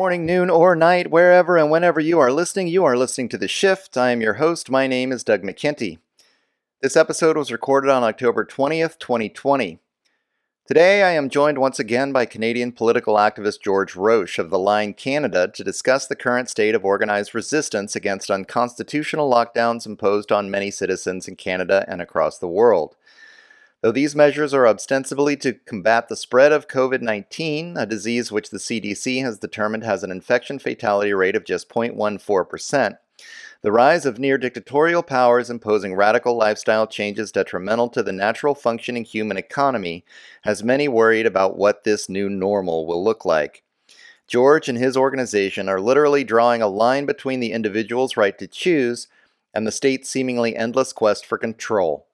Morning, noon, or night, wherever and whenever you are listening. You are listening to The Shift. I am your host. My name is Doug McKenty. This episode was recorded on October 20th, 2020. Today, I am joined once again by Canadian political activist George Roche of The Line Canada to discuss the current state of organized resistance against unconstitutional lockdowns imposed on many citizens in Canada and across the world. Though these measures are ostensibly to combat the spread of COVID 19, a disease which the CDC has determined has an infection fatality rate of just 0.14%, the rise of near dictatorial powers imposing radical lifestyle changes detrimental to the natural functioning human economy has many worried about what this new normal will look like. George and his organization are literally drawing a line between the individual's right to choose and the state's seemingly endless quest for control.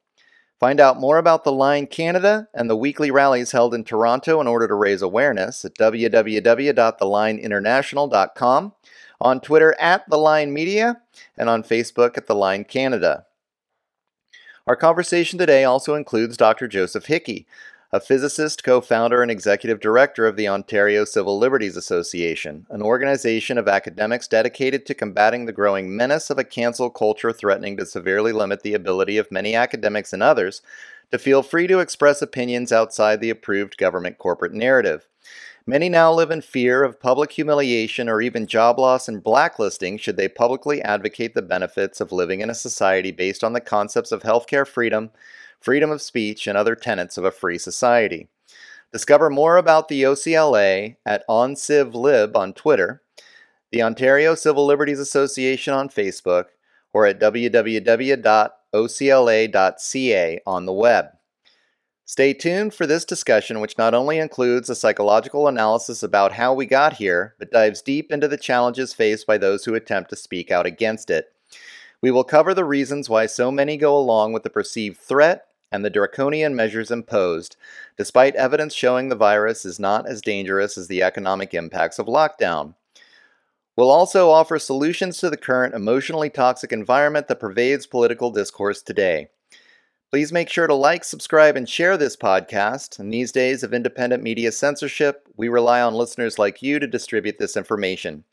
Find out more about the Line Canada and the weekly rallies held in Toronto in order to raise awareness at www.thelineinternational.com, on Twitter at The Line Media, and on Facebook at The Line Canada. Our conversation today also includes Dr. Joseph Hickey, a physicist, co founder, and executive director of the Ontario Civil Liberties Association, an organization of academics dedicated to combating the growing menace of a cancel culture threatening to severely limit the ability of many academics and others to feel free to express opinions outside the approved government corporate narrative. Many now live in fear of public humiliation or even job loss and blacklisting should they publicly advocate the benefits of living in a society based on the concepts of healthcare freedom freedom of speech, and other tenets of a free society. Discover more about the OCLA at ONCIVLib on Twitter, the Ontario Civil Liberties Association on Facebook, or at www.ocla.ca on the web. Stay tuned for this discussion, which not only includes a psychological analysis about how we got here, but dives deep into the challenges faced by those who attempt to speak out against it. We will cover the reasons why so many go along with the perceived threat and the draconian measures imposed, despite evidence showing the virus is not as dangerous as the economic impacts of lockdown. We'll also offer solutions to the current emotionally toxic environment that pervades political discourse today. Please make sure to like, subscribe, and share this podcast. In these days of independent media censorship, we rely on listeners like you to distribute this information.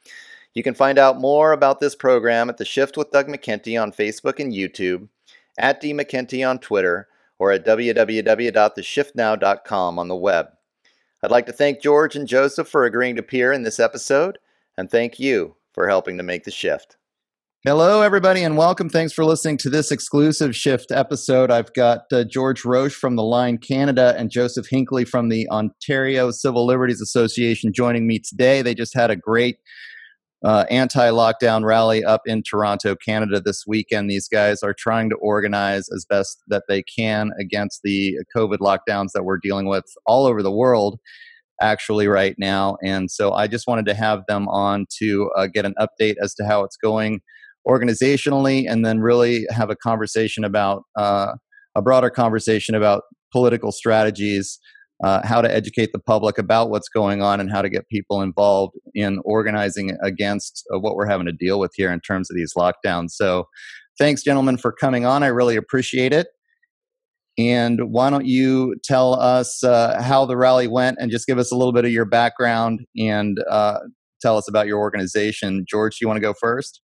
You can find out more about this program at The Shift with Doug McKenty on Facebook and YouTube, at D McKenty on Twitter, or at www.theshiftnow.com on the web. I'd like to thank George and Joseph for agreeing to appear in this episode, and thank you for helping to make the shift. Hello, everybody, and welcome. Thanks for listening to this exclusive Shift episode. I've got uh, George Roche from the Line Canada and Joseph Hickey from the Ontario Civil Liberties Association joining me today. They just had a great uh, anti lockdown rally up in Toronto, Canada this weekend. These guys are trying to organize as best that they can against the COVID lockdowns that we're dealing with all over the world, actually, right now. And so I just wanted to have them on to uh, get an update as to how it's going organizationally and then really have a conversation about uh, a broader conversation about political strategies uh, how to educate the public about what's going on and how to get people involved in organizing against uh, what we're having to deal with here in terms of these lockdowns. So, thanks, gentlemen, for coming on. I really appreciate it. And why don't you tell us uh, how the rally went and just give us a little bit of your background and uh, tell us about your organization? George, do you want to go first?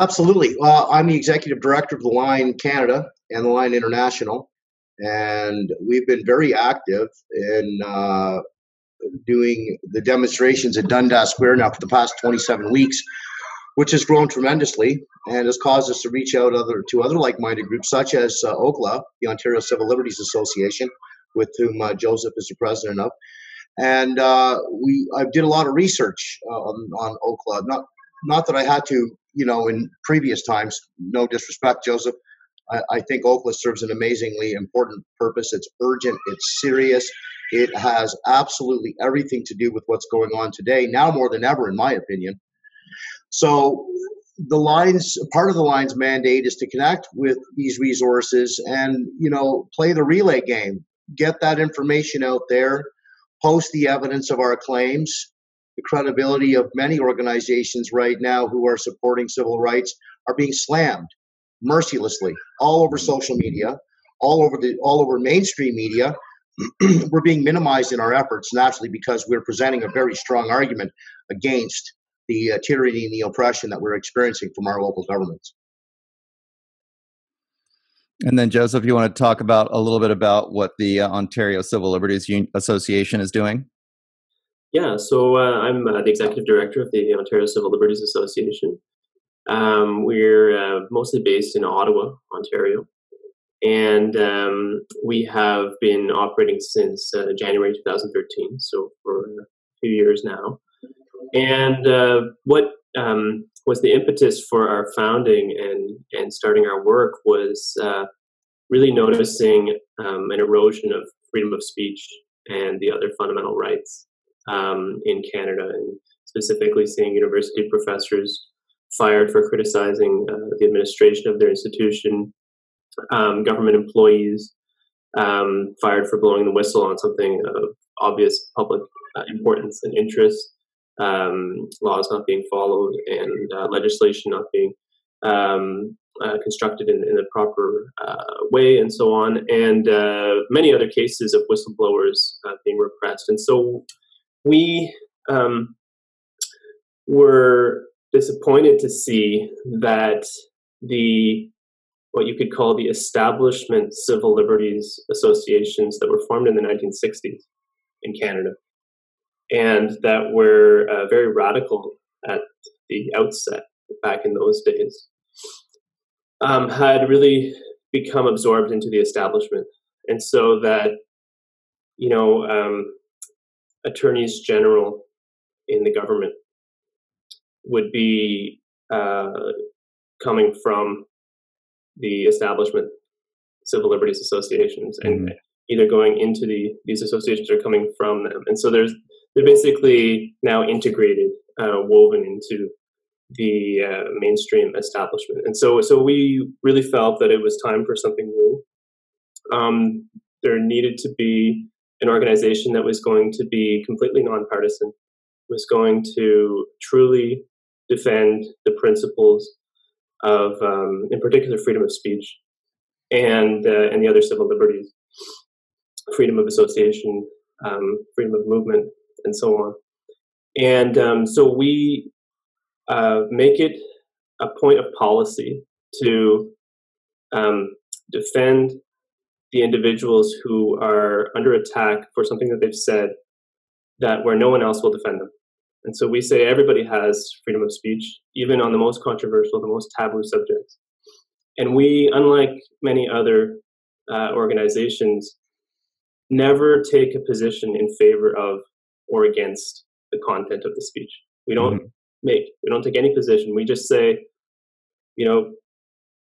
Absolutely. I'm the executive director of the Line Canada and the Line International and we've been very active in uh, doing the demonstrations at Dundas Square now for the past 27 weeks, which has grown tremendously and has caused us to reach out other to other like-minded groups such as uh, OCLA, the Ontario Civil Liberties Association, with whom uh, Joseph is the president of. And uh, we, I did a lot of research uh, on, on OCLA. Not, not that I had to, you know, in previous times. No disrespect, Joseph I, think OCLA serves an amazingly important purpose. It's urgent, it's serious, it has absolutely everything to do with what's going on today, now more than ever, in my opinion. So, the lines part of the lines mandate is to connect with these resources and you know play the relay game get that information out there post the evidence of our claims the credibility of many organizations right now who are supporting civil rights are being slammed mercilessly all over social media, all over the all over mainstream media we're being minimized in our efforts naturally because we're presenting a very strong argument against the uh, tyranny and the oppression that we're experiencing from our local governments. And then, Joseph, you want to talk about a little bit about what the uh, Ontario Civil Liberties Association is doing? Yeah, so uh, I'm uh, the executive director of the Ontario Civil Liberties Association. Um, we're uh, mostly based in Ottawa, Ontario, and um, we have been operating since uh, January 2013, so for a few years now. And uh, what um, was the impetus for our founding and, and starting our work was uh, really noticing um, an erosion of freedom of speech and the other fundamental rights um, in Canada, and specifically seeing university professors fired for criticizing uh, the administration of their institution, um, government employees um, fired for blowing the whistle on something of obvious public uh, importance and interest, um, laws not being followed, and uh, legislation not being um, uh, constructed in, in the proper uh, way, and so on, and uh, many other cases of whistleblowers being repressed. And so we um, were disappointed to see that the what you could call the establishment civil liberties associations that were formed in the 1960s in Canada and that were uh, very radical at the outset back in those days, um, had really become absorbed into the establishment. And so that, you know, um, attorneys general in the government would be uh, coming from the establishment civil liberties associations and mm-hmm. either going into the these associations or coming from them and so there's they're basically now integrated, uh, woven into the uh, mainstream establishment. And so, so we really felt that it was time for something new. Um, there needed to be an organization that was going to be completely nonpartisan, was going to truly defend the principles of, um, in particular, freedom of speech and uh, and the other civil liberties, freedom of association, um, freedom of movement, and so on. And um, so we uh, make it a point of policy to um, defend the individuals who are under attack for something that they've said that where no one else will defend them. And so we say everybody has freedom of speech, even on the most controversial, the most taboo subjects. And we, unlike many other uh, organizations, never take a position in favor of or against the content of the speech. We don't mm-hmm. make, we don't take any position. We just say, you know,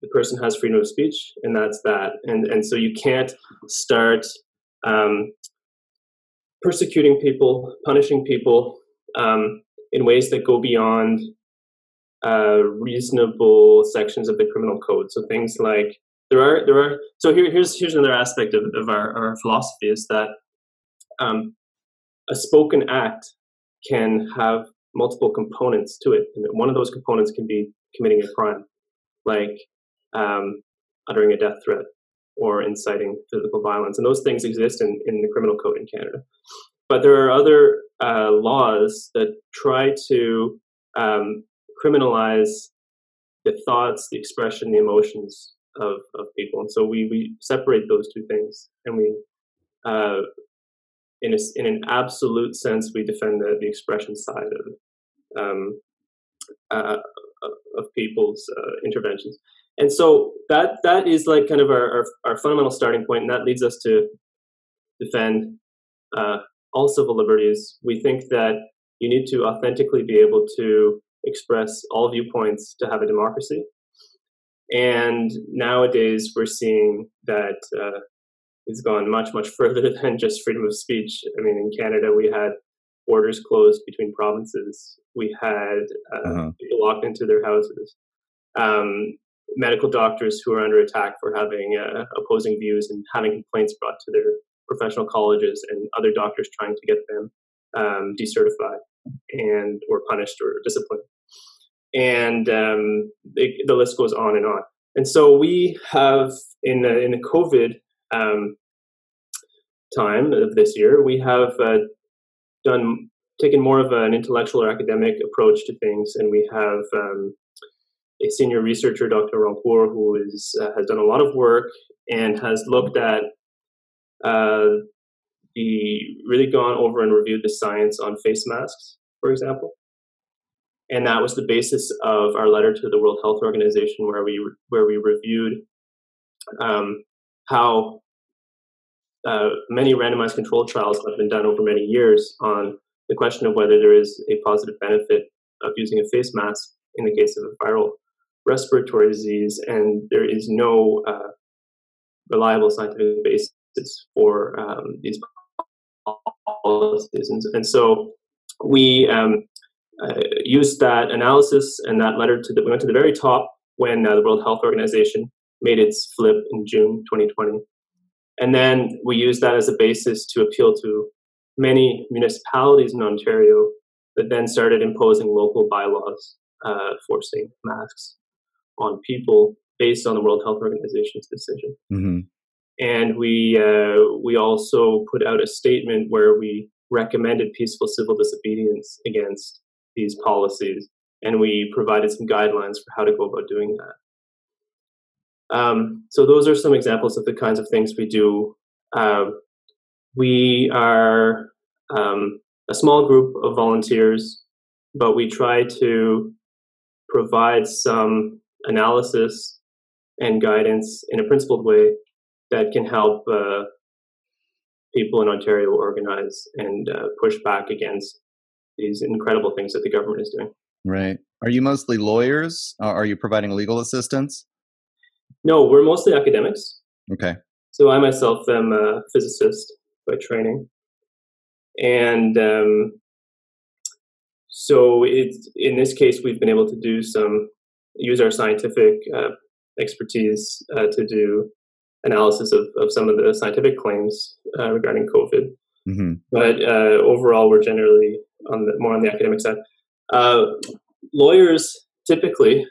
the person has freedom of speech, and that's that. And and so you can't start um, persecuting people, punishing people um, in ways that go beyond uh, reasonable sections of the criminal code. So things like there are there are so here, here's here's another aspect of, of our, our philosophy is that um, a spoken act can have multiple components to it. And one of those components can be committing a crime, like um, uttering a death threat or inciting physical violence. And those things exist in, in the criminal code in Canada. But there are other uh, laws that try to um, criminalize the thoughts, the expression, the emotions of, of people. And so we, we separate those two things and we uh, in, a, in an absolute sense, we defend the, the expression side of um, uh, of people's uh, interventions. And so that that is like kind of our, our, our, fundamental starting point, and that leads us to defend uh, all civil liberties. We think that you need to authentically be able to express all viewpoints to have a democracy. And nowadays, we're seeing that uh, it's gone much much further than just freedom of speech. I mean, in Canada, we had borders closed between provinces. We had uh, uh-huh. people locked into their houses. Um, medical doctors who are under attack for having uh, opposing views and having complaints brought to their professional colleges, and other doctors trying to get them um, decertified and or punished or disciplined. And um, it, the list goes on and on. And so we have in the, in the COVID um, time of this year, we have uh, done taken more of an intellectual or academic approach to things, and we have um, a senior researcher, Dr. Rancourt, who is, uh, has done a lot of work and has looked at uh, the really gone over and reviewed the science on face masks, for example. And that was the basis of our letter to the World Health Organization, where we where we reviewed um, how uh, many randomized control trials have been done over many years on the question of whether there is a positive benefit of using a face mask in the case of a viral respiratory disease, and there is no uh, reliable scientific basis for um, these policies. And, and so we um, uh, used that analysis and that letter to the, we went to the very top when uh, the World Health Organization made its flip in June 2020. And then we used that as a basis to appeal to many municipalities in Ontario that then started imposing local bylaws uh, forcing masks on people based on the World Health Organization's decision. Mm-hmm. And we uh, we also put out a statement where we recommended peaceful civil disobedience against these policies, and we provided some guidelines for how to go about doing that. Um, so those are some examples of the kinds of things we do. Uh, we are um, a small group of volunteers, but we try to provide some analysis and guidance in a principled way that can help uh, people in Ontario organize and uh, push back against these incredible things that the government is doing. Right. Are you mostly lawyers? Are you providing legal assistance? No, we're mostly academics. Okay. So I myself am a physicist by training. And um, so it's, in this case, we've been able to do some, use our scientific uh, expertise uh, to do analysis of, of some of the scientific claims uh, regarding COVID. Mm-hmm. But uh, overall, we're generally on the more on the academic side. Uh, lawyers typically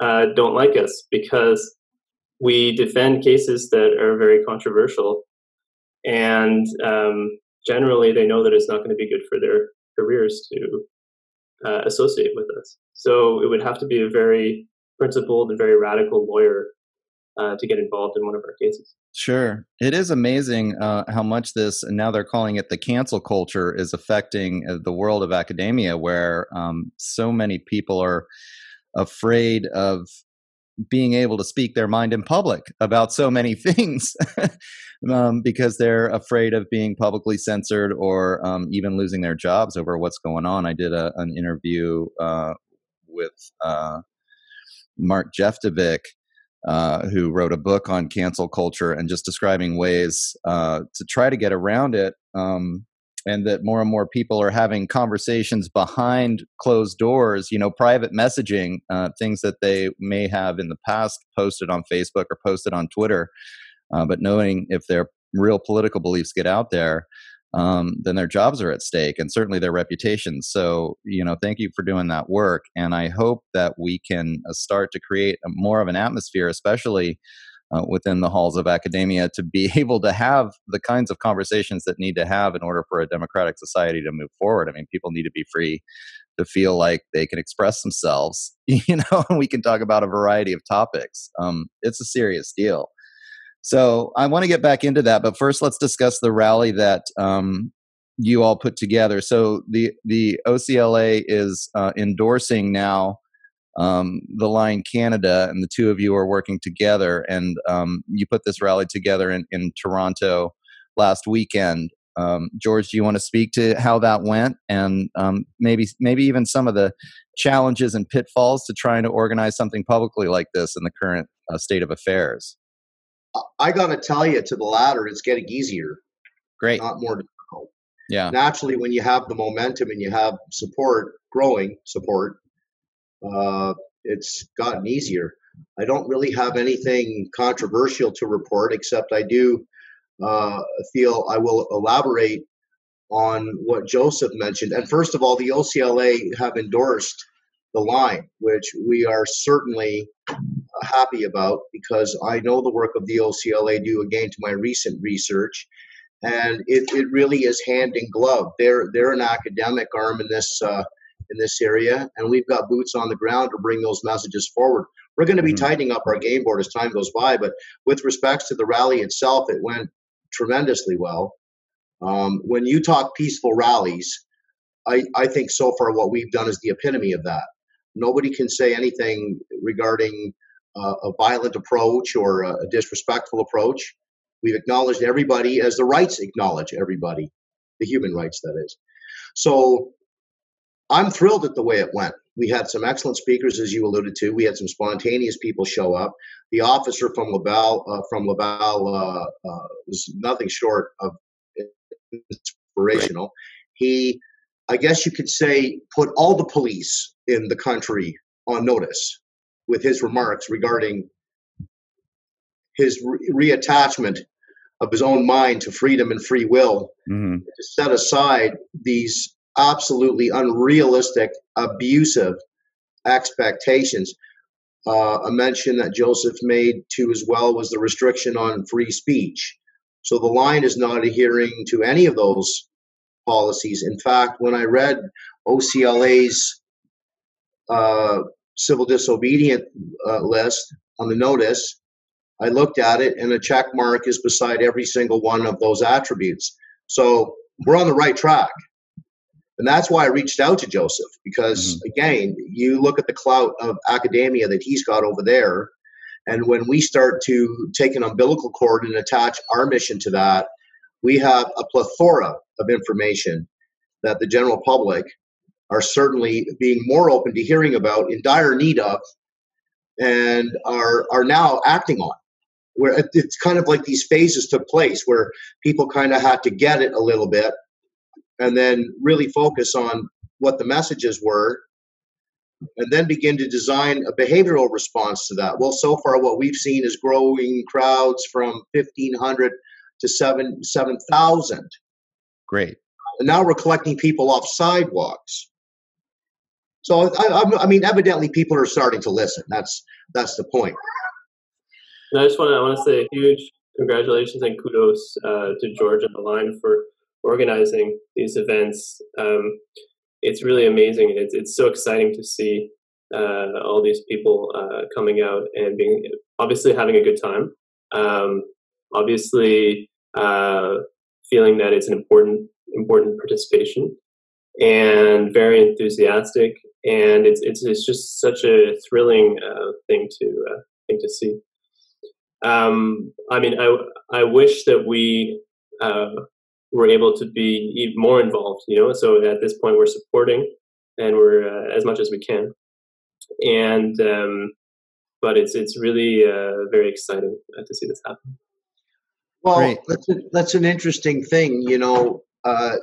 uh, don't like us because we defend cases that are very controversial, and um, generally they know that it's not going to be good for their careers to uh, associate with us. So it would have to be a very principled and very radical lawyer uh, to get involved in one of our cases. Sure. It is amazing uh, how much this, now they're calling it the cancel culture, is affecting uh, the world of academia, where um, so many people are afraid of being able to speak their mind in public about so many things um, because they're afraid of being publicly censored or um, even losing their jobs over what's going on. I did a, an interview uh, with uh, Mark Jeftovic uh, who wrote a book on cancel culture and just describing ways uh, to try to get around it. Um, and that more and more people are having conversations behind closed doors, you know, private messaging, uh, things that they may have in the past posted on Facebook or posted on Twitter. Uh, but knowing if their real political beliefs get out there, um, then their jobs are at stake and certainly their reputations. So, you know, thank you for doing that work. And I hope that we can uh, start to create more of an atmosphere, especially uh, within the halls of academia, to be able to have the kinds of conversations that need to have in order for a democratic society to move forward. I mean, people need to be free to feel like they can express themselves, you know, and we can talk about a variety of topics. Um, it's a serious deal. So I want to get back into that, but first let's discuss the rally that um, you all put together. So the the OCLA is uh, endorsing now um, the Line Canada, and the two of you are working together. And um, you put this rally together in, in Toronto last weekend. Um, George, do you want to speak to how that went, and um, maybe maybe even some of the challenges and pitfalls to trying to organize something publicly like this in the current uh, state of affairs? I got to tell you, to the latter, it's getting easier. Great. Not more difficult. Yeah. Naturally, when you have the momentum and you have support, growing support, uh, it's gotten easier. I don't really have anything controversial to report, except I do uh, feel I will elaborate on what Joseph mentioned. And first of all, the OCLA have endorsed the line, which we are certainly happy about because I know the work of the OCLA due again to my recent research. and it, it really is hand in glove. They're they're an academic arm in this uh, in this area, and we've got boots on the ground to bring those messages forward. We're going to be mm-hmm. tightening up our game board as time goes by, but with respects to the rally itself, it went tremendously well. Um, when you talk peaceful rallies, I, I think so far what we've done is the epitome of that. Nobody can say anything regarding a violent approach or a, disrespectful approach. We've acknowledged everybody as the rights acknowledge everybody, the human rights, that is. So I'm thrilled at the way it went. We had some excellent speakers, as you alluded to. We had some spontaneous people show up. The officer from Laval, uh, from Laval, uh, uh, was nothing short of inspirational. Right. He, I guess you could say, put all the police in the country on notice with his remarks regarding his re- reattachment of his own mind to freedom and free will mm-hmm. to set aside these absolutely unrealistic, abusive expectations. Uh, a mention that Joseph made too as well was the restriction on free speech. So the line is not adhering to any of those policies. In fact, when I read OCLA's uh, civil disobedient uh, list on the notice, I looked at it and a check mark is beside every single one of those attributes. So we're on the right track. And that's why I reached out to Joseph because, mm-hmm. again, you look at the clout of academia that he's got over there. And when we start to take an umbilical cord and attach our mission to that, we have a plethora of information that the general public are certainly being more open to hearing about, in dire need of, and are, are now acting on. Where it's kind of like these phases took place where people kind of had to get it a little bit and then really focus on what the messages were and then begin to design a behavioral response to that. Well so far what we've seen is growing crowds from 1500 to 7 7000 great. And now we're collecting people off sidewalks so I, I, mean evidently people are starting to listen that's that's the point and I just want to I want to say a huge congratulations and kudos uh, to George and the line for organizing these events. Um, it's really amazing. It's it's so exciting to see uh, all these people uh, coming out and being obviously having a good time. Um, obviously, uh, feeling that it's an important important participation and very enthusiastic. And it's it's it's just such a thrilling uh, thing to uh, thing to see. Um, I mean, I I wish that we uh, were able to be even more involved. You know, so at this point we're supporting and we're uh, as much as we can, and um, but it's it's really uh, very exciting uh, to see this happen. Well, that's a, that's an interesting thing. You know, uh,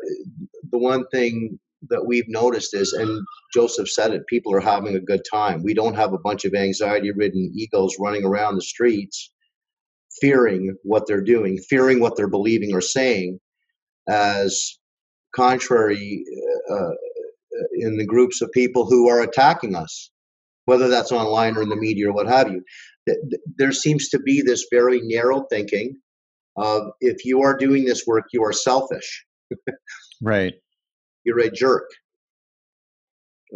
the one thing that we've noticed is, and Joseph said it, people are having a good time. We don't have a bunch of anxiety ridden egos running around the streets fearing what they're doing, fearing what they're believing or saying, as contrary uh, uh, in the groups of people who are attacking us, whether that's online or in the media or what have you. There seems to be this very narrow thinking of if you are doing this work, you are selfish. right. You're a jerk.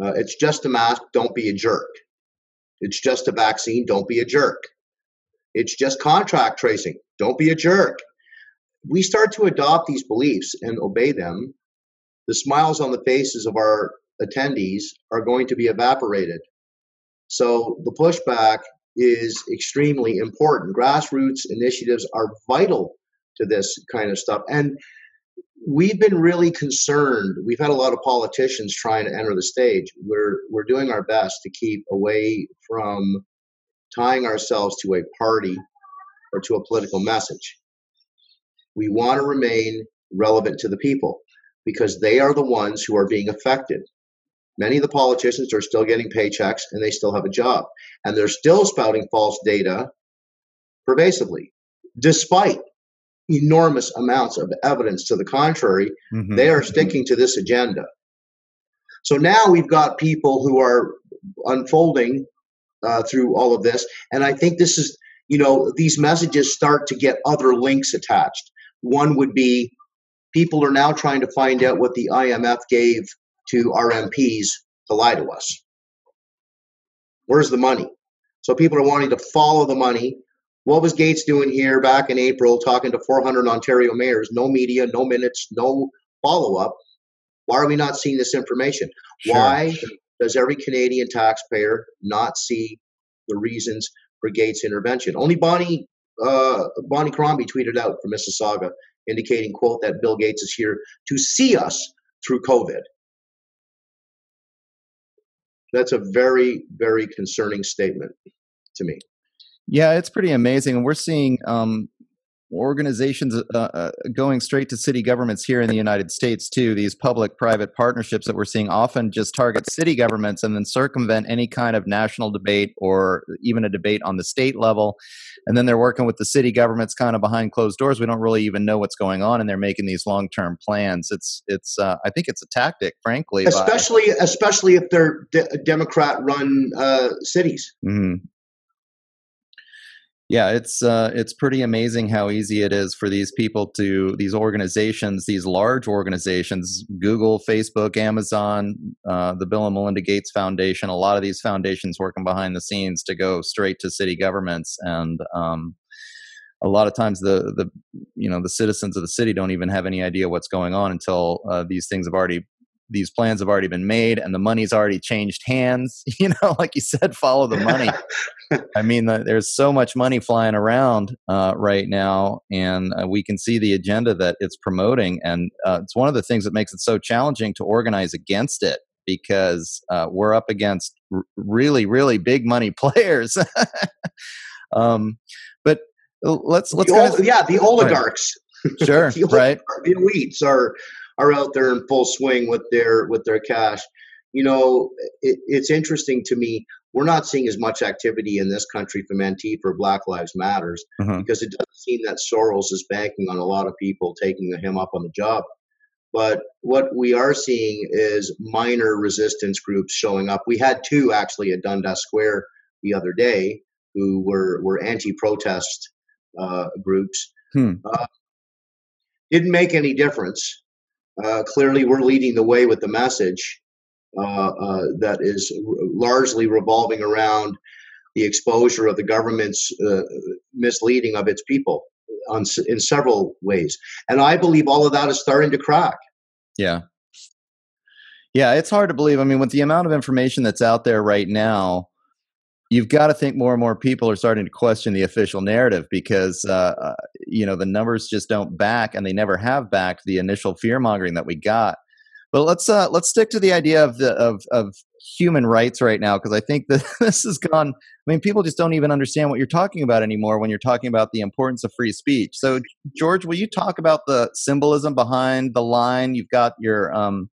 Uh, it's just a mask, don't be a jerk. It's just a vaccine, don't be a jerk. It's just contract tracing. Don't be a jerk. We start to adopt these beliefs and obey them. The smiles on the faces of our attendees are going to be evaporated. So the pushback is extremely important. Grassroots initiatives are vital to this kind of stuff. And we've been really concerned. We've had a lot of politicians trying to enter the stage. We're we're doing our best to keep away from tying ourselves to a party or to a political message. We want to remain relevant to the people because they are the ones who are being affected. Many of the politicians are still getting paychecks and they still have a job. And they're still spouting false data pervasively, despite enormous amounts of evidence to the contrary. Mm-hmm. They are sticking to this agenda. So now we've got people who are unfolding uh, through all of this. And I think this is, you know, these messages start to get other links attached. One would be people are now trying to find out what the IMF gave to our MPs to lie to us. Where's the money? So people are wanting to follow the money. What was Gates doing here back in April talking to 400 Ontario mayors? No media, no minutes, no follow up. Why are we not seeing this information? Sure. Why does every Canadian taxpayer not see the reasons for Gates' intervention? Only Bonnie uh, Bonnie Crombie tweeted out from Mississauga, indicating, "quote that Bill Gates is here to see us through COVID." That's a very, very concerning statement to me. Yeah, it's pretty amazing, and we're seeing um, organizations uh, uh, going straight to city governments here in the United States too. These public-private partnerships that we're seeing often just target city governments and then circumvent any kind of national debate or even a debate on the state level. And then they're working with the city governments kind of behind closed doors. We don't really even know what's going on, and they're making these long-term plans. It's it's uh, I think it's a tactic, frankly, especially by, especially if they're de- Democrat-run uh, cities. Mm-hmm yeah it's uh, it's pretty amazing how easy it is for these people to these organizations these large organizations google facebook amazon uh, the bill and melinda gates foundation a lot of these foundations working behind the scenes to go straight to city governments and um, a lot of times the the you know the citizens of the city don't even have any idea what's going on until uh, these things have already these plans have already been made and the money's already changed hands you know like you said follow the money. I mean there's so much money flying around uh, right now and uh, we can see the agenda that it's promoting and uh, it's one of the things that makes it so challenging to organize against it because uh, we're up against r- really really big money players. Um, but uh, let's let's the ol- yeah the oligarchs. Sure the, right. the elites are are out there in full swing with their with their cash. You know, it, it's interesting to me. We're not seeing as much activity in this country from Antifa Black Lives Matters uh-huh. because it doesn't seem that Soros is banking on a lot of people taking him up on the job. But what we are seeing is minor resistance groups showing up. We had two actually at Dundas Square the other day who were were anti-protest uh, groups. Hmm. Uh, didn't make any difference. Uh, clearly, we're leading the way with the message uh, uh, that is largely revolving around the exposure of the government's uh, misleading of its people on, in several ways. And I believe all of that is starting to crack. Yeah. Yeah, it's hard to believe. I mean, with the amount of information that's out there right now, you've got to think more and more people are starting to question the official narrative because uh, uh, you know the numbers just don't back and they never have backed the initial fear mongering that we got. But let's uh, let's stick to the idea of the of of human rights right now because i think that this has gone i mean people just don't even understand what you're talking about anymore when you're talking about the importance of free speech. So george will you talk about the symbolism behind the line? You've got your um,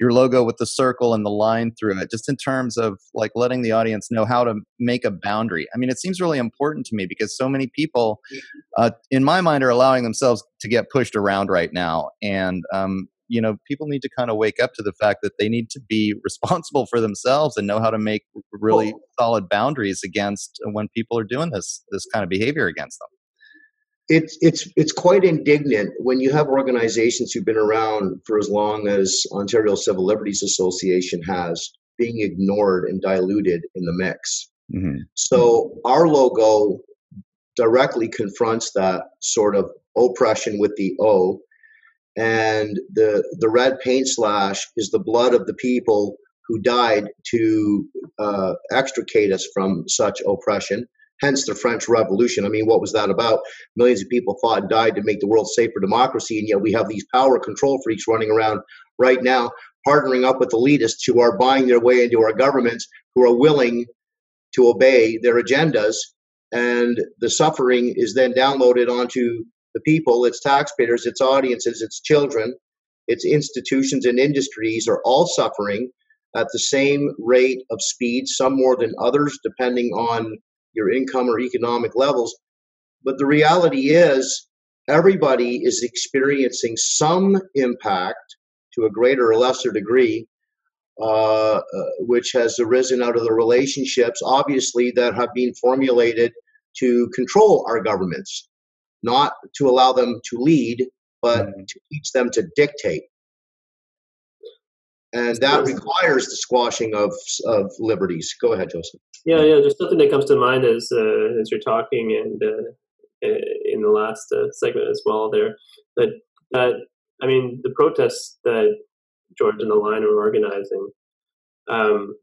your logo with the circle and the line through it just in terms of like letting the audience know how to make a boundary. I mean it seems really important to me because so many people uh, in my mind are allowing themselves to get pushed around right now. And um, you know people need to kind of wake up to the fact that they need to be responsible for themselves and know how to make really solid boundaries against when people are doing this this kind of behavior against them it's it's it's quite indignant when you have organizations who've been around for as long as Ontario Civil Liberties Association has being ignored and diluted in the mix. Mm-hmm. So our logo directly confronts that sort of oppression with the O, and the the red paint slash is the blood of the people who died to uh, extricate us from such oppression hence the French Revolution. I mean, what was that about? Millions of people fought and died to make the world safe for democracy, and yet we have these power control freaks running around right now, partnering up with elitists who are buying their way into our governments, who are willing to obey their agendas, and the suffering is then downloaded onto the people, its taxpayers, its audiences, its children, its institutions and industries are all suffering at the same rate of speed, some more than others, depending on your income or economic levels. But the reality is, everybody is experiencing some impact to a greater or lesser degree, uh, uh, which has arisen out of the relationships, obviously, that have been formulated to control our governments, not to allow them to lead, but mm-hmm. to teach them to dictate. And that requires the squashing of, of liberties. Go ahead, Joseph. Yeah, yeah. There's something that comes to mind as uh, as you're talking, and uh, in the last uh, segment as well. There, that that I mean, the protests that George and the line are organizing um,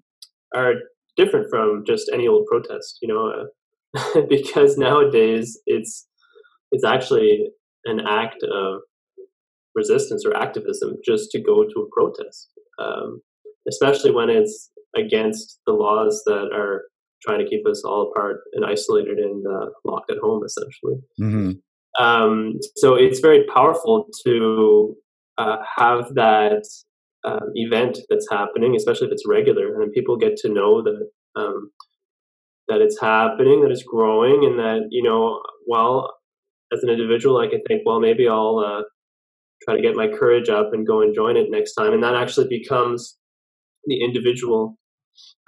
are different from just any old protest. You know, uh, because nowadays it's it's actually an act of resistance or activism just to go to a protest, um, especially when it's against the laws that are trying to keep us all apart and isolated and uh, locked at home, essentially. Mm-hmm. Um, so it's very powerful to uh, have that um, event that's happening, especially if it's regular, and people get to know that um, that it's happening, that it's growing, and that you know, well, as an individual, I can think, well, maybe I'll uh, try to get my courage up and go and join it next time, and that actually becomes the individual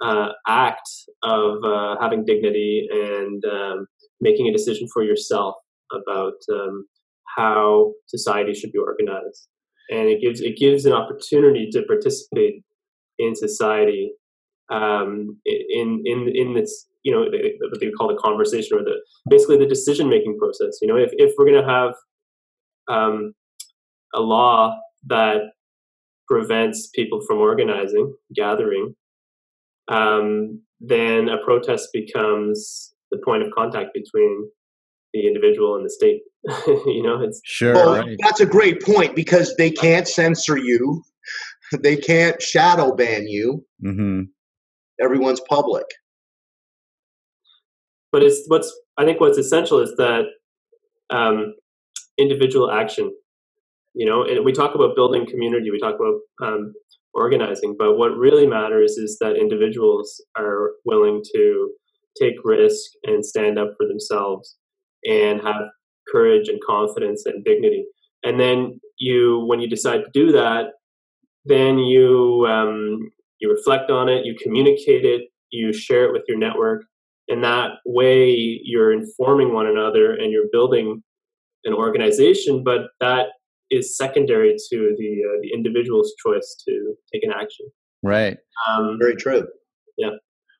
uh, act of uh, having dignity and um, making a decision for yourself about um, how society should be organized, and it gives it gives an opportunity to participate in society um, in in in this you know what they call the conversation or the basically the decision making process. You know, if if we're going to have um, a law that prevents people from organizing, gathering, um, then a protest becomes the point of contact between the individual and the state. you know, it's sure. Well, right. That's a great point because they can't censor you, they can't shadow ban you. Mm-hmm. Everyone's public. But it's what's I think what's essential is that um, individual action. You know, and we talk about building community. We talk about um, organizing. But what really matters is that individuals are willing to take risk and stand up for themselves and have courage and confidence and dignity. And then you, when you decide to do that, then you um, you reflect on it, you communicate it, you share it with your network, and that way you're informing one another and you're building an organization. But that is secondary to the uh, the individual's choice to take an action. Right. Um, Very true. Yeah.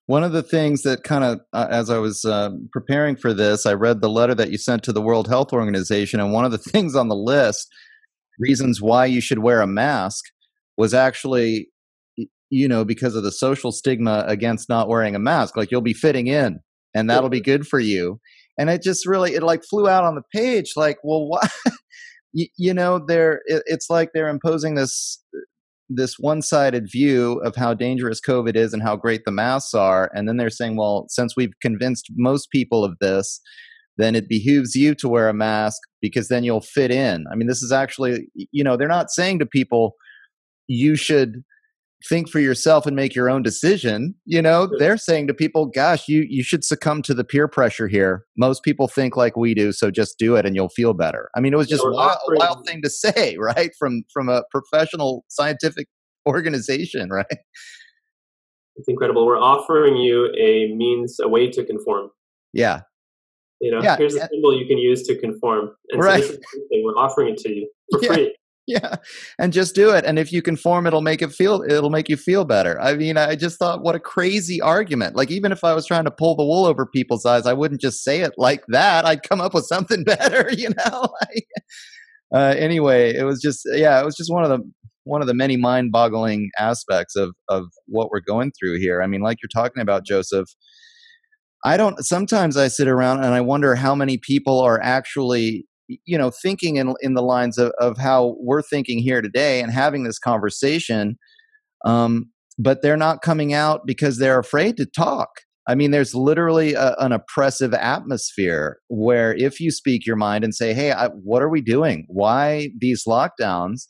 One of the things that kind of, uh, as I was uh, preparing for this, I read the letter that you sent to the World Health Organization, and one of the things on the list, reasons why you should wear a mask, was actually, you know, because of the social stigma against not wearing a mask. Like you'll be fitting in, and that'll be good for you. And it just really, it like flew out on the page. Like, well, why? you, you know they're it, it's like they're imposing this this one-sided view of how dangerous covid is and how great the masks are and then they're saying well since we've convinced most people of this then it behooves you to wear a mask because then you'll fit in. I mean this is actually you know they're not saying to people you should think for yourself and make your own decision you know they're saying to people gosh you you should succumb to the peer pressure here. Most people think like we do so just do it and you'll feel better. I mean it was just wild, a wild thing to say right? From from a professional scientific organization right? It's incredible. We're offering you a means a way to conform. Yeah. You know yeah. here's a symbol you can use to conform. And right. so we're offering it to you for yeah. free yeah and just do it and if you conform it'll make it feel it'll make you feel better. I mean i just thought what a crazy argument. Like even if i was trying to pull the wool over people's eyes i wouldn't just say it like that. I'd come up with something better you know uh, anyway it was just yeah it was just one of the one of the many mind-boggling aspects of of what we're going through here. I mean like you're talking about joseph I don't sometimes I sit around and I wonder how many people are actually you know thinking in in the lines of, of how we're thinking here today and having this conversation um, but they're not coming out because they're afraid to talk i mean there's literally a, an oppressive atmosphere where if you speak your mind and say hey I, what are we doing why these lockdowns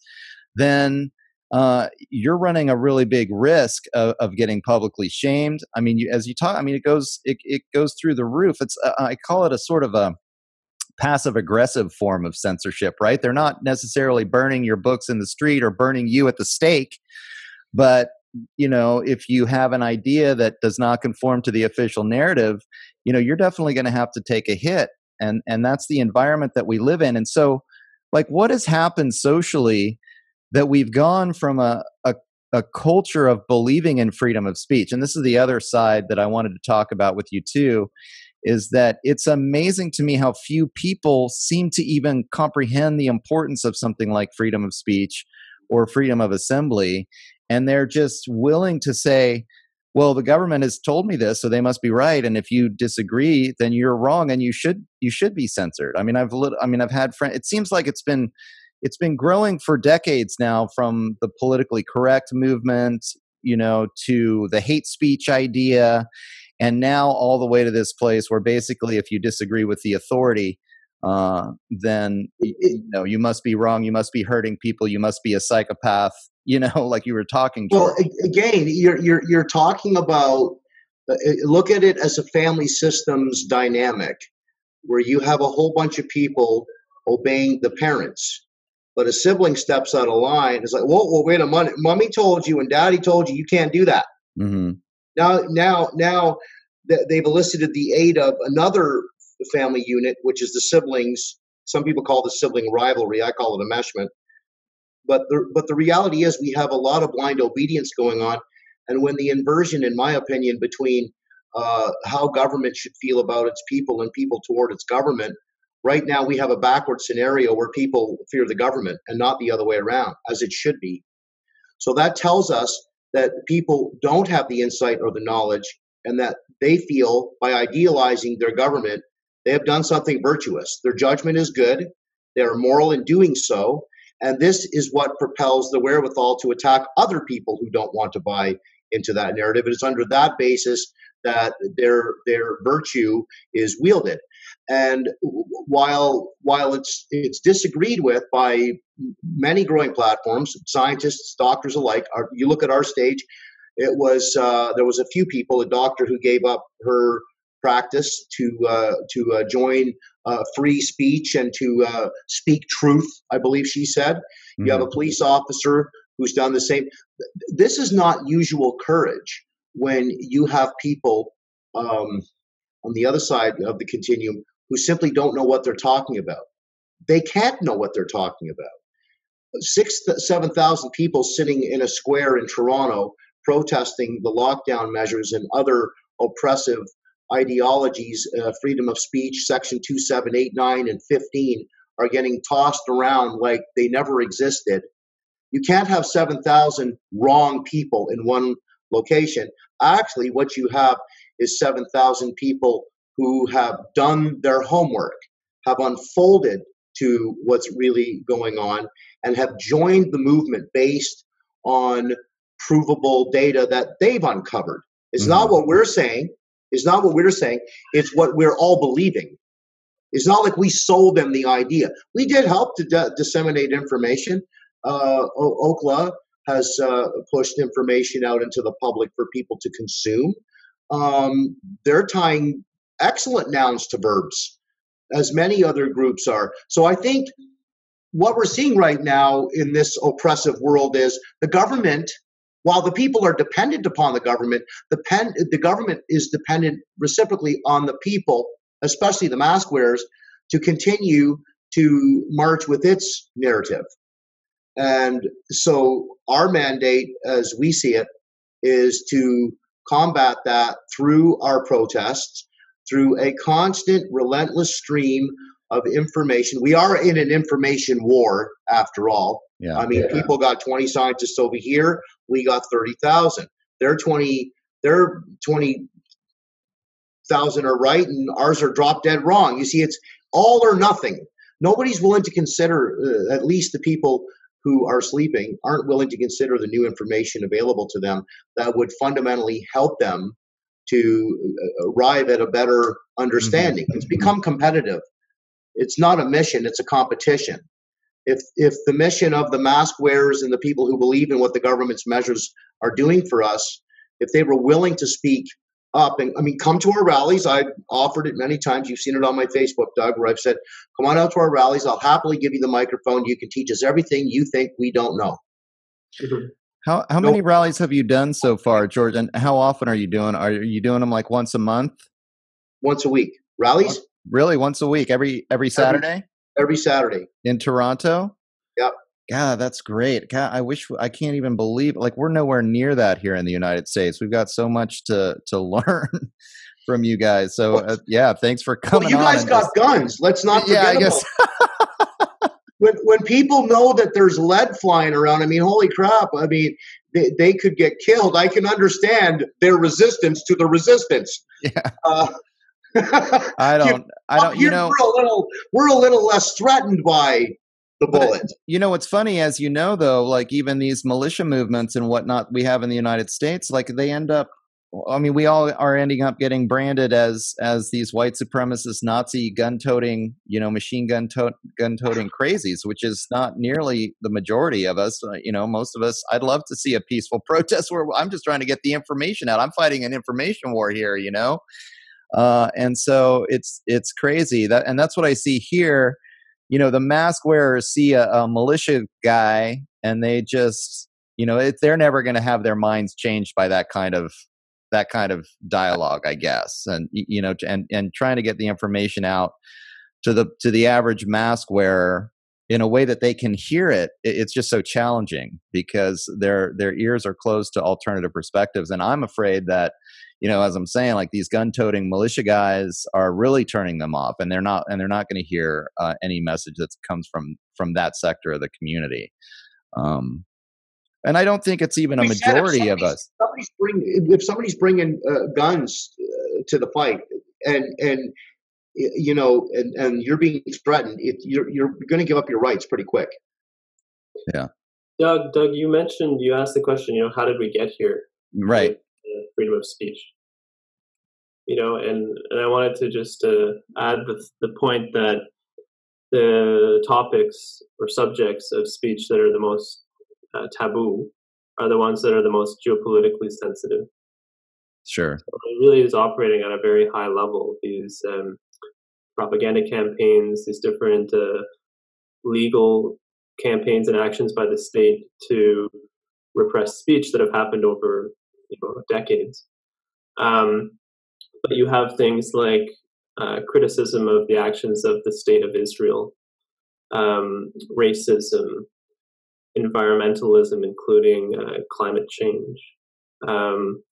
then uh, you're running a really big risk of, of getting publicly shamed. I mean, you, as you talk, I mean, it goes it, it goes through the roof. It's uh, I call it a sort of a passive aggressive form of censorship, right? They're not necessarily burning your books in the street or burning you at the stake, but you know, if you have an idea that does not conform to the official narrative, you know, you're definitely going to have to take a hit and and that's the environment that we live in. And so like what has happened socially that we've gone from a, a a culture of believing in freedom of speech and this is the other side that i wanted to talk about with you too is that it's amazing to me how few people seem to even comprehend the importance of something like freedom of speech or freedom of assembly. And they're just willing to say, well, the government has told me this, so they must be right. And if you disagree, then you're wrong, and you should you should be censored. I mean, I've I mean, I've had friends. It seems like it's been it's been growing for decades now, from the politically correct movement, you know, to the hate speech idea, and now all the way to this place where basically if you disagree with the authority uh, then you know you must be wrong you must be hurting people you must be a psychopath you know like you were talking well again you're you're you're talking about uh, look at it as a family systems dynamic where you have a whole bunch of people obeying the parents but a sibling steps out of line it's like whoa, whoa wait a minute mommy told you and daddy told you you can't do that mm-hmm. Now, now, now they've elicited the aid of another family unit, which is the siblings. Some people call the sibling rivalry. I call it enmeshment. But the, but the reality is, we have a lot of blind obedience going on. And when the inversion, in my opinion, between uh, how government should feel about its people and people toward its government, right now we have a backward scenario where people fear the government and not the other way around, as it should be. So that tells us that people don't have the insight or the knowledge, and that they feel by idealizing their government, they have done something virtuous. Their judgment is good, they are moral in doing so, and this is what propels the wherewithal to attack other people who don't want to buy into that narrative. It is under that basis that their their virtue is wielded. And while while it's it's disagreed with by many growing platforms, scientists, doctors alike, are, you look at our stage, it was uh, there was a few people, a doctor who gave up her practice to uh, to uh, join uh, free speech and to uh, speak truth. I believe she said. Mm-hmm. You have a mm-hmm. police officer who's done the same. This is not usual courage when you have people um, on the other side of the continuum who simply don't know what they're talking about. They can't know what they're talking about. Six, seven thousand people sitting in a square in Toronto protesting the lockdown measures and other oppressive ideologies, uh, freedom of speech, Section 2, 7, 8, 9, and 15 are getting tossed around like they never existed. You can't have 7,000 wrong people in one location. Actually, what you have is 7,000 people who have done their homework, have unfolded to what's really going on, and have joined the movement based on provable data that they've uncovered. It's mm-hmm. not what we're saying. It's not what we're saying. It's what we're all believing. It's not like we sold them the idea. We did help to disseminate information. Uh, o- OCLA has uh, pushed information out into the public for people to consume. Um, they're tying excellent nouns to verbs, as many other groups are. So I think what we're seeing right now in this oppressive world is the government, while the people are dependent upon the government, the, the government is dependent reciprocally on the people, especially the mask wearers, to continue to march with its narrative. And so our mandate, as we see it, is to combat that through our protests, through a constant, relentless stream of information. We are in an information war, after all. Yeah, I mean, yeah. people got 20 scientists over here. We got 30,000. They're 20. They're 20,000 are right, and ours are drop dead wrong. You see, it's all or nothing. Nobody's willing to consider, uh, at least the people who are sleeping, aren't willing to consider the new information available to them that would fundamentally help them to uh, arrive at a better understanding. Mm-hmm. It's become competitive. It's not a mission, it's a competition. If, if the mission of the mask wearers and the people who believe in what the government's measures are doing for us, if they were willing to speak up and I mean, come to our rallies. I've offered it many times. You've seen it on my Facebook, Doug, where I've said, come on out to our rallies. I'll happily give you the microphone. You can teach us everything you think we don't know. Mm-hmm. How how many rallies have you done so far, George? And how often are you doing? Are you doing them like once a month? Once a week. Rallies? Really, once a week, every every Saturday? every Saturday in Toronto. Yep. God, that's great. God, I wish I can't even believe like we're nowhere near that here in the United States. We've got so much to to learn from you guys. So uh, yeah, thanks for coming. Well, you guys got this. guns. Let's not forget yeah, I guess. when when people know that there's lead flying around, I mean, holy crap! I mean, they, they could get killed. I can understand their resistance to the resistance. Yeah. Uh, I don't. I don't. You know, we're a little we're a little less threatened by the bullet. You know what's funny, as you know, though, like even these militia movements and whatnot we have in the United States, like they end up I mean, we all are ending up getting branded as as these white supremacist Nazi gun-toting, you know, machine gun to- gun-toting crazies, which is not nearly the majority of us. Uh, you know, most of us. I'd love to see a peaceful protest where I'm just trying to get the information out. I'm fighting an information war here, you know, uh, and so it's it's crazy that, and that's what I see here. You know, the mask wearers see a, a militia guy, and they just you know it, they're never going to have their minds changed by that kind of that kind of dialogue, I guess, and you know, and and trying to get the information out to the to the average mask wearer in a way that they can hear it it's just so challenging because their their ears are closed to alternative perspectives and i'm afraid that you know as i'm saying like these gun toting militia guys are really turning them off and they're not and they're not going to hear uh, any message that comes from from that sector of the community um and I don't think it's even a majority of us. Somebody's bring, if somebody's bringing uh, guns uh, to the fight, and and you know, and, and you're being threatened, it, you're you're going to give up your rights pretty quick. Yeah. Doug, Doug, you mentioned you asked the question. You know, how did we get here? Right. freedom of speech. You know, and and I wanted to just uh, add the the point that the topics or subjects of speech that are the most uh, taboo are the ones that are the most geopolitically sensitive. Sure. So it really is operating at a very high level. These um, propaganda campaigns, these different uh, legal campaigns and actions by the state to repress speech that have happened over you know decades. Um, but you have things like uh, criticism of the actions of the state of Israel, um, racism, environmentalism, including uh, climate change, um,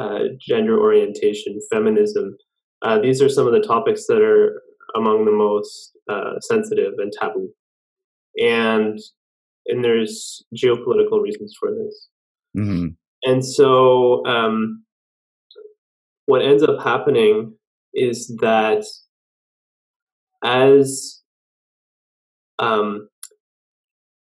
uh, gender orientation, feminism. Uh, these are some of the topics that are among the most uh, sensitive and taboo, and and there's geopolitical reasons for this. Mm-hmm. And so, um, what ends up happening is that as um,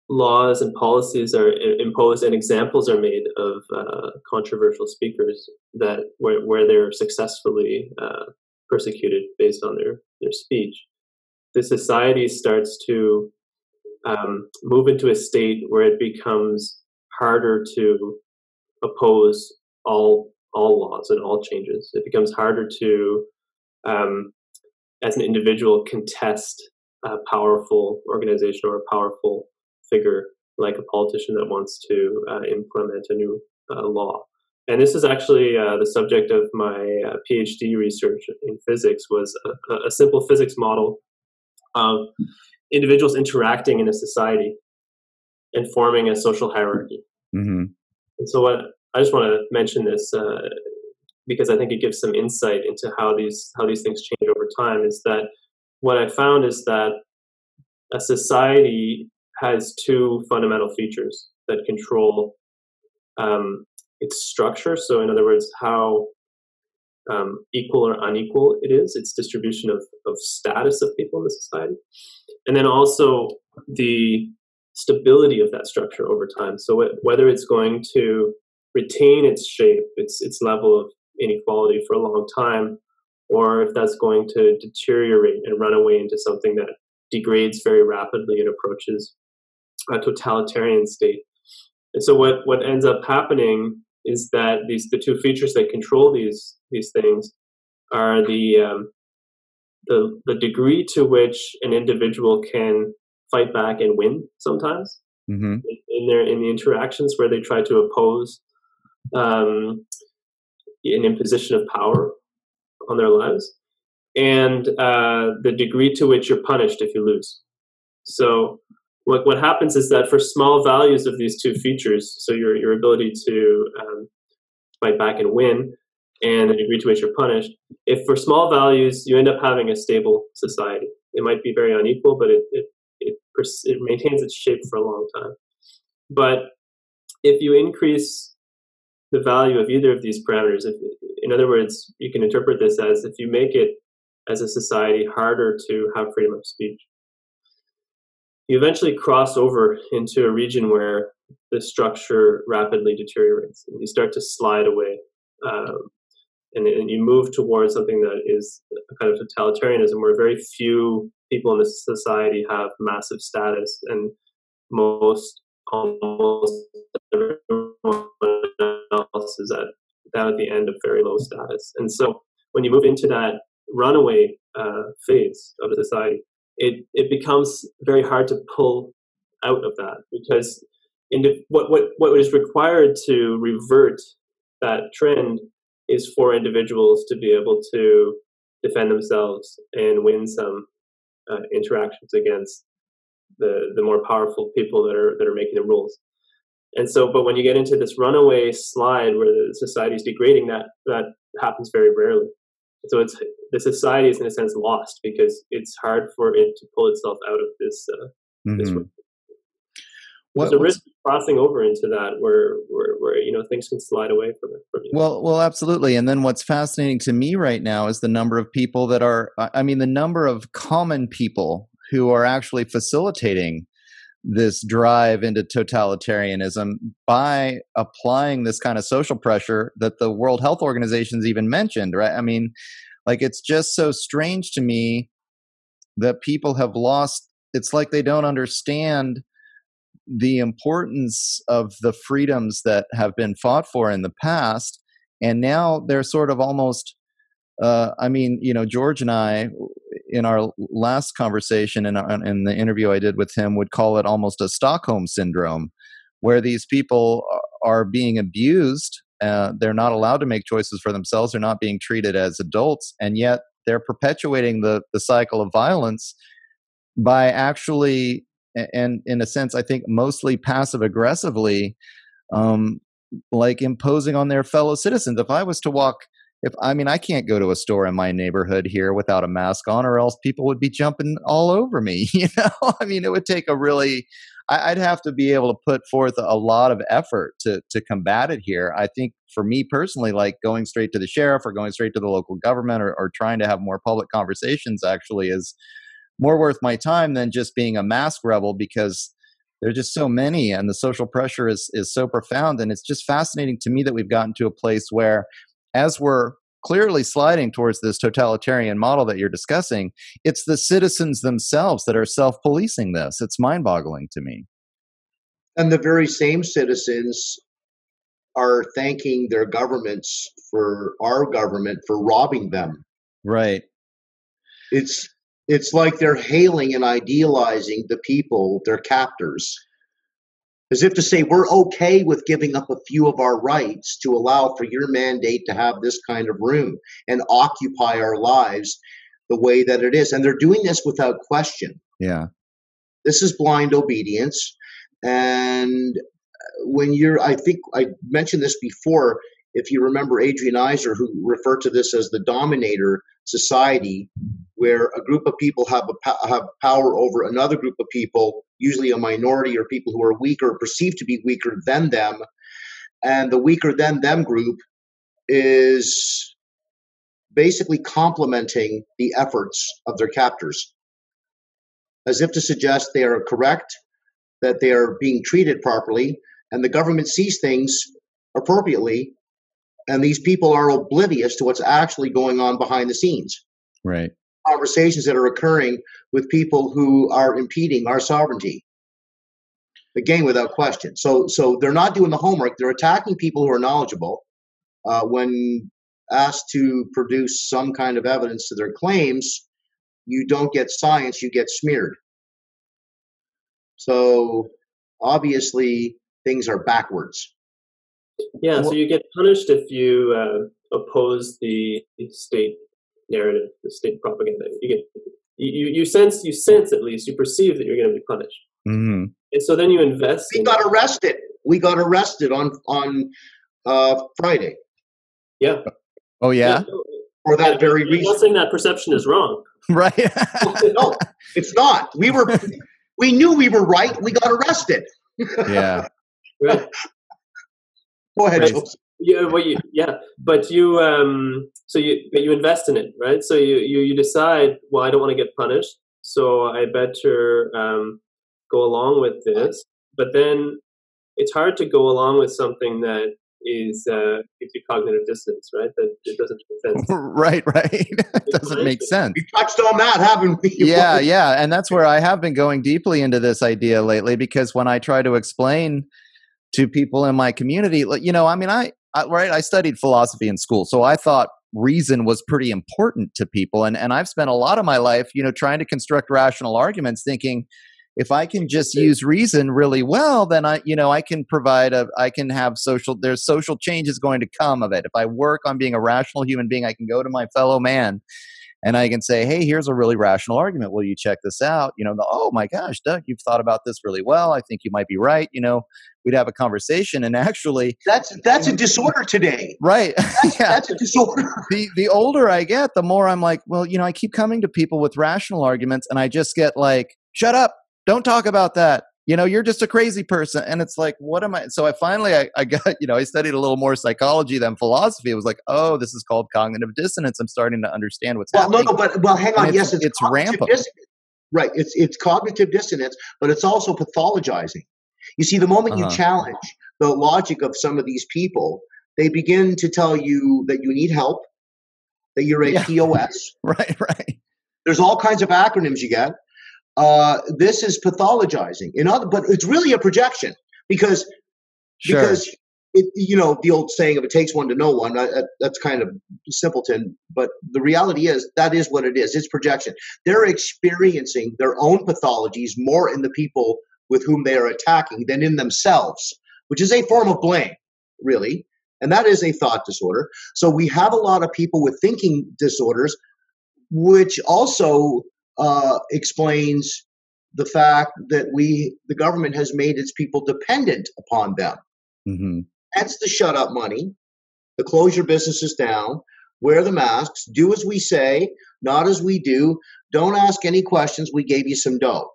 laws and policies are imposed and examples are made of uh, controversial speakers that where, where they're successfully uh, persecuted based on their, their speech the society starts to um, move into a state where it becomes harder to oppose all all laws and all changes it becomes harder to um, as an individual contest a powerful organization or a powerful figure like a politician that wants to uh, implement a new uh, law. And this is actually uh, the subject of my uh, PhD research in physics was a, a, simple physics model of individuals interacting in a society and forming a social hierarchy. Mm-hmm. And so what I just want to mention this uh, because I think it gives some insight into how these how these things change over time. Is that what I found is that a society has two fundamental features that control um, its structure. So, in other words, how um, equal or unequal it is, its distribution of, of status of people in the society, and then also the stability of that structure over time. So, whether it's going to retain its shape, its its level of inequality for a long time, or if that's going to deteriorate and run away into something that degrades very rapidly and approaches a totalitarian state. And so what, what ends up happening is that these the two features that control these these things are the um, the the degree to which an individual can fight back and win sometimes mm-hmm. in, in, their in the interactions where they try to oppose um, an imposition of power on their lives, and uh, the degree to which you're punished if you lose. So what, what happens is that for small values of these two features, so your, your ability to um, fight back and win, and the degree to which you're punished, if for small values you end up having a stable society, it might be very unequal, but it, it, it, it maintains its shape for a long time. But if you increase the value of either of these parameters, if, in other words, you can interpret this as if you make it as a society harder to have freedom of speech, you eventually cross over into a region where the structure rapidly deteriorates and you start to slide away. Um, and, and, you move towards something that is a kind of totalitarianism where very few people in the society have massive status and most almost everyone else is at down at the end of very low status. And so when you move into that runaway uh, phase of society, it, it becomes very hard to pull out of that because indi- what, what, what is required to revert that trend is for individuals to be able to defend themselves and win some uh, interactions against the, the more powerful people that are, that are making the rules. And so, but when you get into this runaway slide where the society is degrading, that, that happens very rarely. So it's the society is in a sense lost because it's hard for it to pull itself out of this. Uh, mm-hmm. this what, There's a risk of crossing over into that where, where, where you know things can slide away from it. From you. Well, well, absolutely. And then what's fascinating to me right now is the number of people that are. I mean, the number of common people who are actually facilitating this drive into totalitarianism by applying this kind of social pressure that the World Health Organization's even mentioned, right? I mean, like it's just so strange to me that people have lost it's like they don't understand the importance of the freedoms that have been fought for in the past and now they're sort of almost uh, I mean, you know, George and I, in our last conversation and in, in the interview I did with him, would call it almost a Stockholm syndrome, where these people are being abused. Uh, they're not allowed to make choices for themselves. They're not being treated as adults, and yet they're perpetuating the the cycle of violence by actually, and in a sense, I think mostly passive aggressively, um, like imposing on their fellow citizens. If I was to walk if I mean I can't go to a store in my neighborhood here without a mask on, or else people would be jumping all over me. You know, I mean, it would take a really I'd have to be able to put forth a lot of effort to to combat it here. I think for me personally, like going straight to the sheriff or going straight to the local government or, or trying to have more public conversations actually is more worth my time than just being a mask rebel because there's just so many and the social pressure is is so profound and it's just fascinating to me that we've gotten to a place where as we're clearly sliding towards this totalitarian model that you're discussing, it's the citizens themselves that are self policing this. It's mind boggling to me. And the very same citizens are thanking their governments for our government for robbing them. Right. It's it's like they're hailing and idealizing the people, their captors as if to say we're okay with giving up a few of our rights to allow for your mandate to have this kind of room and occupy our lives the way that it is. And they're doing this without question. Yeah. This is blind obedience. And when you're i think i mentioned this before if you remember adrian Eisler, who referred to this as the dominator society where a group of people have a, have power over another group of people, usually a minority or people who are weaker, perceived to be weaker than them, and the weaker than them group is basically complementing the efforts of their captors, as if to suggest they are correct, that they are being treated properly, and the government sees things appropriately and these people are oblivious to what's actually going on behind the scenes. Right. Conversations that are occurring with people who are impeding our sovereignty. Again, without question. So, so they're not doing the homework. They're attacking people who are knowledgeable. Uh, when asked to produce some kind of evidence to their claims, you don't get science; you get smeared. So, obviously, things are backwards. Yeah, so you get punished if you uh, oppose the state narrative, the state propaganda. You get you, you sense you sense at least you perceive that you're going to be punished, mm-hmm. and so then you invest. We got arrested. We got arrested on on uh, Friday. Yeah. Oh yeah. For that very reason. I'm not saying that perception is wrong. right. no, it's not. We were. We knew we were right. We got arrested. yeah. Right. Go ahead, right. Yeah, well, you, yeah, but you, um, so you, but you invest in it, right? So you, you, you decide, well, I don't want to get punished, so I better um, go along with this. But then it's hard to go along with something that is uh, gives you cognitive dissonance, right? That it doesn't make sense. right, right. it doesn't make sense. We touched on that, haven't we? Yeah, yeah, and that's where I have been going deeply into this idea lately because when I try to explain to people in my community, you know, I mean, I, I right, I studied philosophy in school, so I thought reason was pretty important to people, and and I've spent a lot of my life, you know, trying to construct rational arguments, thinking if I can just use reason really well, then I, you know, I can provide a, I can have social, there's social change is going to come of it. If I work on being a rational human being, I can go to my fellow man and I can say, hey, here's a really rational argument. Will you check this out? You know, the, oh my gosh, Doug, you've thought about this really well. I think you might be right. You know, we'd have a conversation and actually that's that's a disorder today right that's, yeah. that's a disorder the the older i get the more i'm like well you know i keep coming to people with rational arguments and i just get like shut up don't talk about that you know you're just a crazy person and it's like what am i so i finally I, I, got you know i studied a little more psychology than philosophy. It was like oh this is called cognitive dissonance. I'm starting to understand what's well, happening no no but well hang on. it's, yes it's, it's rampant. right it's it's cognitive dissonance but it's also pathologizing. You see the moment uh-huh. you challenge the logic of some of these people they begin to tell you that you need help that you're a yeah. pos right right. There's all kinds of acronyms you get uh, this is pathologizing. In other, but it's really a projection because sure. because it, you know the old saying of "it takes one to know one." I, that's kind of simpleton, but the reality is that is what it is. It's projection. They're experiencing their own pathologies more in the people with whom they are attacking than in themselves, which is a form of blame, really. And that is a thought disorder. So we have a lot of people with thinking disorders, which also uh, explains the fact that we the government has made its people dependent upon them. Mm-hmm. That's the shut up money. The close your businesses down, wear the masks, do as we say, not as we do. Don't ask any questions. We gave you some dough.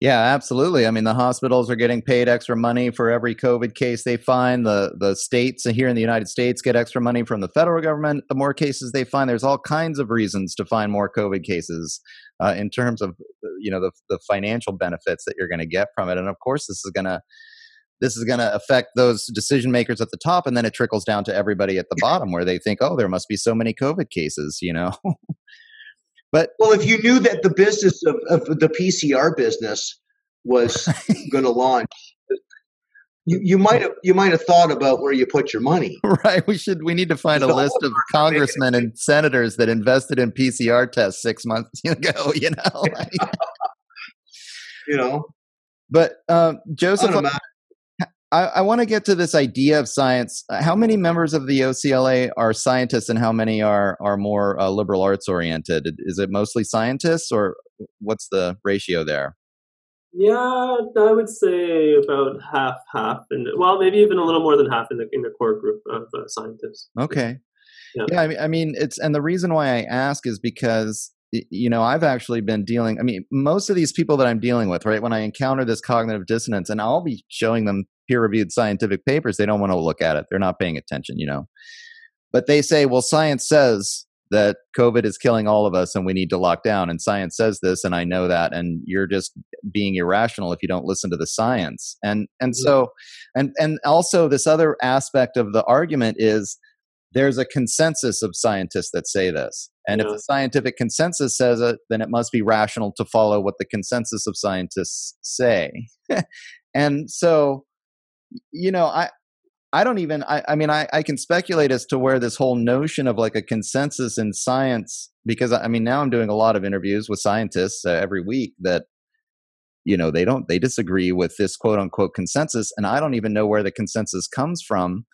Yeah, absolutely. I mean, the hospitals are getting paid extra money for every COVID case they find. The the states here in the United States get extra money from the federal government. The more cases they find, there's all kinds of reasons to find more COVID cases uh, in terms of you know the the financial benefits that you're going to get from it. And of course, this is going to this is going to affect those decision makers at the top, and then it trickles down to everybody at the bottom, where they think, oh, there must be so many COVID cases, you know. But well, if you knew that the business of, of the PCR business was going to launch, you, you might have you might have thought about where you put your money. Right. We should we need to find a list of congressmen and senators that invested in PCR tests six months ago. You know. you know. But um, Joseph, I, I want to get to this idea of science. How many members of the OCLA are scientists, and how many are are more uh, liberal arts oriented? Is it mostly scientists, or what's the ratio there? Yeah, I would say about half half, and well, maybe even a little more than half in the in the core group of uh, scientists. Okay. Yeah. yeah, I mean, I mean, it's and the reason why I ask is because you know i've actually been dealing i mean most of these people that i'm dealing with right when i encounter this cognitive dissonance and i'll be showing them peer reviewed scientific papers they don't want to look at it they're not paying attention you know but they say well science says that covid is killing all of us and we need to lock down and science says this and i know that and you're just being irrational if you don't listen to the science and and mm-hmm. so and and also this other aspect of the argument is there's a consensus of scientists that say this. And yeah. if the scientific consensus says it, then it must be rational to follow what the consensus of scientists say. and so, you know, I, I don't even, I, I mean, I, I can speculate as to where this whole notion of like a consensus in science, because I mean, now I'm doing a lot of interviews with scientists uh, every week that, you know, they don't, they disagree with this quote unquote consensus. And I don't even know where the consensus comes from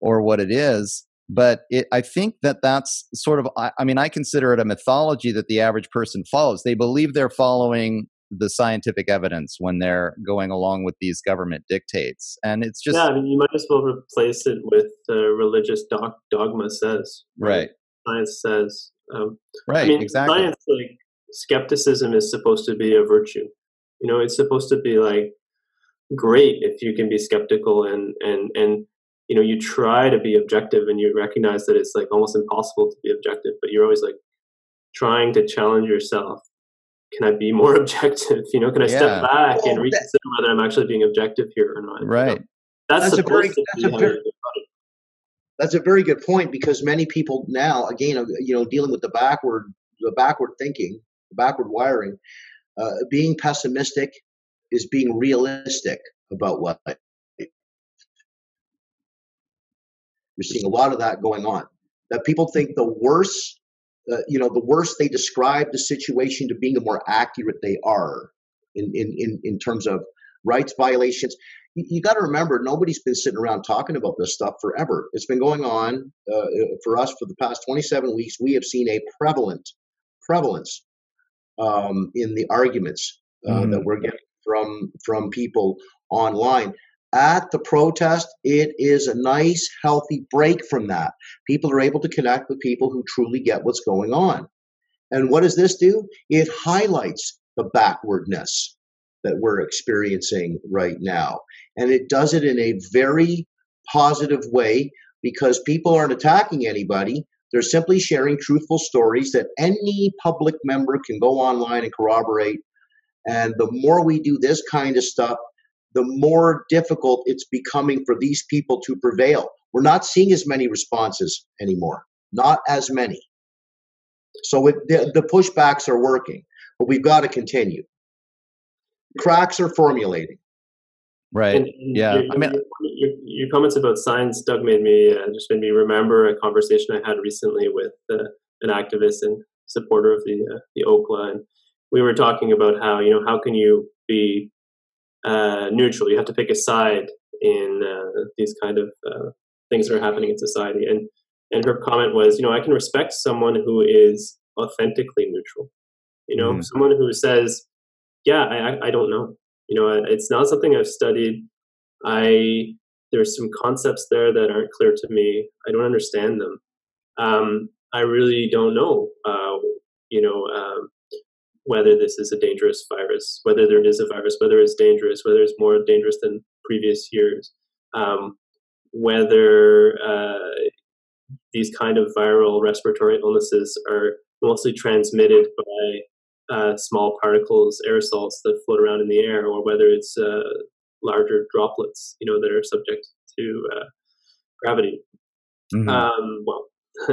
or what it is but it, I think that that's sort of, I, I mean, I consider it a mythology that the average person follows. They believe they're following the scientific evidence when they're going along with these government dictates. And it's just. Yeah, I mean, you might as well replace it with uh, religious doc- dogma says. Right. Science says. Um, right, I mean, exactly. Science, like, skepticism is supposed to be a virtue. You know, it's supposed to be like great if you can be skeptical and, and, and, you know, you try to be objective and you recognize that it's like almost impossible to be objective, but you're always like trying to challenge yourself can I be more objective? You know, can I Yeah. step back Well, and reconsider whether I'm actually being objective here or not? You know, Right. That's, That's a very- that's a very- you think about it. That's a very good point because many people now, again, uh, you know, dealing with the backward, the backward thinking, the backward wiring, uh, being pessimistic is being realistic about what you're seeing a lot of that going on. That people think the worse, uh, you know, the worse they describe the situation to being, the more accurate they are in in in, in terms of rights violations. You, you got to remember, nobody's been sitting around talking about this stuff forever. It's been going on uh, for us for the past 27 weeks. We have seen a prevalent prevalence um, in the arguments uh, Mhm. that we're getting from from people online at the protest it is a nice healthy break from that. People are able to connect with people who truly get what's going on. And what does this do? It highlights the backwardness that we're experiencing right now. And it does it in a very positive way because people aren't attacking anybody. They're simply sharing truthful stories that any public member can go online and corroborate. And the more we do this kind of stuff, the more difficult it's becoming for these people to prevail. We're not seeing as many responses anymore, not as many. So it, the, the pushbacks are working, but we've got to continue. Cracks are formulating. Right. And, and Yeah, Your, I mean- your, your, your comments about science, Doug, made me uh, just made me remember a conversation I had recently with uh, an activist and supporter of the uh, the OCLA, and we were talking about how you know how can you be uh, neutral? You have to pick a side in uh, these kind of uh, things that are happening in society, and and her comment was, you know, I can respect someone who is authentically neutral. You know, Mhm. someone who says, yeah, I, I- I don't know. You know, it's not something I've studied. I there's some concepts there that aren't clear to me. I don't understand them. Um, I really don't know. Uh, you know, um, whether this is a dangerous virus, whether there is a virus, whether it's dangerous, whether it's more dangerous than previous years, um, whether uh, these kind of viral respiratory illnesses are mostly transmitted by uh, small particles, aerosols that float around in the air, or whether it's uh, larger droplets, you know, that are subject to uh, gravity. Mhm. Um, well,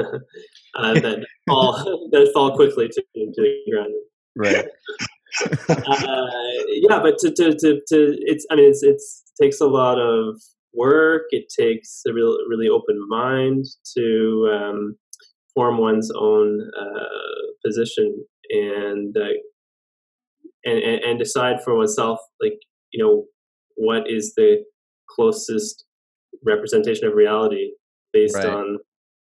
uh, that fall that fall quickly to, to the ground. Right. Uh, yeah, but to, to, to, to it's I mean it's it's takes a lot of work. It takes a real really open mind to um, form one's own uh, position and, uh, and and and decide for oneself like you know what is the closest representation of reality based Right. on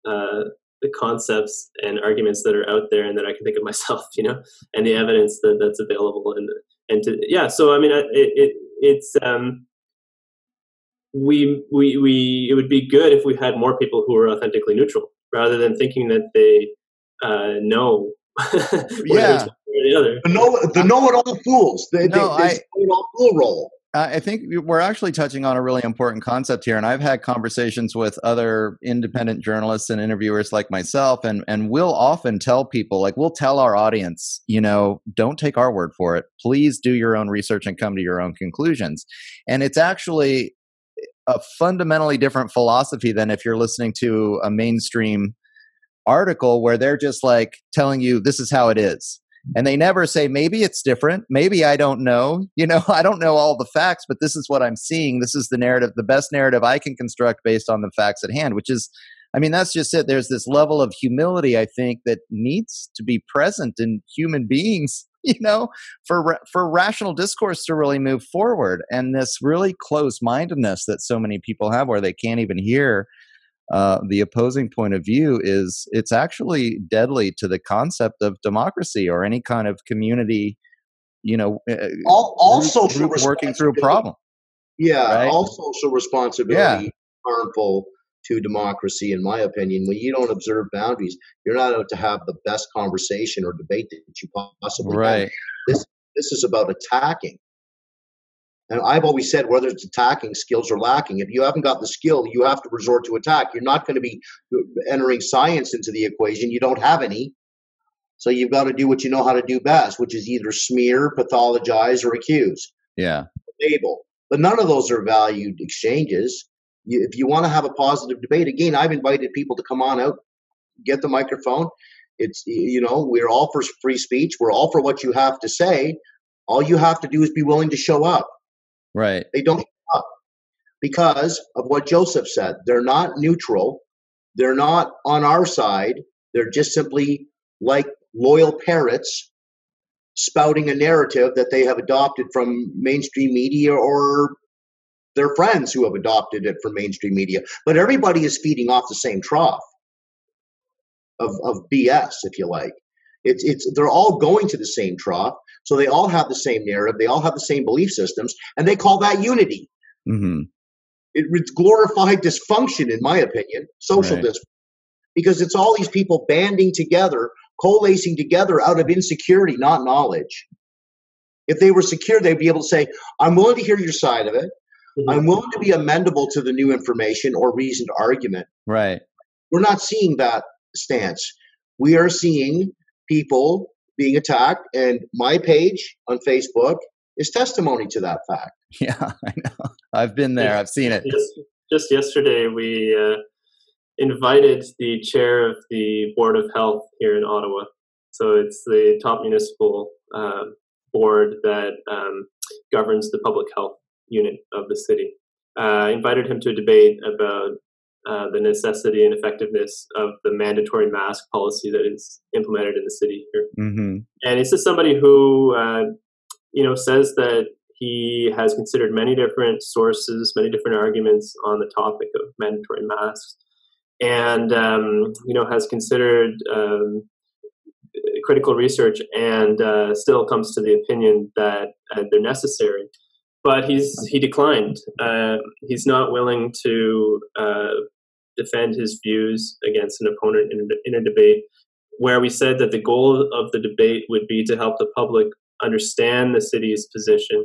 uh, the concepts and arguments that are out there and that I can think of myself, you know, and the evidence that that's available and and to yeah. So I mean, it, it it's um we we we it would be good if we had more people who were authentically neutral rather than thinking that they uh, know Yeah. one or the other. The know the know-it-all fools. They, No, they, I- they know-it-all fool role. I think we're actually touching on a really important concept here, and I've had conversations with other independent journalists and interviewers like myself, and and we'll often tell people, like we'll tell our audience, you know, don't take our word for it. Please do your own research and come to your own conclusions. And it's actually a fundamentally different philosophy than if you're listening to a mainstream article where they're just like telling you this is how it is and they never say maybe it's different. Maybe i don't know. You know i don't know all the facts but this is what i'm seeing. This is the narrative the best narrative i can construct based on the facts at hand which is i mean that's just it. There's this level of humility i think that needs to be present in human beings you know for for rational discourse to really move forward. And this really close mindedness that so many people have where they can't even hear uh, the opposing point of view is it's actually deadly to the concept of democracy or any kind of community you know uh, all, all social working through a problem yeah right? all social responsibility yeah. harmful to democracy in my opinion when you don't observe boundaries you're not out to have the best conversation or debate that you possibly right can. this this is about attacking and I've always said whether it's attacking, skills are lacking. If you haven't got the skill, you have to resort to attack. You're not going to be uh, entering science into the equation. You don't have any. So you've got to do what you know how to do best, which is either smear, pathologize, or accuse. Yeah. Label. But none of those are valued exchanges. You, if you want to have a positive debate, again, I've invited people to come on out, get the microphone. It's, you know, we're all for free speech. We're all for what you have to say. All you have to do is be willing to show up. Right. They don't up because of what Joseph said. They're not neutral. They're not on our side. They're just simply like loyal parrots spouting a narrative that they have adopted from mainstream media or their friends who have adopted it from mainstream media. But everybody is feeding off the same trough of, of BS, if you like. It's, it's, they're all going to the same trough. So they all have the same narrative, they all have the same belief systems, and they call that unity. Mm-hmm. It, it's glorified dysfunction, in my opinion, social right. dysfunction, because it's all these people banding together, coalescing together out of insecurity, not knowledge. If they were secure, they'd be able to say, I'm willing to hear your side of it. Mm-hmm. I'm willing to be amendable to the new information or reasoned argument. Right. We're not seeing that stance. We are seeing people being attacked, and my page on Facebook is testimony to that fact. Yeah, I know. I've been there. I've seen it. Just, just yesterday, we uh, invited the chair of the Board of Health here in Ottawa. So it's the top municipal uh, board that um, governs the public health unit of the city. Uh, invited him to a debate about uh, the necessity and effectiveness of the mandatory mask policy that is implemented in the city here. Mm-hmm. And this is somebody who, uh, you know, says that he has considered many different sources, many different arguments on the topic of mandatory masks, and um, you know has considered um, critical research and uh, still comes to the opinion that uh, they're necessary but he's he declined. Uh, he's not willing to uh, defend his views against an opponent in, in a debate, where we said that the goal of the debate would be to help the public understand the city's position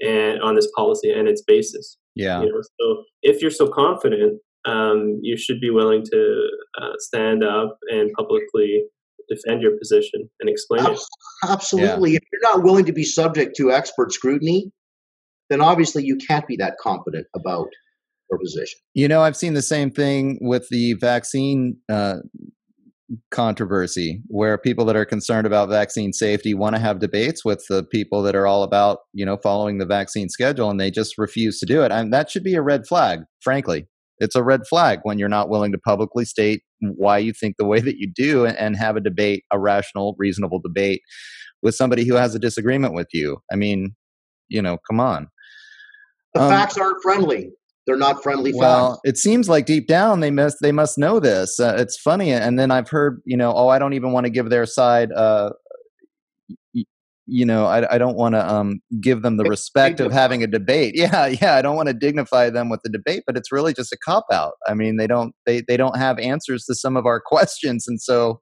and on this policy and its basis. Yeah. You know, so if you're so confident, um, you should be willing to uh, stand up and publicly defend your position and explain it. Absolutely. Yeah. If you're not willing to be subject to expert scrutiny, then obviously you can't be that confident about position. You know, I've seen the same thing with the vaccine uh, controversy, where people that are concerned about vaccine safety want to have debates with the people that are all about, you know, following the vaccine schedule, and they just refuse to do it. And that should be a red flag, frankly. It's a red flag when you're not willing to publicly state why you think the way that you do and have a debate, a rational, reasonable debate with somebody who has a disagreement with you. I mean, you know, come on. The um, facts aren't friendly they're not friendly well facts. it seems like deep down they must they must know this. Uh, it's funny and then i've heard you know oh i don't even want to give their side uh y- you know i, I don't want to um give them the respect of having a debate. Yeah yeah i don't want to dignify them with the debate but it's really just a cop out. I mean they don't they they don't have answers to some of our questions and so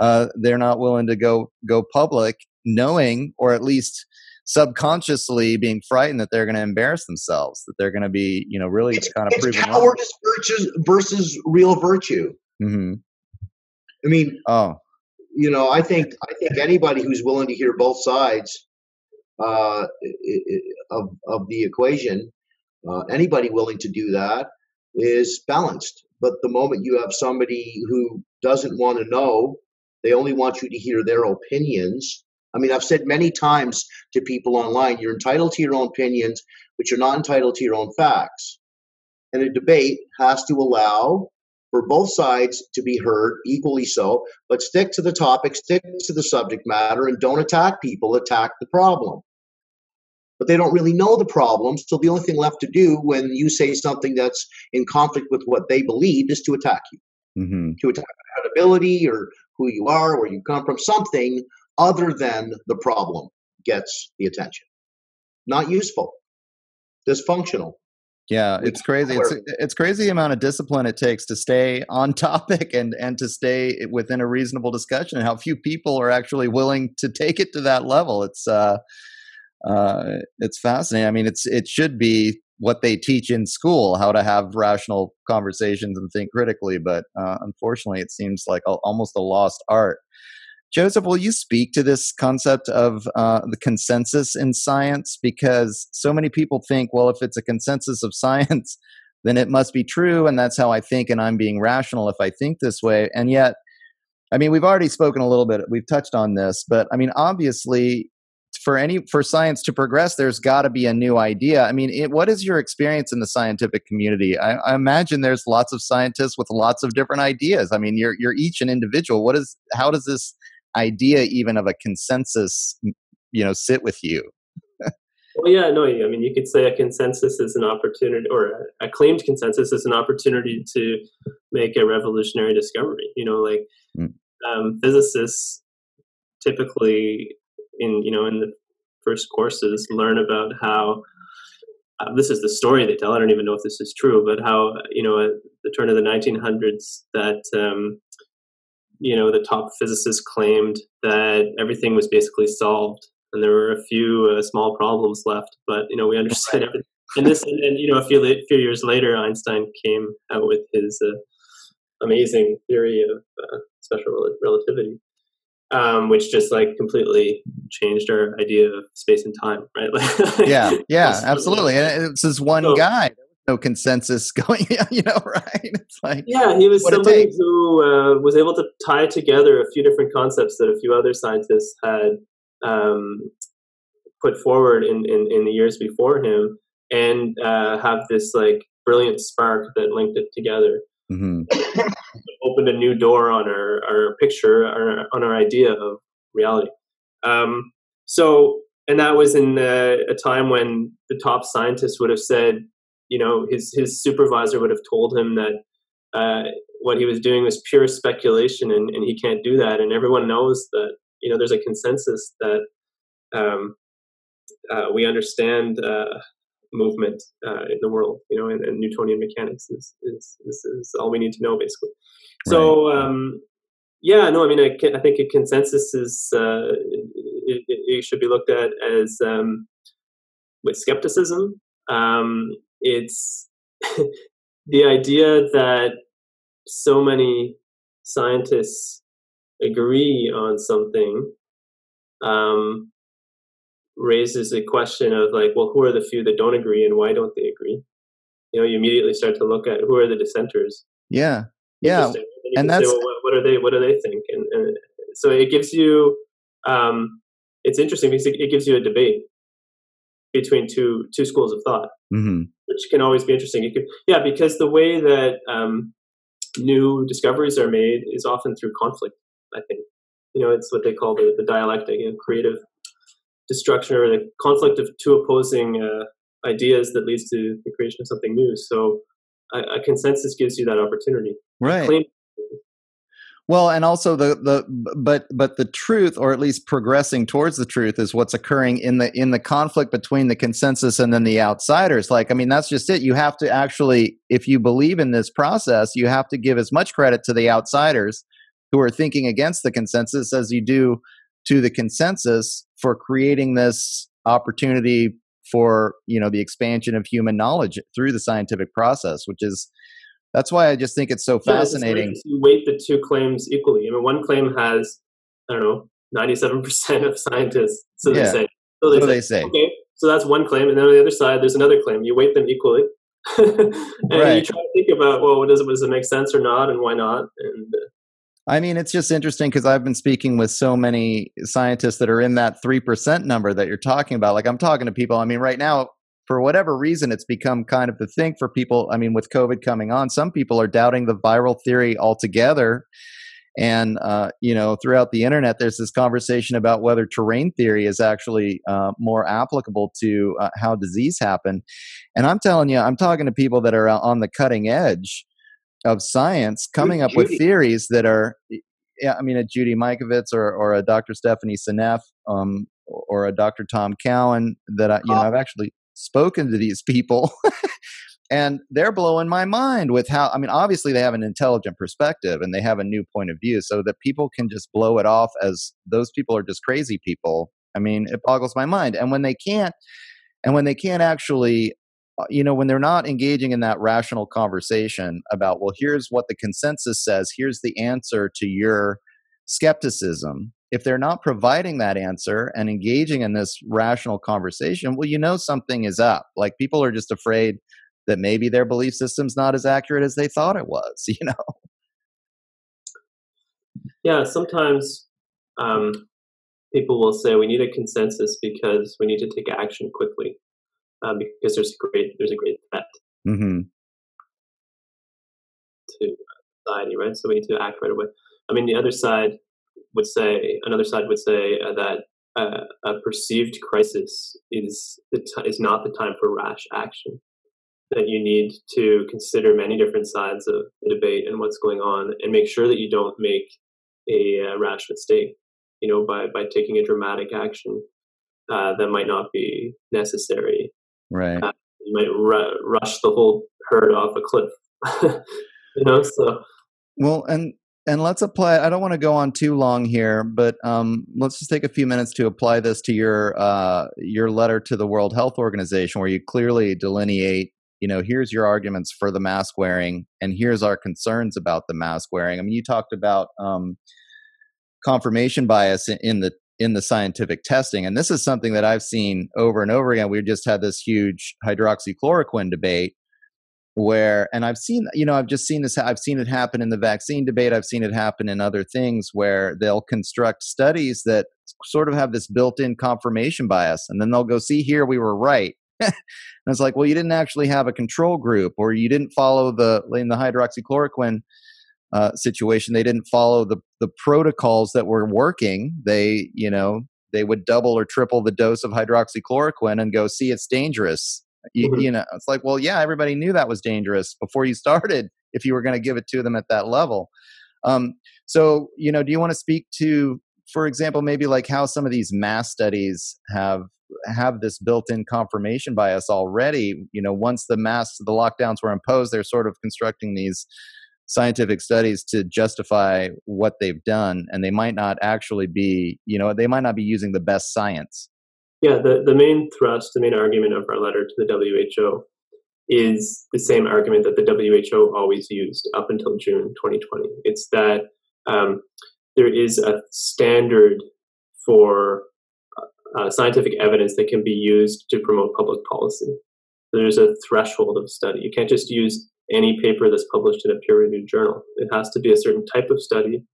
uh they're not willing to go go public knowing or at least subconsciously being frightened that they're going to embarrass themselves, that they're going to be, you know, really it's, kind of it's cowardice versus, versus real virtue. Mm-hmm. I mean, oh, you know, I think I think anybody who's willing to hear both sides uh, of of the equation, uh, anybody willing to do that is balanced. But the moment you have somebody who doesn't want to know, they only want you to hear their opinions I mean, I've said many times to people online, you're entitled to your own opinions, but you're not entitled to your own facts. And a debate has to allow for both sides to be heard equally so, but stick to the topic, stick to the subject matter, and don't attack people, attack the problem. but they don't really know the problems. So the only thing left to do when you say something that's in conflict with what they believe is to attack you, mm-hmm. to attack credibility or who you are, where you come from, something other than the problem gets the attention. Not useful, dysfunctional. Yeah, it's crazy. It's it's crazy the amount of discipline it takes to stay on topic and and to stay within a reasonable discussion and how few people are actually willing to take it to that level. It's uh uh it's fascinating. I mean, it's it should be what they teach in school, how to have rational conversations and think critically, but uh, unfortunately it seems like a, almost a lost art. Joseph, will you speak to this concept of uh, the consensus in science? Because so many people think, well, if it's a consensus of science, then it must be true, and that's how I think, and I'm being rational if I think this way. And yet, I mean, we've already spoken a little bit, we've touched on this, but I mean, obviously, for any for science to progress there's got to be a new idea i mean it, what is your experience in the scientific community I, I, imagine there's lots of scientists with lots of different ideas i mean you're you're each an individual what is how does this idea even of a consensus you know sit with you well yeah no i mean you could say a consensus is an opportunity or a, claimed consensus is an opportunity to make a revolutionary discovery you know like mm. um, physicists typically in you know in the first courses learn about how uh, this is the story they tell. I don't even know if this is true, but how you know at the turn of the 1900s that um, you know, the top physicists claimed that everything was basically solved, and there were a few uh, small problems left. But you know, we understood everything. And this, and, and, you know, a few few years later, Einstein came out with his uh, amazing theory of uh, special rel- relativity, um, which just like completely changed our idea of space and time, right? yeah, yeah, absolutely. And it's this one so, guy no consensus going you know right? It's like yeah he was somebody who uh, was able to tie together a few different concepts that a few other scientists had um, put forward in, in, in, the years before him and uh, have this like brilliant spark that linked it together. Mm-hmm. opened a new door on our, our picture our, on our idea of reality. Um, so and that was in uh, a time when the top scientists would have said you know his his supervisor would have told him that uh, what he was doing was pure speculation and, and he can't do that and everyone knows that you know there's a consensus that um, uh, we understand uh, movement uh, in the world you know and, and newtonian mechanics is, is, is, is, all we need to know basically right. so um, yeah no i mean I, I think a consensus is uh, it, it, should be looked at as um, with skepticism um, it's the idea that so many scientists agree on something um, raises a question of like, well, who are the few that don't agree and why don't they agree? You know, you immediately start to look at who are the dissenters. Yeah, yeah, and that's say, well, what, what, are they? What do they think? And, and so it gives you. Um, it's interesting because it, it gives you a debate between two two schools of thought, mm-hmm. Which can always be interesting. Could, yeah, because the way that um, new discoveries are made is often through conflict. I think you know it's what they call the, the dialectic, you know, creative destruction or the conflict of two opposing uh, ideas that leads to the creation of something new. So a, a consensus gives you that opportunity. Right. Claim well, and also the the but but the truth, or at least progressing towards the truth, is what's occurring in the in the conflict between the consensus and then the outsiders. Like, I mean, that's just it. You have to actually, if you believe in this process, you have to give as much credit to the outsiders who are thinking against the consensus as you do to the consensus for creating this opportunity for you know the expansion of human knowledge through the scientific process, which is that's why I just think it's so fascinating. Yeah, you weight the two claims equally. I mean, one claim has, I don't know, 97% of scientists. So yeah. they say. So they, so say, they say. Okay, so that's one claim. And then on the other side, there's another claim. You weight them equally. and right. you try to think about, well, does it, does it make sense or not, and why not? And uh, I mean, it's just interesting because I've been speaking with so many scientists that are in that 3% number that you're talking about. Like, I'm talking to people, I mean, right now, for whatever reason, it's become kind of the thing for people. I mean, with COVID coming on, some people are doubting the viral theory altogether. And uh, you know, throughout the internet, there's this conversation about whether terrain theory is actually uh, more applicable to uh, how disease happen. And I'm telling you, I'm talking to people that are on the cutting edge of science, coming up with theories that are. Yeah, I mean, a Judy Mikovits or, or a Dr. Stephanie Seneff um, or a Dr. Tom Cowan that I, you know, I've actually spoken to these people and they're blowing my mind with how i mean obviously they have an intelligent perspective and they have a new point of view so that people can just blow it off as those people are just crazy people. I mean it boggles my mind and when they can't and when they can't actually uh, you know when they're not engaging in that rational conversation about well here's what the consensus says here's the answer to your skepticism if they're not providing that answer and engaging in this rational conversation well you know something is up. Like people are just afraid that maybe their belief system's not as accurate as they thought it was you know? Yeah sometimes um, people will say we need a consensus because we need to take action quickly um, because there's a great there's a great threat. Mm-hmm. to society right? So we need to act right away. I mean the other side would say another side would say uh, that uh, a perceived crisis is the t- is not the time for rash action. That you need to consider many different sides of the debate and what's going on, and make sure that you don't make a uh, rash mistake. You know, by by taking a dramatic action uh, that might not be necessary. Right. Uh, you might ru- rush the whole herd off a cliff. you know, so. Well, and and let's apply i don't want to go on too long here but um, let's just take a few minutes to apply this to your uh, your letter to the world health organization where you clearly delineate you know here's your arguments for the mask wearing and here's our concerns about the mask wearing. I mean you talked about um, confirmation bias in the in the scientific testing and this is something that i've seen over and over again. We just had this huge hydroxychloroquine debate where and i've seen you know i've just seen this i've seen it happen in the vaccine debate i've seen it happen in other things where they'll construct studies that sort of have this built-in confirmation bias and then they'll go see here we were right. And it's like well you didn't actually have a control group or you didn't follow the in the hydroxychloroquine uh, situation they didn't follow the the protocols that were working they you know they would double or triple the dose of hydroxychloroquine and go see it's dangerous you, you know, it's like, well, yeah, everybody knew that was dangerous before you started if you were going to give it to them at that level. Um, so, you know, do you want to speak to, for example, maybe like how some of these mass studies have have this built-in confirmation bias already? You know, once the mass the lockdowns were imposed, they're sort of constructing these scientific studies to justify what they've done, and they might not actually be, you know, they might not be using the best science. Yeah, the, the main thrust, the main argument of our letter to the WHO is the same argument that the WHO always used up until June 2020. It's that um, there is a standard for uh, scientific evidence that can be used to promote public policy. There's a threshold of study. You can't just use any paper that's published in a peer reviewed journal. It has to be a certain type of study.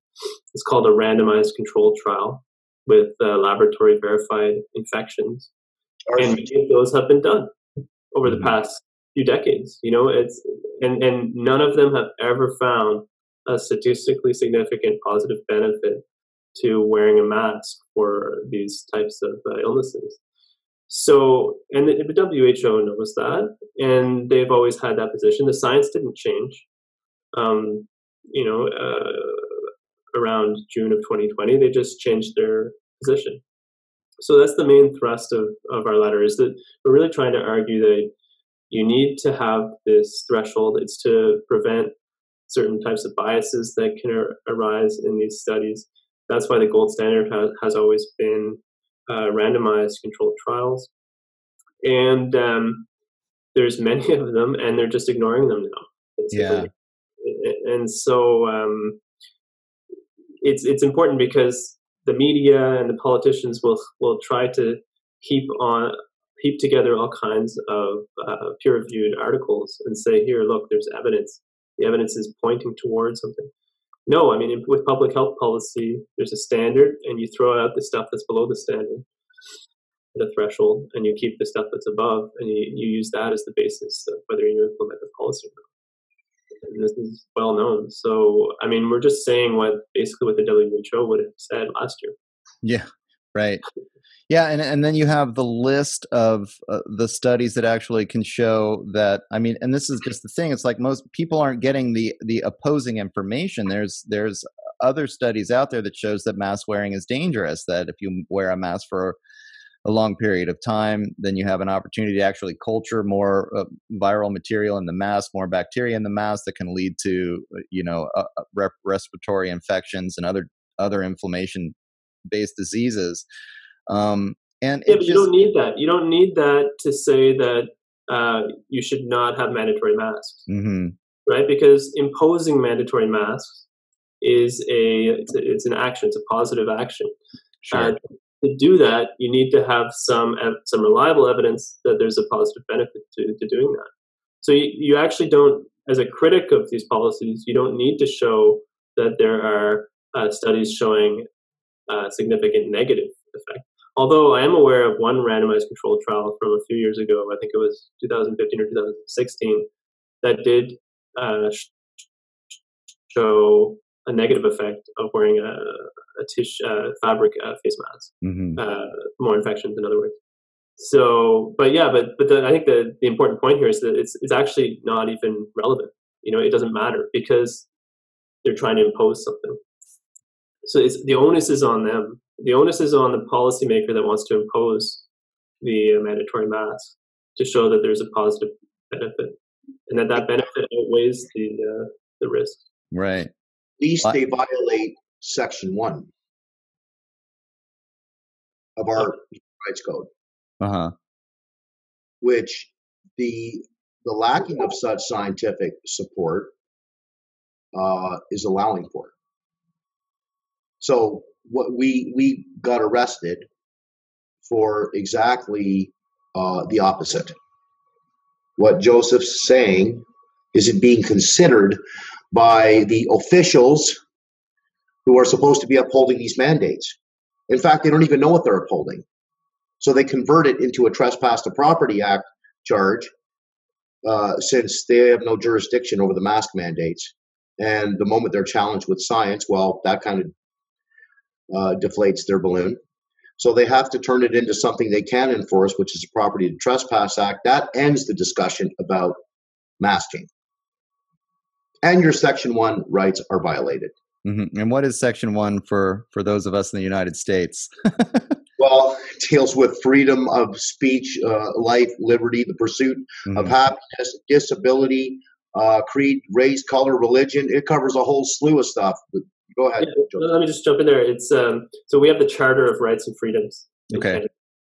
It's called a randomized controlled trial with uh, laboratory verified infections. And many of those have been done over the mm-hmm. past few decades. You know, it's and and none of them have ever found a statistically significant positive benefit to wearing a mask for these types of uh, illnesses. So, and the, the, WHO knows that, and they've always had that position. The science didn't change. Um, you know, uh, around June of 2020. They just changed their position. So that's the main thrust of, of our letter is that we're really trying to argue that you need to have this threshold. It's to prevent certain types of biases that can ar- arise in these studies. That's why the gold standard ha- has always been uh, randomized controlled trials. And um, there's many of them, and they're just ignoring them now. Yeah. And so um, it's it's important because the media and the politicians will will try to heap on heap together all kinds of uh, peer-reviewed articles and say, here, look, there's evidence. The evidence is pointing towards something. No, I mean, with public health policy, there's a standard, and you throw out the stuff that's below the standard, the threshold, and you keep the stuff that's above, and you, you use that as the basis of whether you implement the policy or not. This is well known. So, I mean, we're just saying what basically what the WHO would have said last year. Yeah, right. Yeah, and and then you have the list of uh, the studies that actually can show that. I mean, and this is just the thing. It's like most people aren't getting the the opposing information. There's there's other studies out there that shows that mask wearing is dangerous. That if you wear a mask for a long period of time, then you have an opportunity to actually culture more uh, viral material in the mask, more bacteria in the mask that can lead to, uh, you know, uh, uh respiratory infections and other other inflammation based diseases. Um, and yeah, just, you don't need that. You don't need that to say that uh, you should not have mandatory masks, mm-hmm. right? Because imposing mandatory masks is a it's, a, it's an action. It's a positive action. Sure. Uh, to do that, you need to have some some reliable evidence that there's a positive benefit to, to doing that. So you, you actually don't, as a critic of these policies, you don't need to show that there are uh, studies showing uh, significant negative effect. Although I am aware of one randomized controlled trial from a few years ago, I think it was 2015 or 2016, that did uh, show a negative effect of wearing a, a tissue uh, fabric uh, face mask. Mm-hmm. Uh, more infections, in other words. So, but yeah, but but the, I think the the important point here is that it's it's actually not even relevant. You know, it doesn't matter because they're trying to impose something. So it's the onus is on them. The onus is on the policymaker that wants to impose the mandatory mask to show that there's a positive benefit and that that benefit outweighs the uh, the risk. Right least they violate section one of our rights code. Uh-huh. Which the the lacking of such scientific support uh, is allowing for. So what we we got arrested for exactly uh, the opposite. What Joseph's saying is it being considered by the officials who are supposed to be upholding these mandates. In fact, they don't even know what they're upholding. So they convert it into a trespass to property act charge uh, since they have no jurisdiction over the mask mandates. And the moment they're challenged with science, well, that kind of uh, deflates their balloon. So they have to turn it into something they can enforce, which is a property to trespass act. That ends the discussion about masking and your Section 1 rights are violated. Mm-hmm. And what is Section 1 for, for those of us in the United States? well, it deals with freedom of speech, uh, life, liberty, the pursuit mm-hmm. of happiness, disability, uh, creed, race, color, religion. It covers a whole slew of stuff. But go ahead. Yeah, let me just jump in there. It's um, so we have the Charter of Rights and Freedoms. Okay.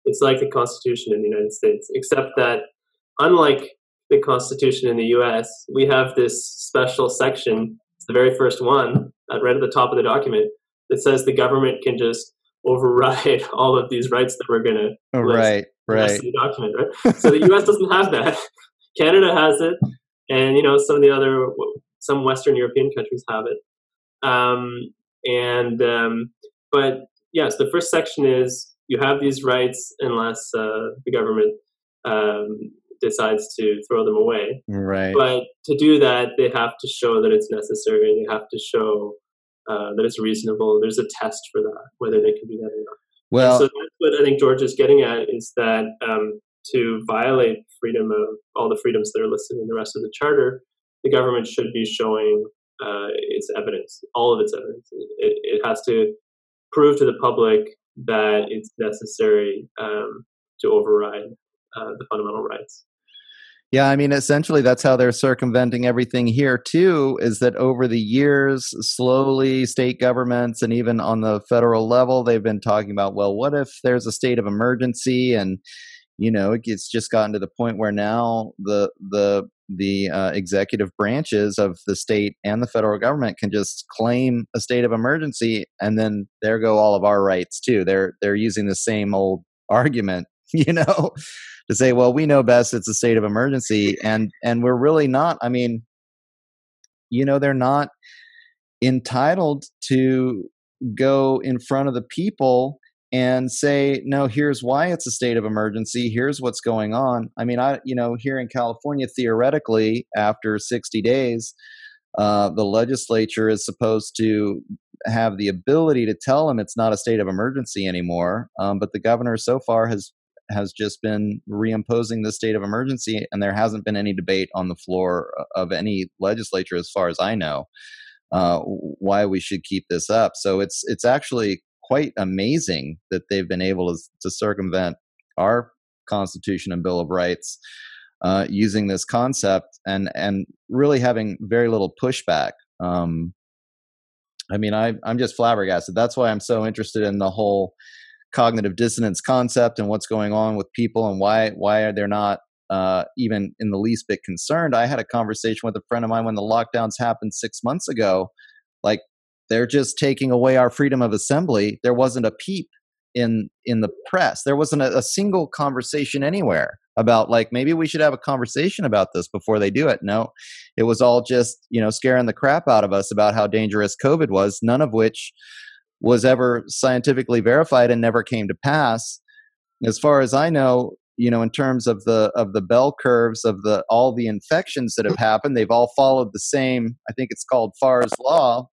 It's like the Constitution in the United States, except that unlike the Constitution in the U.S., we have this special section. It's the very first one, right at the top of the document, that says the government can just override all of these rights that we're going to. Oh, right, right. The document, right? so the U.S. doesn't have that. Canada has it, and you know some of the other some Western European countries have it. Um, and um, but yes, the first section is you have these rights unless uh, the government um, decides to throw them away. Right. But to do that, they have to show that it's necessary. They have to show uh, that it's reasonable. There's a test for that, whether they can do that or not. Well, and so that's what I think George is getting at is that um, to violate freedom of all the freedoms that are listed in the rest of the charter, the government should be showing uh, its evidence, all of its evidence. It, it, has to prove to the public that it's necessary um, to override uh, the fundamental rights. Yeah, I mean, essentially, that's how they're circumventing everything here, too, is that over the years, slowly, state governments and even on the federal level, they've been talking about, well, what if there's a state of emergency? And, you know, it's just gotten to the point where now the, the, the uh, executive branches of the state and the federal government can just claim a state of emergency and then there go all of our rights too they're they're using the same old argument you know to say, well, we know best. It's a state of emergency, and and we're really not. I mean, you know, they're not entitled to go in front of the people and say no here's why it's a state of emergency here's what's going on i mean i you know here in california theoretically after 60 days uh, the legislature is supposed to have the ability to tell them it's not a state of emergency anymore. Um, but the governor so far has has just been reimposing the state of emergency, and there hasn't been any debate on the floor of any legislature, as far as I know, uh, why we should keep this up. So it's it's actually quite amazing that they've been able to, to circumvent our Constitution and Bill of Rights uh, using this concept and and really having very little pushback. Um, I mean, I, I'm just flabbergasted. That's why I'm so interested in the whole cognitive dissonance concept and what's going on with people and why why are they not uh, even in the least bit concerned. I had a conversation with a friend of mine when the lockdowns happened six months ago. Like they're just taking away our freedom of assembly. There wasn't a peep in in the press. There wasn't a, a single conversation anywhere about like maybe we should have a conversation about this before they do it. No, it was all just you know scaring the crap out of us about how dangerous COVID was. None of which was ever scientifically verified and never came to pass. As far as I know, you know, in terms of the of the bell curves of the all the infections that have happened, they've all followed the same. I think it's called Farr's law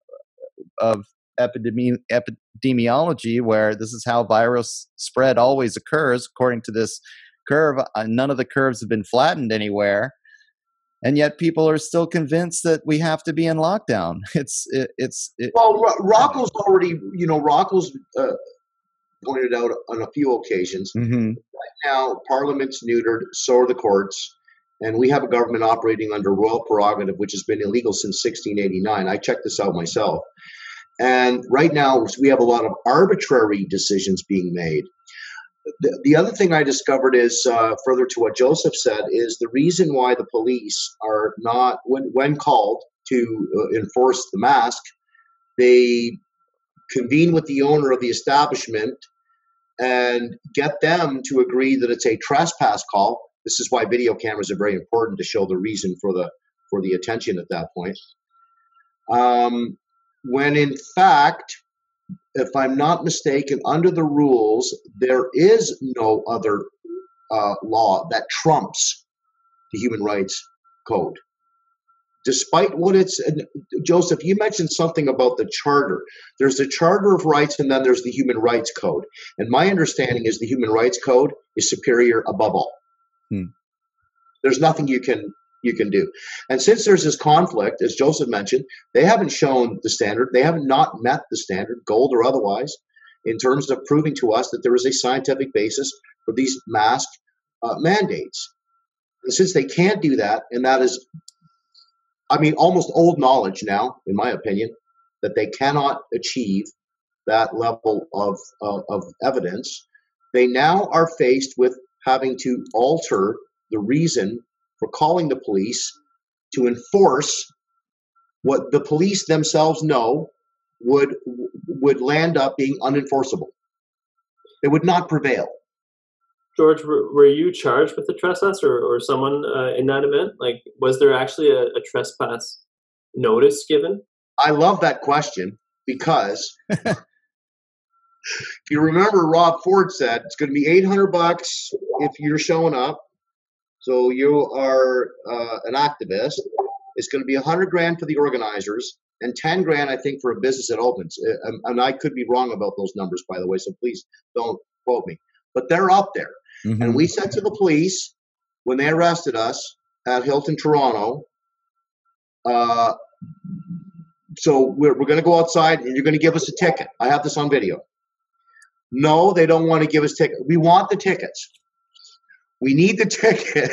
of epidemi- epidemiology, where this is how virus spread always occurs according to this curve. Uh, none of the curves have been flattened anywhere, and yet people are still convinced that we have to be in lockdown. It's it, it's it, well, Rocco's already you know Rocco's uh, pointed out on a few occasions. Mm-hmm. Right now, Parliament's neutered, so are the courts. And we have a government operating under royal prerogative, which has been illegal since 1689. I checked this out myself. And right now, we have a lot of arbitrary decisions being made. The, the other thing I discovered is, uh, further to what Joseph said, is the reason why the police are not, when, when called to uh, enforce the mask, they convene with the owner of the establishment and get them to agree that it's a trespass call. This is why video cameras are very important to show the reason for the for the attention at that point. Um, when in fact, if I'm not mistaken, under the rules, there is no other uh, law that trumps the Human Rights Code. Despite what it's joseph you mentioned something about the charter. There's the charter of rights and then there's the human rights code. And my understanding is the human rights code is superior above all. Hmm. there's nothing you can you can do and since there's this conflict as joseph mentioned they haven't shown the standard they have not met the standard gold or otherwise in terms of proving to us that there is a scientific basis for these mask uh, mandates and since they can't do that and that is I mean, almost old knowledge now, in my opinion, that they cannot achieve that level of, uh, of evidence. They now are faced with having to alter the reason for calling the police to enforce what the police themselves know would would land up being unenforceable. It would not prevail. George, were, were you charged with a trespass or, or someone uh, in that event? Like, was there actually a, a trespass notice given? I love that question because if you remember, Rob Ford said it's going to be 800 bucks if you're showing up. So you are uh, an activist. It's going to be 100 grand for the organizers and 10 grand, I think, for a business that opens. Uh, and I could be wrong about those numbers, by the way, so please don't quote me. But they're up there. Mm-hmm. And we said to the police when they arrested us at Hilton Toronto, uh, so we're, we're going to go outside and you're going to give us a ticket. I have this on video. No, they don't want to give us ticket. We want the tickets. We need the ticket.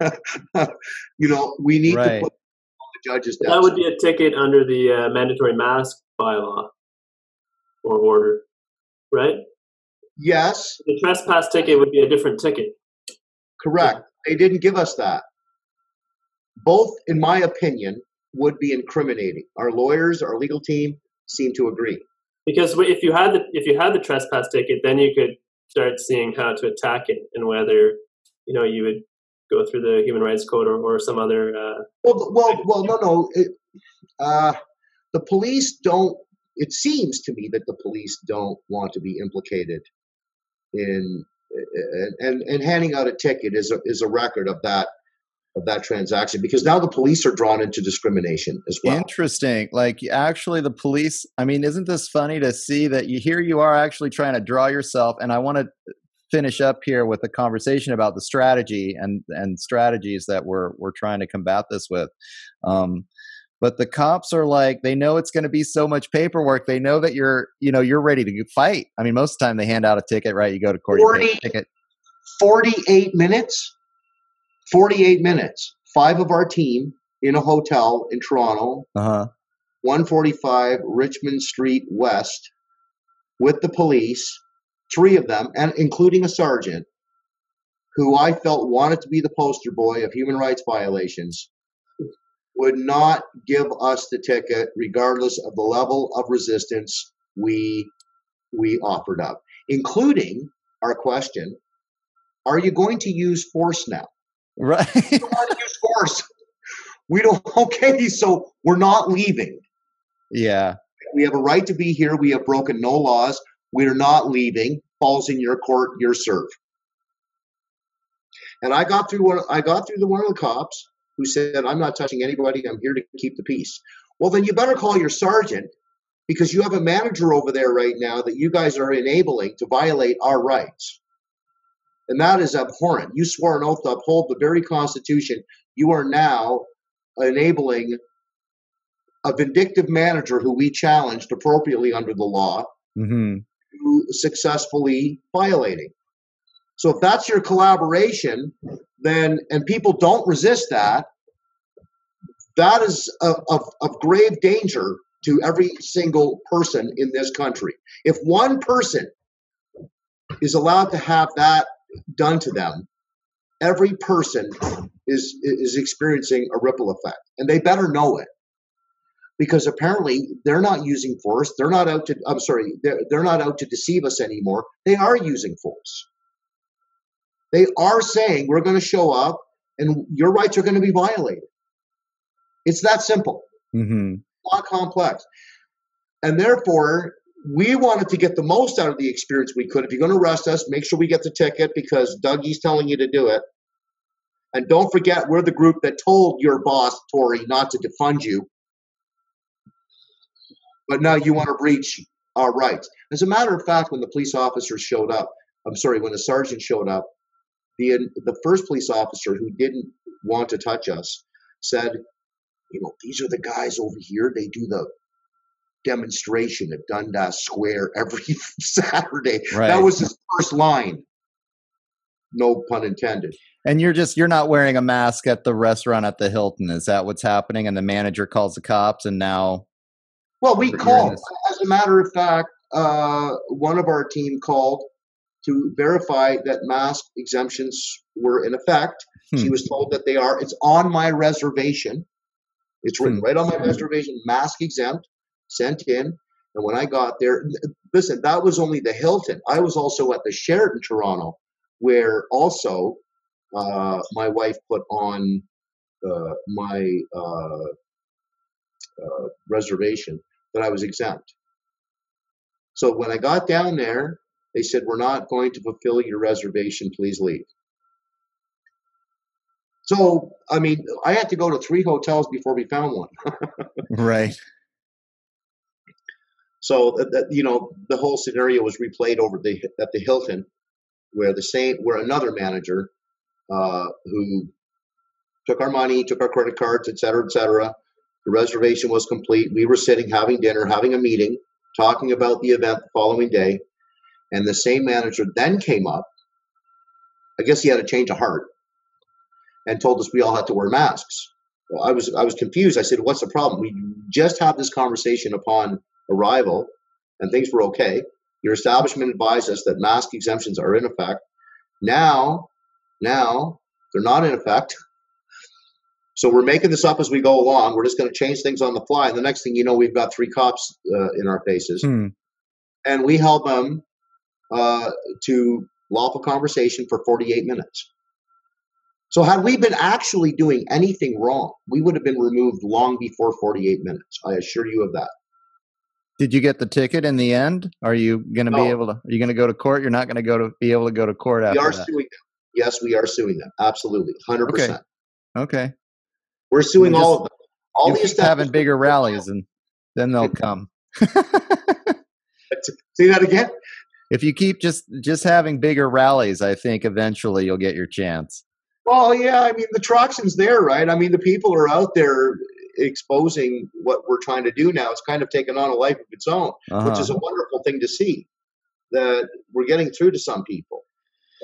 you know, we need right. to put the judges down. That would be a ticket under the uh, mandatory mask bylaw or order, right? Yes. The trespass ticket would be a different ticket. Correct. They didn't give us that. Both, in my opinion, would be incriminating. Our lawyers, our legal team seem to agree. Because if you had the if you had the trespass ticket, then you could start seeing how to attack it and whether you know you would go through the human rights code or, or some other. Uh, well, well, well, no, no. It, uh, the police don't. It seems to me that the police don't want to be implicated in and and handing out a ticket is a, is a record of that of that transaction because now the police are drawn into discrimination as well. Interesting. Like actually the police, I mean, isn't this funny to see that you here you are actually trying to draw yourself and I want to finish up here with a conversation about the strategy and and strategies that we're we're trying to combat this with. Um, but the cops are like they know it's going to be so much paperwork. They know that you're you know you're ready to fight. I mean most of the time they hand out a ticket right? You go to court 40, ticket. 48 minutes? 48 minutes. Five of our team in a hotel in toronto. Uh-huh. 145 richmond street west with the police three of them and including a sergeant who i felt wanted to be the poster boy of human rights violations would not give us the ticket regardless of the level of resistance we we offered up including our question are you going to use force now? Right. We don't want to use force. We don't okay so we're not leaving. Yeah. We have a right to be here. We have broken no laws we're not leaving falls in your court your serve and i got through one i got through the one of the cops who said, I'm not touching anybody, I'm here to keep the peace. Well, then you better call your sergeant because you have a manager over there right now that you guys are enabling to violate our rights. And that is abhorrent. You swore an oath to uphold the very Constitution. You are now enabling a vindictive manager who we challenged appropriately under the law mm-hmm. Successfully violating. So if that's your collaboration, then and people don't resist that, that is of, of grave danger to every single person in this country. If one person is allowed to have that done to them, every person is is experiencing a ripple effect, and they better know it because apparently they're not using force. They're not out to. I'm sorry. They're they're not out to deceive us anymore. They are using force. They are saying we're going to show up and your rights are going to be violated. It's that simple. Mm-hmm. Not complex. And therefore, we wanted to get the most out of the experience we could. If you're going to arrest us, make sure we get the ticket because Dougie's telling you to do it. And don't forget, we're the group that told your boss, Tory, not to defund you. But now you want to breach our rights. As a matter of fact, when the police officers showed up, I'm sorry, when the sergeant showed up, the the first police officer who didn't want to touch us said, you know, these are the guys over here. They do the demonstration at Dundas Square every Saturday. Right. That was his first line. No pun intended. And you're just you're not wearing a mask at the restaurant at the Hilton. Is that what's happening? And the manager calls the cops, and now. Well, we called. As a matter of fact, uh, one of our team called to verify that mask exemptions were in effect. Hmm. She was told that they are. It's on my reservation. It's written hmm. right on my reservation, mask exempt, sent in. And when I got there, listen, that was only the Hilton. I was also at the Sheraton Toronto, where also uh, my wife put on uh, my uh, uh reservation that I was exempt. So when I got down there, they said, We're not going to fulfill your reservation. Please leave. So, I mean, I had to go to three hotels before we found one. right. So, that, you know, the whole scenario was replayed over the at the Hilton, where the same, where another manager uh, who took our money, took our credit cards, et cetera, et cetera. The reservation was complete. We were sitting, having dinner, having a meeting, talking about the event the following day. And the same manager then came up. I guess he had a change of heart and told us we all had to wear masks. Well, I was I was confused. I said, "What's the problem? We just had this conversation upon arrival, and things were okay. Your establishment advised us that mask exemptions are in effect. Now, now they're not in effect. So we're making this up as we go along. We're just going to change things on the fly. And the next thing you know, we've got three cops uh, in our faces, hmm. and we held them uh, to lawful conversation for 48 minutes. So, had we been actually doing anything wrong, we would have been removed long before 48 minutes. I assure you of that. Did you get the ticket in the end? Are you going to no. be able to? Are you going to go to court? You're not going to go to be able to go to court after We are that. suing them. Yes, we are suing them. Absolutely, hundred okay. percent. Okay. We're suing just, all of them. All the keep having bigger rallies, and then they'll come. Say that again. If you keep just just having bigger rallies, I think eventually you'll get your chance. Well, yeah, I mean the traction's there, right? I mean the people are out there exposing what we're trying to do now. It's kind of taken on a life of its own, uh-huh. which is a wonderful thing to see. That we're getting through to some people.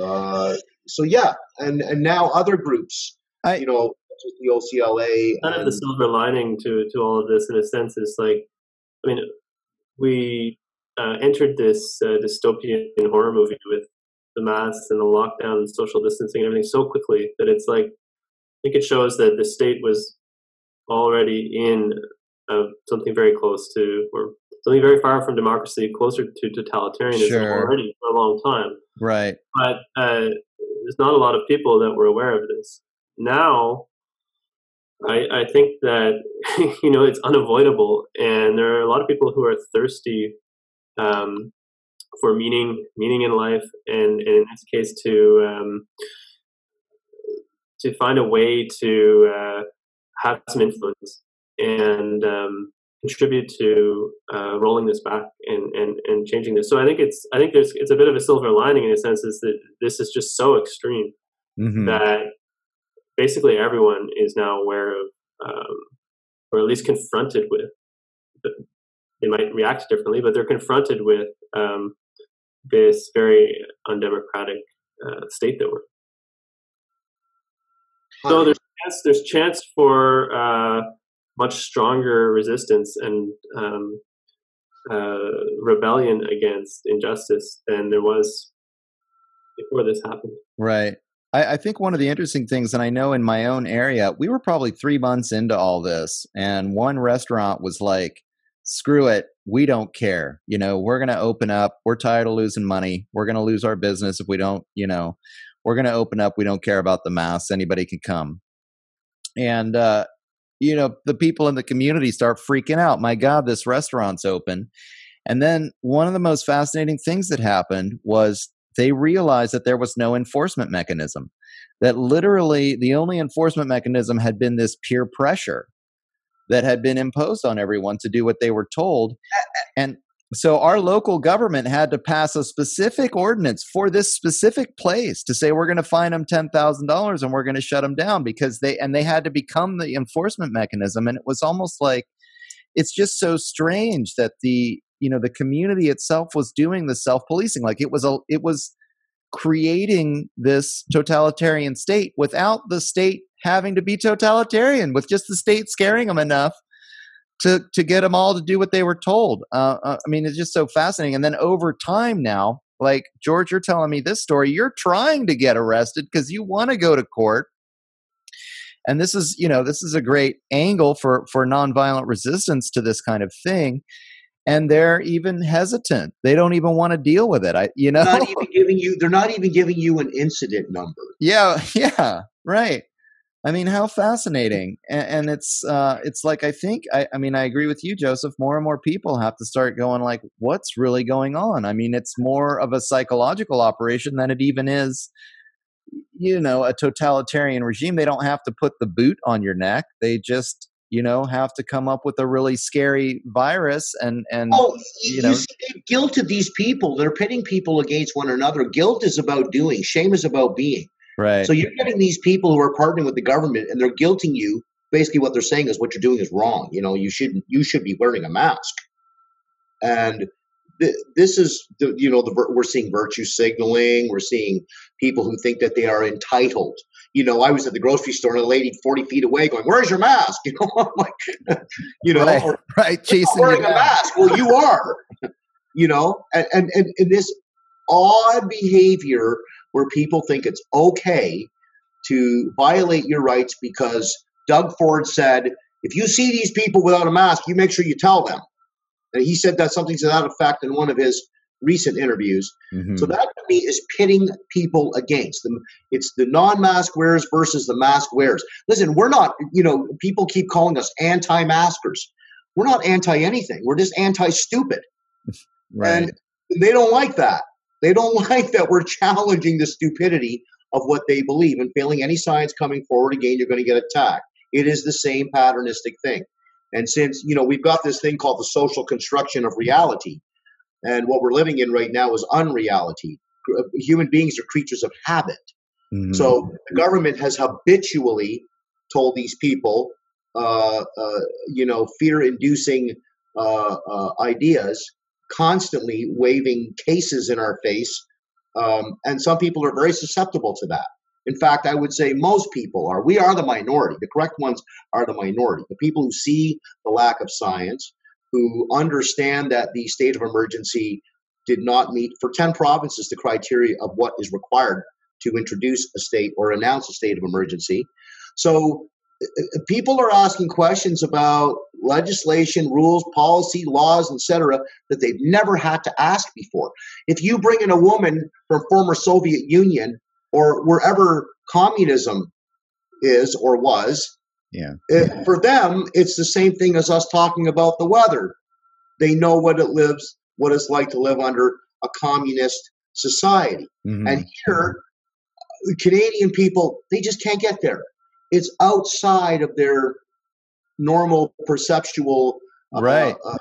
Uh, so yeah, and and now other groups, I, you know, the OCLA. Kind of the silver lining to to all of this, in a sense, is like, I mean, we uh, entered this uh, dystopian horror movie with the masks and the lockdown and social distancing and everything so quickly that it's like I think it shows that the state was already in uh, something very close to or something very far from democracy, closer to totalitarianism sure. already for a long time. Right. But uh, there's not a lot of people that were aware of this. Now, I, I think that you know it's unavoidable, and there are a lot of people who are thirsty um, for meaning, meaning in life, and, and in this case to um, to find a way to uh, have some influence and um, contribute to uh, rolling this back and, and, and changing this. So I think it's I think there's it's a bit of a silver lining in a sense is that this is just so extreme mm-hmm. that basically everyone is now aware of um, or at least confronted with they might react differently, but they're confronted with um, this very undemocratic uh, state that we're. In. So there's chance, there's chance for uh, much stronger resistance and um, uh, rebellion against injustice than there was before this happened. Right. I, I, think one of the interesting things, and I know in my own area, we were probably three months into all this, and one restaurant was like, screw it we don't care you know we're going to open up we're tired of losing money we're going to lose our business if we don't you know we're going to open up we don't care about the masks anybody can come. And uh you know the people in the community start freaking out my god this restaurant's open. And then one of the most fascinating things that happened was they realized that there was no enforcement mechanism that literally the only enforcement mechanism had been this peer pressure that had been imposed on everyone to do what they were told. Uh, uh and so our local government had to pass a specific ordinance for this specific place to say we're going to fine them $10,000 and we're going to shut them down because they and they had to become the enforcement mechanism and it was almost like it's just so strange that the you know the community itself was doing the self-policing like it was a it was creating this totalitarian state without the state having to be totalitarian, with just the state scaring them enough to to get them all to do what they were told. Uh, uh, I mean, it's just so fascinating. And then over time now, like George, you're telling me this story. You're trying to get arrested because you want to go to court. And this is, you know, this is a great angle for for nonviolent resistance to this kind of thing and they're even hesitant. They don't even want to deal with it. I, you know, not even giving you. They're not even giving you an incident number. Yeah, yeah, right. I mean, how fascinating! And, and it's uh, it's like I think I, I mean I agree with you, Joseph. More and more people have to start going like, what's really going on? I mean, it's more of a psychological operation than it even is you know a totalitarian regime they don't have to put the boot on your neck they just you know have to come up with a really scary virus and and oh, you, you know you guilt to these people they're pitting people against one another guilt is about doing shame is about being Right. So you're getting these people who are partnering with the government and they're guilting you. Basically, what they're saying is what you're doing is wrong. You know, you shouldn't. You should be wearing a mask. And th- this is the you know the we're seeing virtue signaling. We're seeing people who think that they are entitled. You know, I was at the grocery store and a lady 40 feet away going, "Where's your mask?" You know, I'm like, you know, right, or, right chasing wearing a mask. Well, you are. you know, and, and and and this odd behavior where people think it's okay to violate your rights because Doug Ford said, if you see these people without a mask, you make sure you tell them. And he said that something to that effect in one of his recent interviews. Mm-hmm. So that to me is pitting people against them. It's the non-mask wearers versus the mask wearers. Listen, we're not, you know, people keep calling us anti-maskers. We're not anti anything. We're just anti-stupid. Right. And they don't like that. They don't like that we're challenging the stupidity of what they believe. And failing any science coming forward, again, you're going to get attacked. It is the same patternistic thing. And since, you know, we've got this thing called the social construction of reality, and what we're living in right now is unreality. Human beings are creatures of habit. Mm-hmm. So the government has habitually told these people, uh, uh, you know, fear-inducing uh, uh ideas, constantly waving cases in our face, um, and some people are very susceptible to that. In fact, I would say most people are. We are the minority. The correct ones are the minority. The people who see the lack of science, who understand that the state of emergency did not meet for 10 provinces the criteria of what is required to introduce a state or announce a state of emergency. So people are asking questions about legislation, rules, policy, laws, etc., that they've never had to ask before. If you bring in a woman from former Soviet Union or wherever communism is or was. Yeah. It, for them, it's the same thing as us talking about the weather. They know what it lives, what it's like to live under a communist society. Mm-hmm. And here, Canadian people, they just can't get there. It's outside of their normal perceptual uh, right. Uh,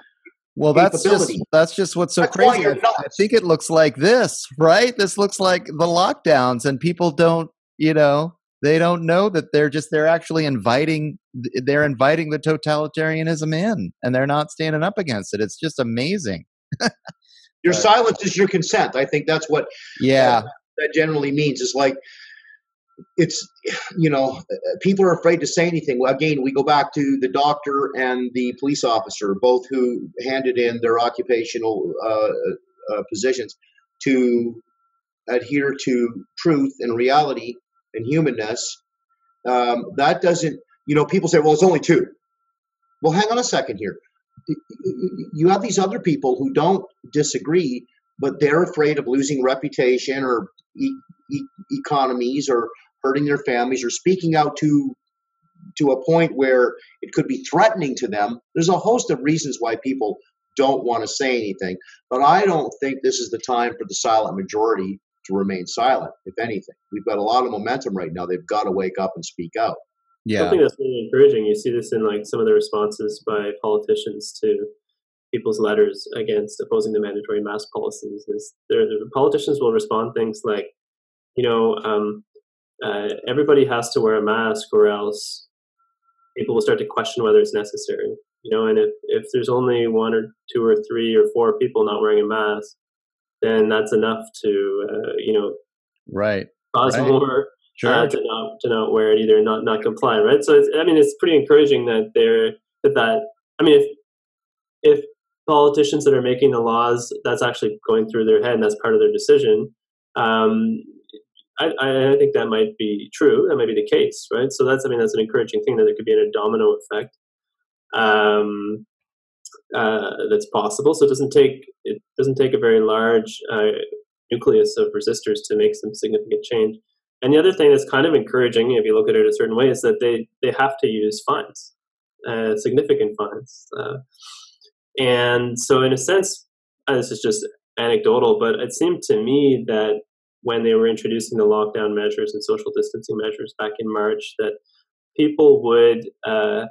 well, that's just that's just what's so that's crazy. I, I think it looks like this, right? This looks like the lockdowns, and people don't, you know, they don't know that they're just they're actually inviting they're inviting the totalitarianism in, and they're not standing up against it. It's just amazing. your silence is your consent. I think that's what yeah that generally means. Is like it's you know people are afraid to say anything well, again we go back to the doctor and the police officer both who handed in their occupational uh, uh, positions to adhere to truth and reality and humanness um, that doesn't you know people say well it's only two. Well hang on a second here. You have these other people who don't disagree but they're afraid of losing reputation or e- e- economies or hurting their families or speaking out to to a point where it could be threatening to them. There's a host of reasons why people don't want to say anything but i don't think this is the time for the silent majority to remain silent if anything. We've got a lot of momentum right now. They've got to wake up and speak out. Yeah. Something that's really encouraging you see this in like some of the responses by politicians to people's letters against opposing the mandatory mask policies is there the politicians will respond things like you know um, uh, everybody has to wear a mask or else people will start to question whether it's necessary you know and if, if there's only one or two or three or four people not wearing a mask then that's enough to uh, you know right cause right. more sure. uh, to not to not wear it either not not comply right so i mean it's pretty encouraging that they're that that i mean if if politicians that are making the laws that's actually going through their head and that's part of their decision um, I, I, think that might be true. That might be the case, right? So that's, I mean, that's an encouraging thing that there could be a domino effect um, uh, that's possible. So it doesn't take it doesn't take a very large uh, nucleus of resistors to make some significant change. And the other thing that's kind of encouraging, if you look at it a certain way, is that they they have to use fines, uh, significant fines. Uh, and so, in a sense, this is just anecdotal, but it seemed to me that when they were introducing the lockdown measures and social distancing measures back in March that people would uh,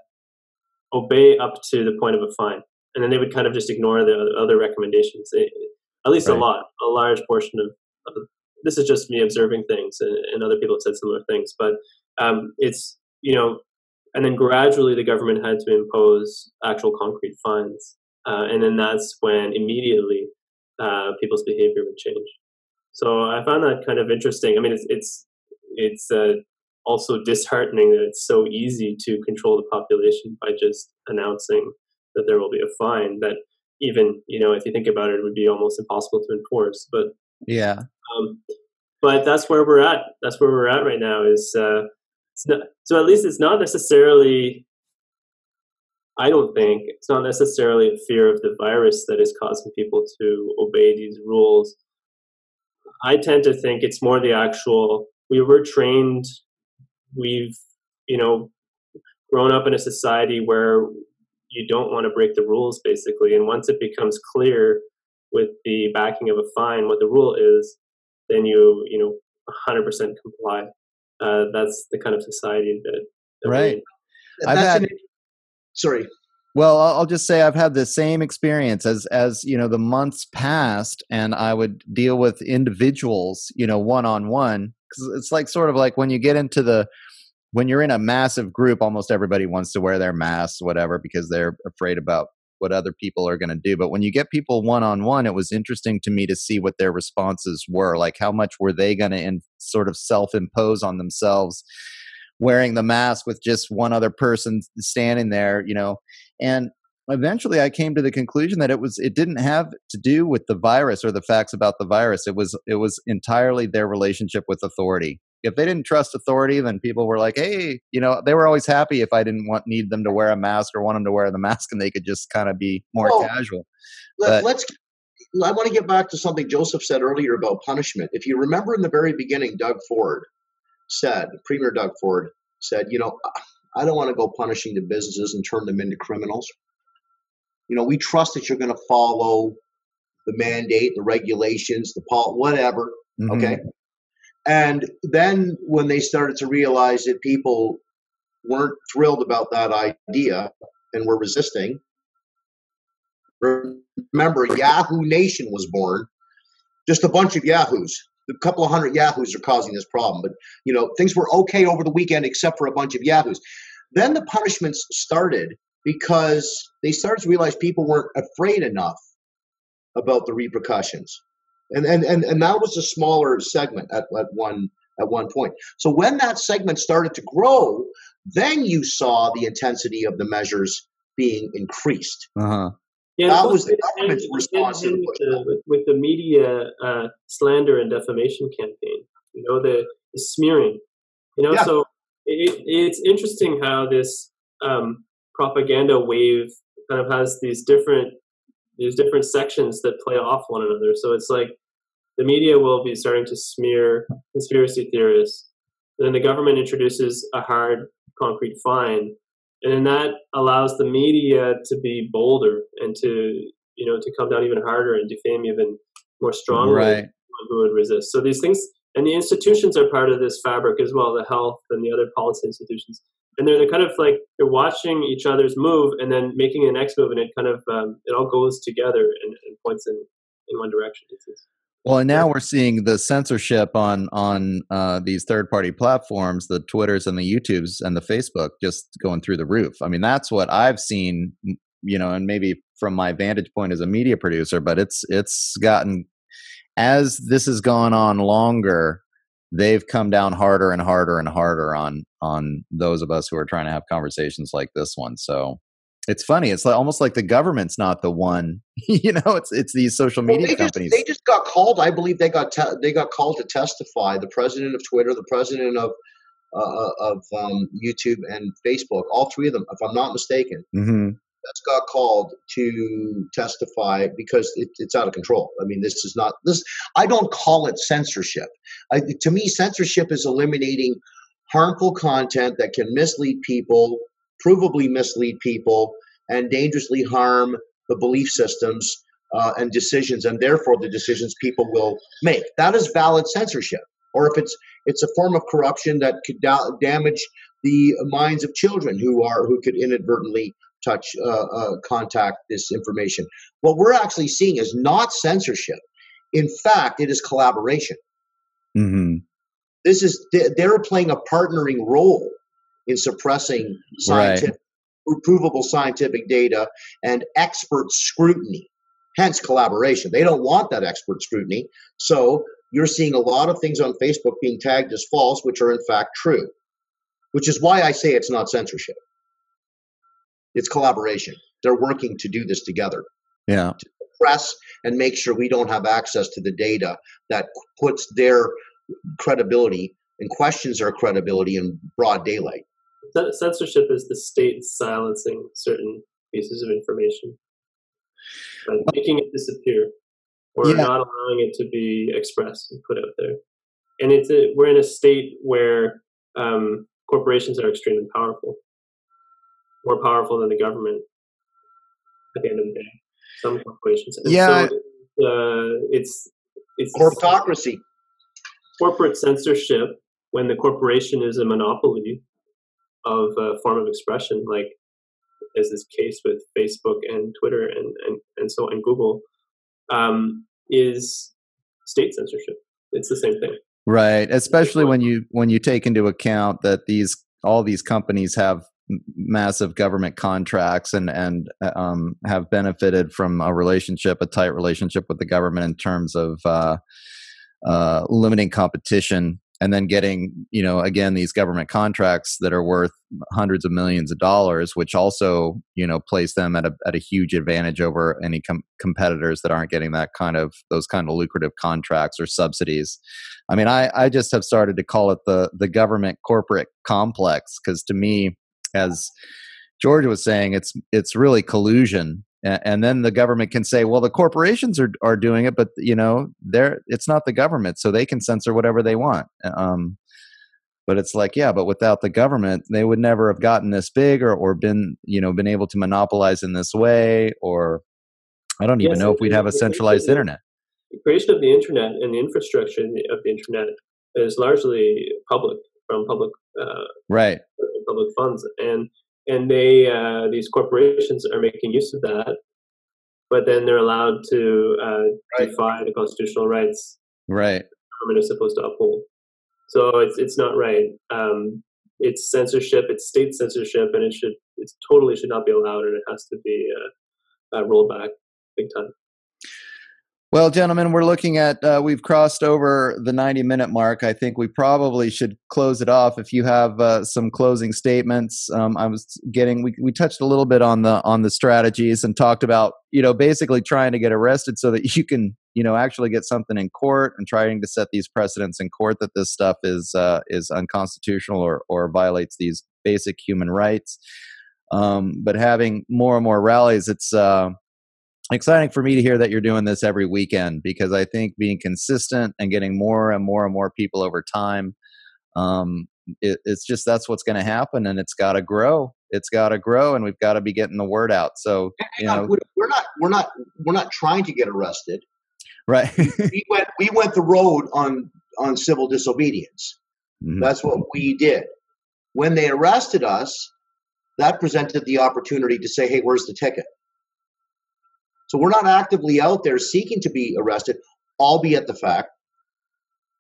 obey up to the point of a fine, and then they would kind of just ignore the other recommendations. It, at least right. a lot, a large portion of, of, this is just me observing things, and, and, other people have said similar things. But um, it's you know, and then gradually the government had to impose actual concrete fines, uh, and then that's when immediately uh, people's behavior would change. So I found that kind of interesting. I mean, it's it's it's uh, also disheartening that it's so easy to control the population by just announcing that there will be a fine. That even you know, if you think about it, it would be almost impossible to enforce. But yeah, um, but that's where we're at. That's where we're at right now. Is uh, not, so at least it's not necessarily. I don't think it's not necessarily a fear of the virus that is causing people to obey these rules I tend to think it's more the actual. We were trained. We've you know grown up in a society where you don't want to break the rules basically and once it becomes clear with the backing of a fine what the rule is then you you know 100% comply. Uh, that's the kind of society that, that right. I've had, an, sorry. Well, I'll just say I've had the same experience as as you know the months passed, and I would deal with individuals, you know, one on one, because it's like sort of like when you get into the when you're in a massive group, almost everybody wants to wear their masks, whatever, because they're afraid about what other people are going to do. But when you get people one on one, it was interesting to me to see what their responses were. Like, how much were they going to sort of self impose on themselves wearing the mask with just one other person standing there, you know? And eventually I came to the conclusion that it was it didn't have to do with the virus or the facts about the virus. It was it was entirely their relationship with authority if they didn't trust authority, then people were like, hey, you know, they were always happy if I didn't want need them to wear a mask or want them to wear the mask, and they could just kind of be more casual. Let, let's. I want to get back to something Joseph said earlier about punishment. If you remember in the very beginning, Doug Ford said, Premier Doug Ford said, you know, I don't want to go punishing the businesses and turn them into criminals. You know, we trust that you're going to follow the mandate, the regulations, the pol- whatever. Mm-hmm. Okay. And then when they started to realize that people weren't thrilled about that idea and were resisting, remember Yahoo Nation was born. Just a bunch of Yahoos. A couple of hundred Yahoos are causing this problem. But you know, things were okay over the weekend except for a bunch of Yahoos. Then the punishments started because they started to realize people weren't afraid enough about the repercussions and and and, and that was a smaller segment at, at one at one point. So when that segment started to grow, then you saw the intensity of the measures being increased. Uh-huh. Yeah, that was the government's response with the, with the media uh, slander and defamation campaign. You know the, the smearing. You know, yeah. so it, it's interesting how this um, propaganda wave kind of has these different these different sections that play off one another. So it's like the media will be starting to smear conspiracy theorists. Then the government introduces a hard, concrete fine, and then that allows the media to be bolder and to you know to come down even harder and defame even more strongly right. who would resist. So these things and the institutions are part of this fabric as well, the health and the other policy institutions. And they're, they're kind of like they're watching each other's move and then making the next move, and it kind of um, it all goes together and, and points in in one direction. It's, it's, well, and now we're seeing the censorship on on uh, these third party platforms, the Twitters and the YouTubes and the Facebook, just going through the roof. I mean, that's what I've seen, you know, and maybe from my vantage point as a media producer, but it's it's gotten as this has gone on longer, they've come down harder and harder and harder on on those of us who are trying to have conversations like this one. So it's funny. It's like, almost like the government's not the one. you know, it's it's these social media well, they companies. Just, they just got called. I believe they got te- they got called to testify. The president of Twitter, the president of uh, uh, of um, YouTube and Facebook, all three of them, if I'm not mistaken, mm-hmm. that's got called to testify because it, it's out of control. I mean, this is not this. I don't call it censorship. I, to me, censorship is eliminating harmful content that can mislead people provably mislead people and dangerously harm the belief systems uh, and decisions, and therefore the decisions people will make. That is valid censorship. Or if it's it's a form of corruption that could da- damage the minds of children who are who could inadvertently touch uh, uh, contact this information. What we're actually seeing is not censorship. In fact, it is collaboration. Mm-hmm. This is they're playing a partnering role in suppressing scientific, right. provable scientific data and expert scrutiny, hence collaboration. They don't want that expert scrutiny. So you're seeing a lot of things on Facebook being tagged as false, which are in fact true, which is why I say it's not censorship. It's collaboration. They're working to do this together. Yeah. To press and make sure we don't have access to the data that puts their credibility and questions our credibility in broad daylight censorship is the state silencing certain pieces of information, like making it disappear, or yeah. not allowing it to be expressed and put out there. And it's a, we're in a state where um, corporations are extremely powerful, more powerful than the government. At the end of the day, some corporations. And yeah. So, uh, it's it's corporatocracy. corporate censorship when the corporation is a monopoly of a form of expression, like as this case with Facebook and Twitter and, and, and so on, Google, um, is state censorship. It's the same thing. Right. Especially when you when you take into account that these all these companies have massive government contracts and and uh, um, have benefited from a relationship, a tight relationship with the government in terms of uh, uh, limiting competition and then getting you know again these government contracts that are worth hundreds of millions of dollars which also you know place them at a, at a huge advantage over any com- competitors that aren't getting that kind of those kind of lucrative contracts or subsidies. I mean i i just have started to call it the the government corporate complex because to me as george was saying it's it's really collusion and then the government can say well the corporations are are doing it but you know they're it's not the government so they can censor whatever they want. Um, but it's like yeah but without the government they would never have gotten this big or, or been you know been able to monopolize in this way or i don't even yes, know if we'd have a centralized the, internet. the creation of the internet and the infrastructure of the internet is largely public from public uh, right. public funds and and they uh, these corporations are making use of that, but then they're allowed to uh, right. defy the constitutional rights right the government is supposed to uphold. So it's it's not right. Um, it's censorship. It's state censorship, and it should it totally should not be allowed, and it has to be uh, uh rolled back big time. Well, gentlemen, we're looking at, uh, we've crossed over the 90 minute mark. I think we probably should close it off. If you have uh, some closing statements, um, I was getting, we, we touched a little bit on the, on the strategies and talked about, you know, basically trying to get arrested so that you can, you know, actually get something in court and trying to set these precedents in court that this stuff is, uh, is unconstitutional or, or violates these basic human rights. Um, but having more and more rallies, it's, uh, exciting for me to hear that you're doing this every weekend because I think being consistent and getting more and more and more people over time, um, it, it's just that's what's going to happen, and it's got to grow. It's got to grow, and we've got to be getting the word out. So you know, we're not we're not we're not trying to get arrested. Right. we went we went the road on on civil disobedience. Mm-hmm. That's what we did. When they arrested us, that presented the opportunity to say, "Hey, where's the ticket?" So we're not actively out there seeking to be arrested, albeit the fact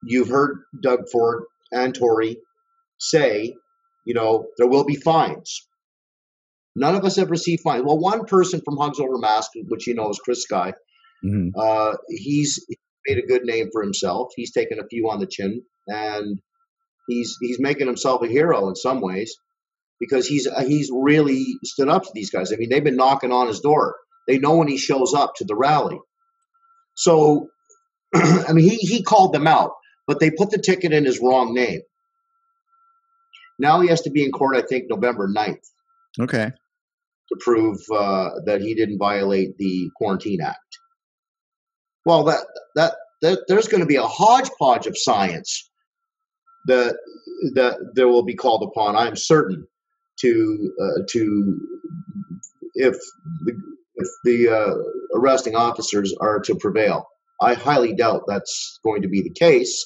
you've heard Doug Ford and Tory say, you know, there will be fines. None of us have received fines. Well, one person from Hugs Over Mask, which you know is Chris Sky, mm-hmm. uh, he's made a good name for himself. He's taken a few on the chin, and he's he's making himself a hero in some ways because he's he's really stood up to these guys. I mean, they've been knocking on his door. They know when he shows up to the rally. So, I mean, he, he called them out, but they put the ticket in his wrong name. Now he has to be in court, I think, November 9th. Okay. To prove uh, that he didn't violate the Quarantine Act. Well, that, that, that there's going to be a hodgepodge of science that that there will be called upon. I'm certain to uh, to if the if the uh, arresting officers are to prevail. I highly doubt that's going to be the case.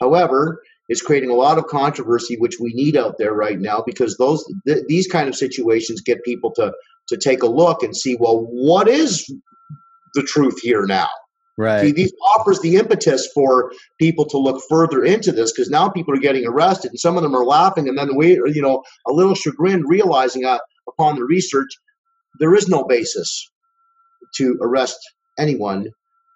However, it's creating a lot of controversy, which we need out there right now, because those th- these kind of situations get people to to take a look and see, well, what is the truth here now? Right. See, these offers the impetus for people to look further into this because now people are getting arrested, and some of them are laughing, and then we, you know, a little chagrined, realizing uh, upon the research there is no basis to arrest anyone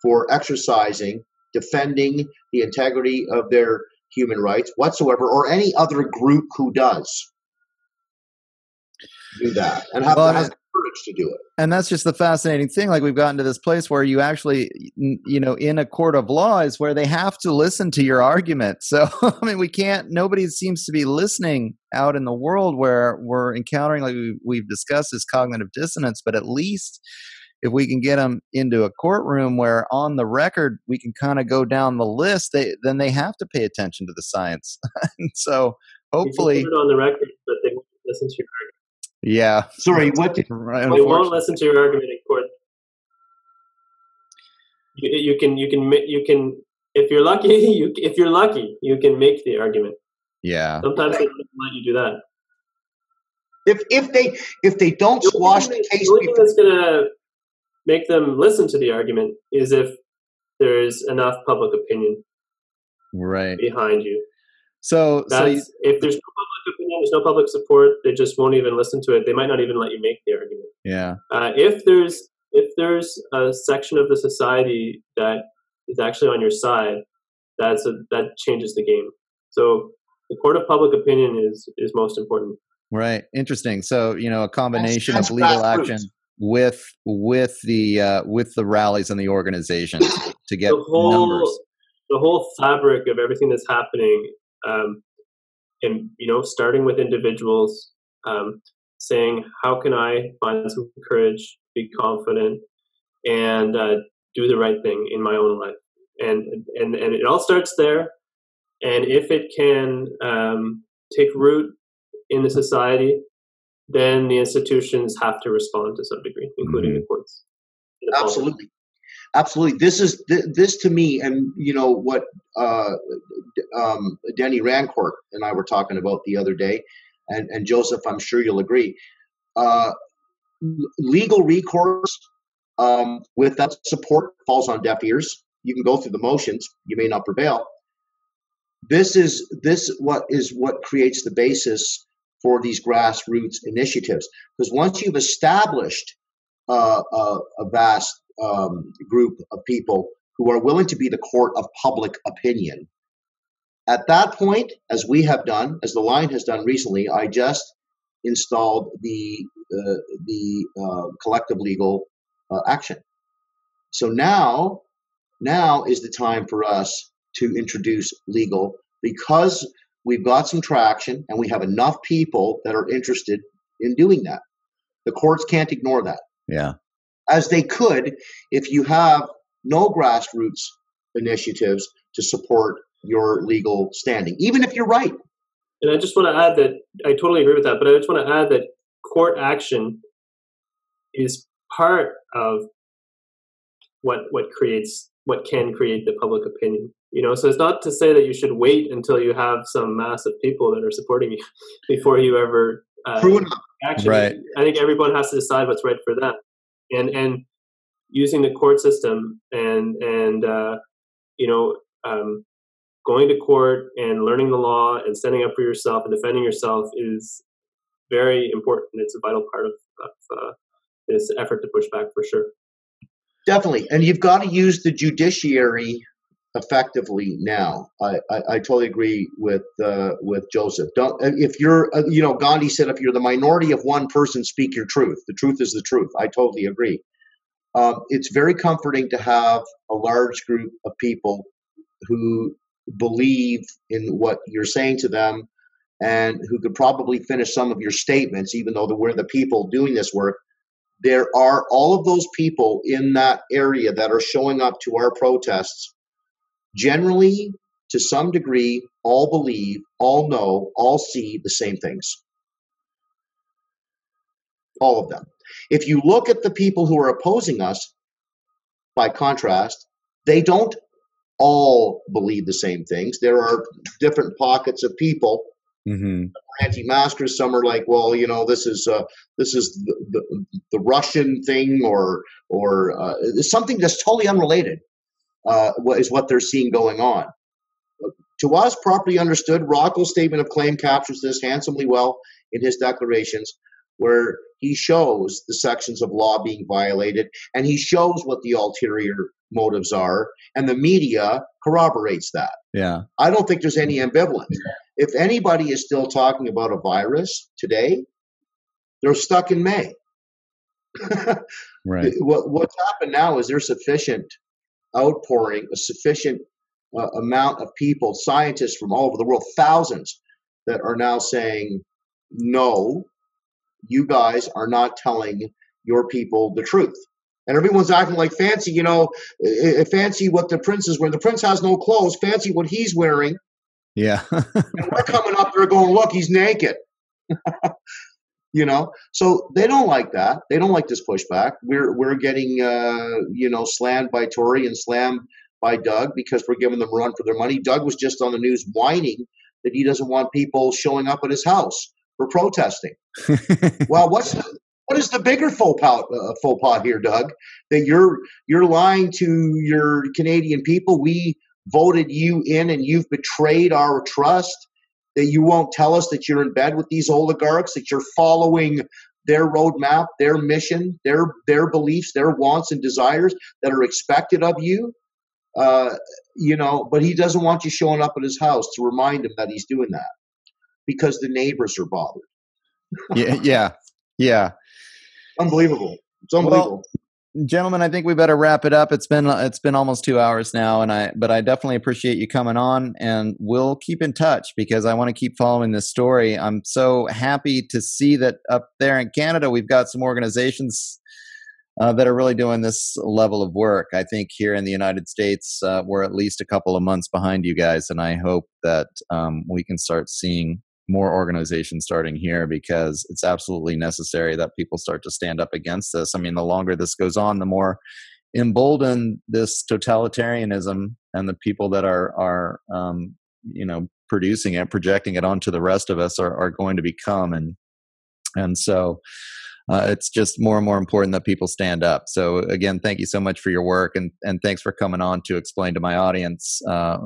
for exercising, defending the integrity of their human rights whatsoever, or any other group who does do that and have, well, has the courage to do it. And that's just the fascinating thing. Like we've gotten to this place where you actually, you know, in a court of law is where they have to listen to your argument. So I mean, we can't. Nobody seems to be listening out in the world where we're encountering, like we've discussed, this cognitive dissonance. But at least if we can get them into a courtroom where on the record we can kind of go down the list, they then they have to pay attention to the science. and so hopefully on the record, but they won't listen to your argument. Yeah. Sorry, what? They won't listen to your argument in court. You, you can you can you can if you're lucky, you if you're lucky, you can make the argument. Yeah. Sometimes they don't let you do that. If if they if they don't The squash thing- the case, the only thing that's gonna make them listen to the argument is if there's enough public opinion Right. behind you. So so you, if there's no public opinion, there's no public support, they just won't even listen to it. They might not even let you make the argument. yeah. Uh, if there's if there's a section of the society that is actually on your side, that's a, that changes the game. So the court of public opinion is is most important. Right. Interesting. So, you know, a combination that's of legal grassroots. action with with the uh with the rallies and the organizations to get the whole numbers. the whole fabric of everything that's happening, um, and you know, starting with individuals, um, saying how can I find some courage, be confident, and uh, do the right thing in my own life, and and and it all starts there. And if it can um, take root in the society, then the institutions have to respond to some degree, including the courts. and the politics. absolutely, absolutely. This is th- this to me, and you know what uh, d- um, Denis Rancourt and I were talking about the other day, and and Joseph, I'm sure you'll agree. Uh, legal recourse um, without support falls on deaf ears. You can go through the motions, you may not prevail. This is this what is what creates the basis for these grassroots initiatives. Because once you've established uh, a, a vast um, group of people who are willing to be the court of public opinion, at that point, as we have done, as the line has done recently, I just installed the uh, the uh, collective legal uh, action. So now, now is the time for us to introduce legal because we've got some traction and we have enough people that are interested in doing that. The courts can't ignore that, Yeah. as they could if you have no grassroots initiatives to support your legal standing, even if you're right. And I just want to add that I totally agree with that, but I just want to add that court action is part of what what creates what can create the public opinion. You know, so it's not to say that you should wait until you have some mass of people that are supporting you before you ever uh, True enough. action. Right. I think everyone has to decide what's right for them, and and using the court system and and uh, you know um, going to court and learning the law and standing up for yourself and defending yourself is very important. It's a vital part of, of uh, this effort to push back for sure. Definitely, and you've got to use the judiciary effectively now. I, I, I totally agree with uh, with Joseph. Don't if you're uh, you know Gandhi said if you're the minority of one person, speak your truth. The truth is the truth. I totally agree. Um, it's very comforting to have a large group of people who believe in what you're saying to them and who could probably finish some of your statements, even though we're the people doing this work there are all of those people in that area that are showing up to our protests generally to some degree all believe all know all see the same things all of them if you look at the people who are opposing us by contrast they don't all believe the same things there are different pockets of people Mm-hmm. anti-maskers. Some are like, well, you know, this is uh, this is the, the, the Russian thing, or or uh, something that's totally unrelated. Uh, what is what they're seeing going on? To us, properly understood, Rocco's statement of claim captures this handsomely well in his declarations, where he shows the sections of law being violated, and he shows what the ulterior motives are, and the media corroborates that. Yeah. I don't think there's any ambivalence. If anybody is still talking about a virus today, they're stuck in May. Right. what, what's happened now is there's sufficient outpouring, a sufficient uh, amount of people, scientists from all over the world, thousands, that are now saying, no, you guys are not telling your people the truth. And everyone's acting like fancy, you know, uh, fancy what the prince is wearing. The prince has no clothes. Fancy what he's wearing. Yeah. And we're coming up there going, look, he's naked. you know, so they don't like that. They don't like this pushback. We're we're getting uh, you know slammed by Tory and slammed by Doug because we're giving them run for their money. Doug was just on the news whining that he doesn't want people showing up at his house for protesting. well, what's the, what is the bigger faux pas, uh, faux pas here, Doug? That you're you're lying to your Canadian people. We voted you in, and you've betrayed our trust. That you won't tell us that you're in bed with these oligarchs. That you're following their roadmap, their mission, their their beliefs, their wants and desires that are expected of you. Uh, you know, but he doesn't want you showing up at his house to remind him that he's doing that because the neighbors are bothered. yeah, yeah, yeah. Unbelievable. It's unbelievable. Gentlemen, I think we better wrap it up. It's been it's been almost two hours now, and I but I definitely appreciate you coming on, and we'll keep in touch because I want to keep following this story. I'm so happy to see that up there in Canada, we've got some organizations uh, that are really doing this level of work. I think here in the United States, uh, we're at least a couple of months behind you guys, and I hope that um, we can start seeing more organizations starting here because it's absolutely necessary that people start to stand up against this. I mean, the longer this goes on, the more emboldened this totalitarianism and the people that are are um, you know producing it, projecting it onto the rest of us are, are going to become and and so uh, it's just more and more important that people stand up. So again, thank you so much for your work and and thanks for coming on to explain to my audience uh,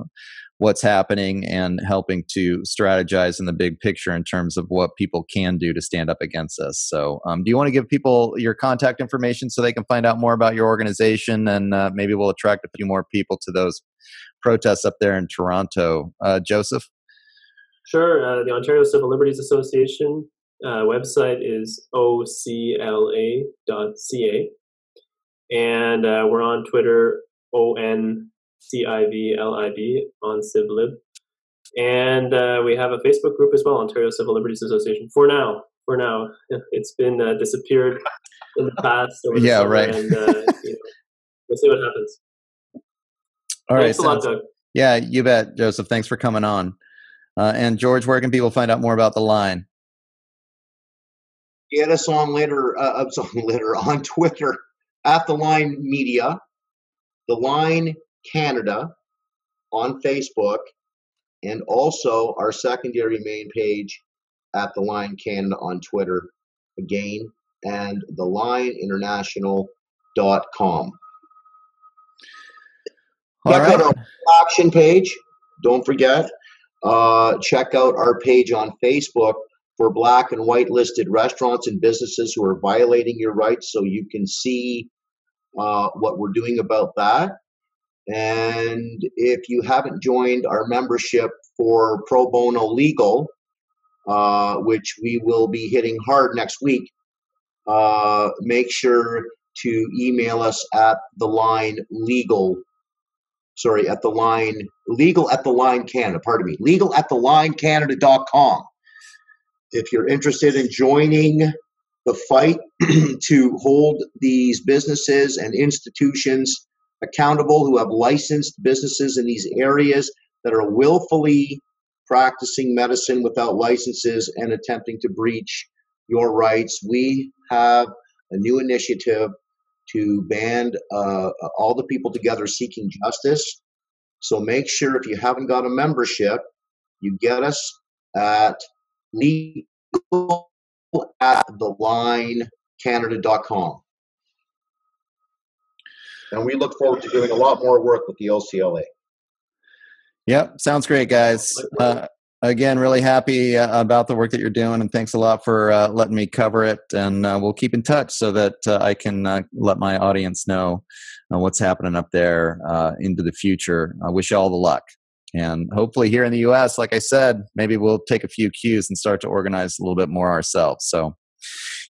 what's happening and helping to strategize in the big picture in terms of what people can do to stand up against us. So, um, do you want to give people your contact information so they can find out more about your organization and uh, maybe we'll attract a few more people to those protests up there in Toronto? Uh, Joseph? Sure. Uh, the Ontario Civil Liberties Association uh, website is ocla.ca. And uh, we're on Twitter, on C I V L I B on CivLib. And uh, we have a Facebook group as well, Ontario Civil Liberties Association. For now, for now, it's been uh, disappeared in the past. yeah, right. And, uh, you know, we'll see what happens. All Thanks right, a lot, Doug. Yeah, you bet, Joseph. Thanks for coming on. Uh, and George, where can people find out more about the line? Get us on later. Uh, on later on Twitter at the Line Media, the Line Canada on Facebook and also our secondary main page at the Line Canada on Twitter again and the lineinternational.com. All check right. out our action page. Don't forget. Uh, check out our page on Facebook for black and white listed restaurants and businesses who are violating your rights so you can see uh, what we're doing about that. And if you haven't joined our membership for Pro Bono Legal, uh, which we will be hitting hard next week, uh, make sure to email us at the line legal. Sorry, at the line legal at the line Canada. Pardon me, legal at the line Canada.com. If you're interested in joining the fight to hold these businesses and institutions accountable, who have licensed businesses in these areas that are willfully practicing medicine without licenses and attempting to breach your rights. We have a new initiative to band uh, all the people together seeking justice. So make sure if you haven't got a membership, you get us at legal at the line canada.com and we look forward to doing a lot more work with the OCLA. Yep, sounds great, guys. Uh, again, really happy uh, about the work that you're doing, and thanks a lot for uh, letting me cover it. And uh, we'll keep in touch so that uh, I can uh, let my audience know what's happening up there into the future. I wish you all the luck. And hopefully, here in the US, like I said, maybe we'll take a few cues and start to organize a little bit more ourselves. So,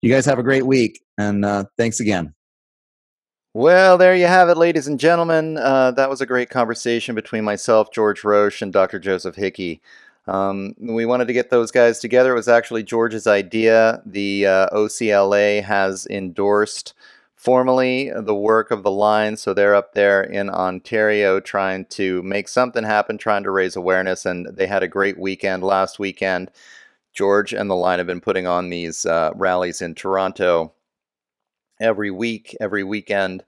you guys have a great week, and thanks again. Well, there you have it, ladies and gentlemen. Uh, that was a great conversation between myself, George Roche, and Dr. Joseph Hickey. Um, we wanted to get those guys together. It was actually George's idea. The uh, OCLA has endorsed formally the work of the line, so they're up there in Ontario trying to make something happen, trying to raise awareness, and they had a great weekend last weekend. George and the line have been putting on these uh, rallies in Toronto every week, every weekend.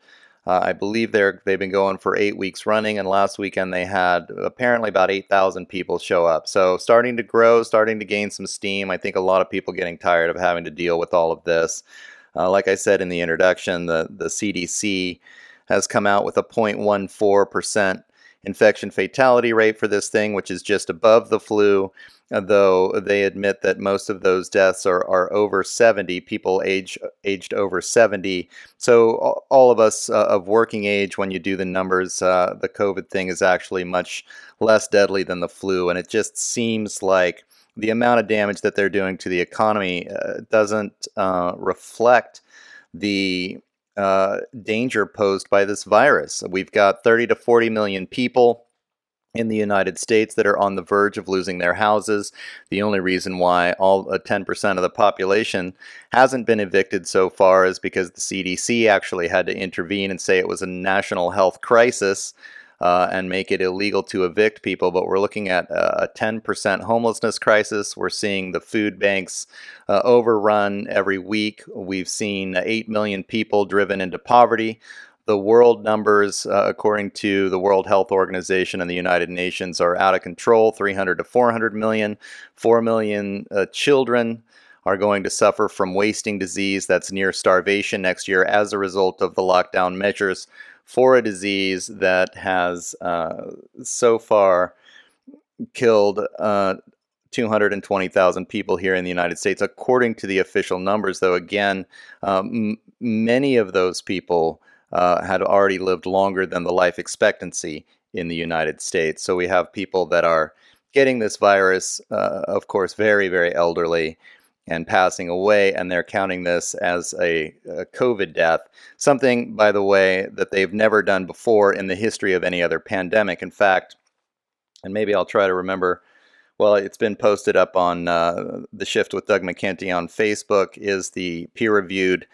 Uh, I believe they're they've been going for eight weeks running, and last weekend they had apparently about eight thousand people show up. So starting to grow, starting to gain some steam. I think a lot of people getting tired of having to deal with all of this. Uh, like I said in the introduction, the the CDC has come out with a 0.14 percent infection fatality rate for this thing, which is just above the flu, though they admit that most of those deaths are, are over 70, people age, aged over 70. So, all of us uh, of working age, when you do the numbers, uh, the COVID thing is actually much less deadly than the flu. And it just seems like the amount of damage that they're doing to the economy uh, doesn't uh, reflect the uh, danger posed by this virus. We've got 30 to 40 million people in the United States that are on the verge of losing their houses. The only reason why all uh, 10% of the population hasn't been evicted so far is because the CDC actually had to intervene and say it was a national health crisis uh, and make it illegal to evict people. But we're looking at a 10% homelessness crisis. We're seeing the food banks uh, overrun every week. We've seen 8 million people driven into poverty. The world numbers, uh, according to the World Health Organization and the United Nations, are out of control 300 to 400 million. 4 million uh, children are going to suffer from wasting disease that's near starvation next year as a result of the lockdown measures for a disease that has uh, so far killed uh, 220,000 people here in the United States, according to the official numbers. Though, again, um, many of those people uh, had already lived longer than the life expectancy in the United States. So, we have people that are getting this virus, uh, of course, very, very elderly and passing away, and they're counting this as a, a, COVID death. Something, by the way, that they've never done before in the history of any other pandemic. In fact, and maybe I'll try to remember. Well, it's been posted up on uh, the Shift with Doug McKenty on Facebook. Is the peer-reviewed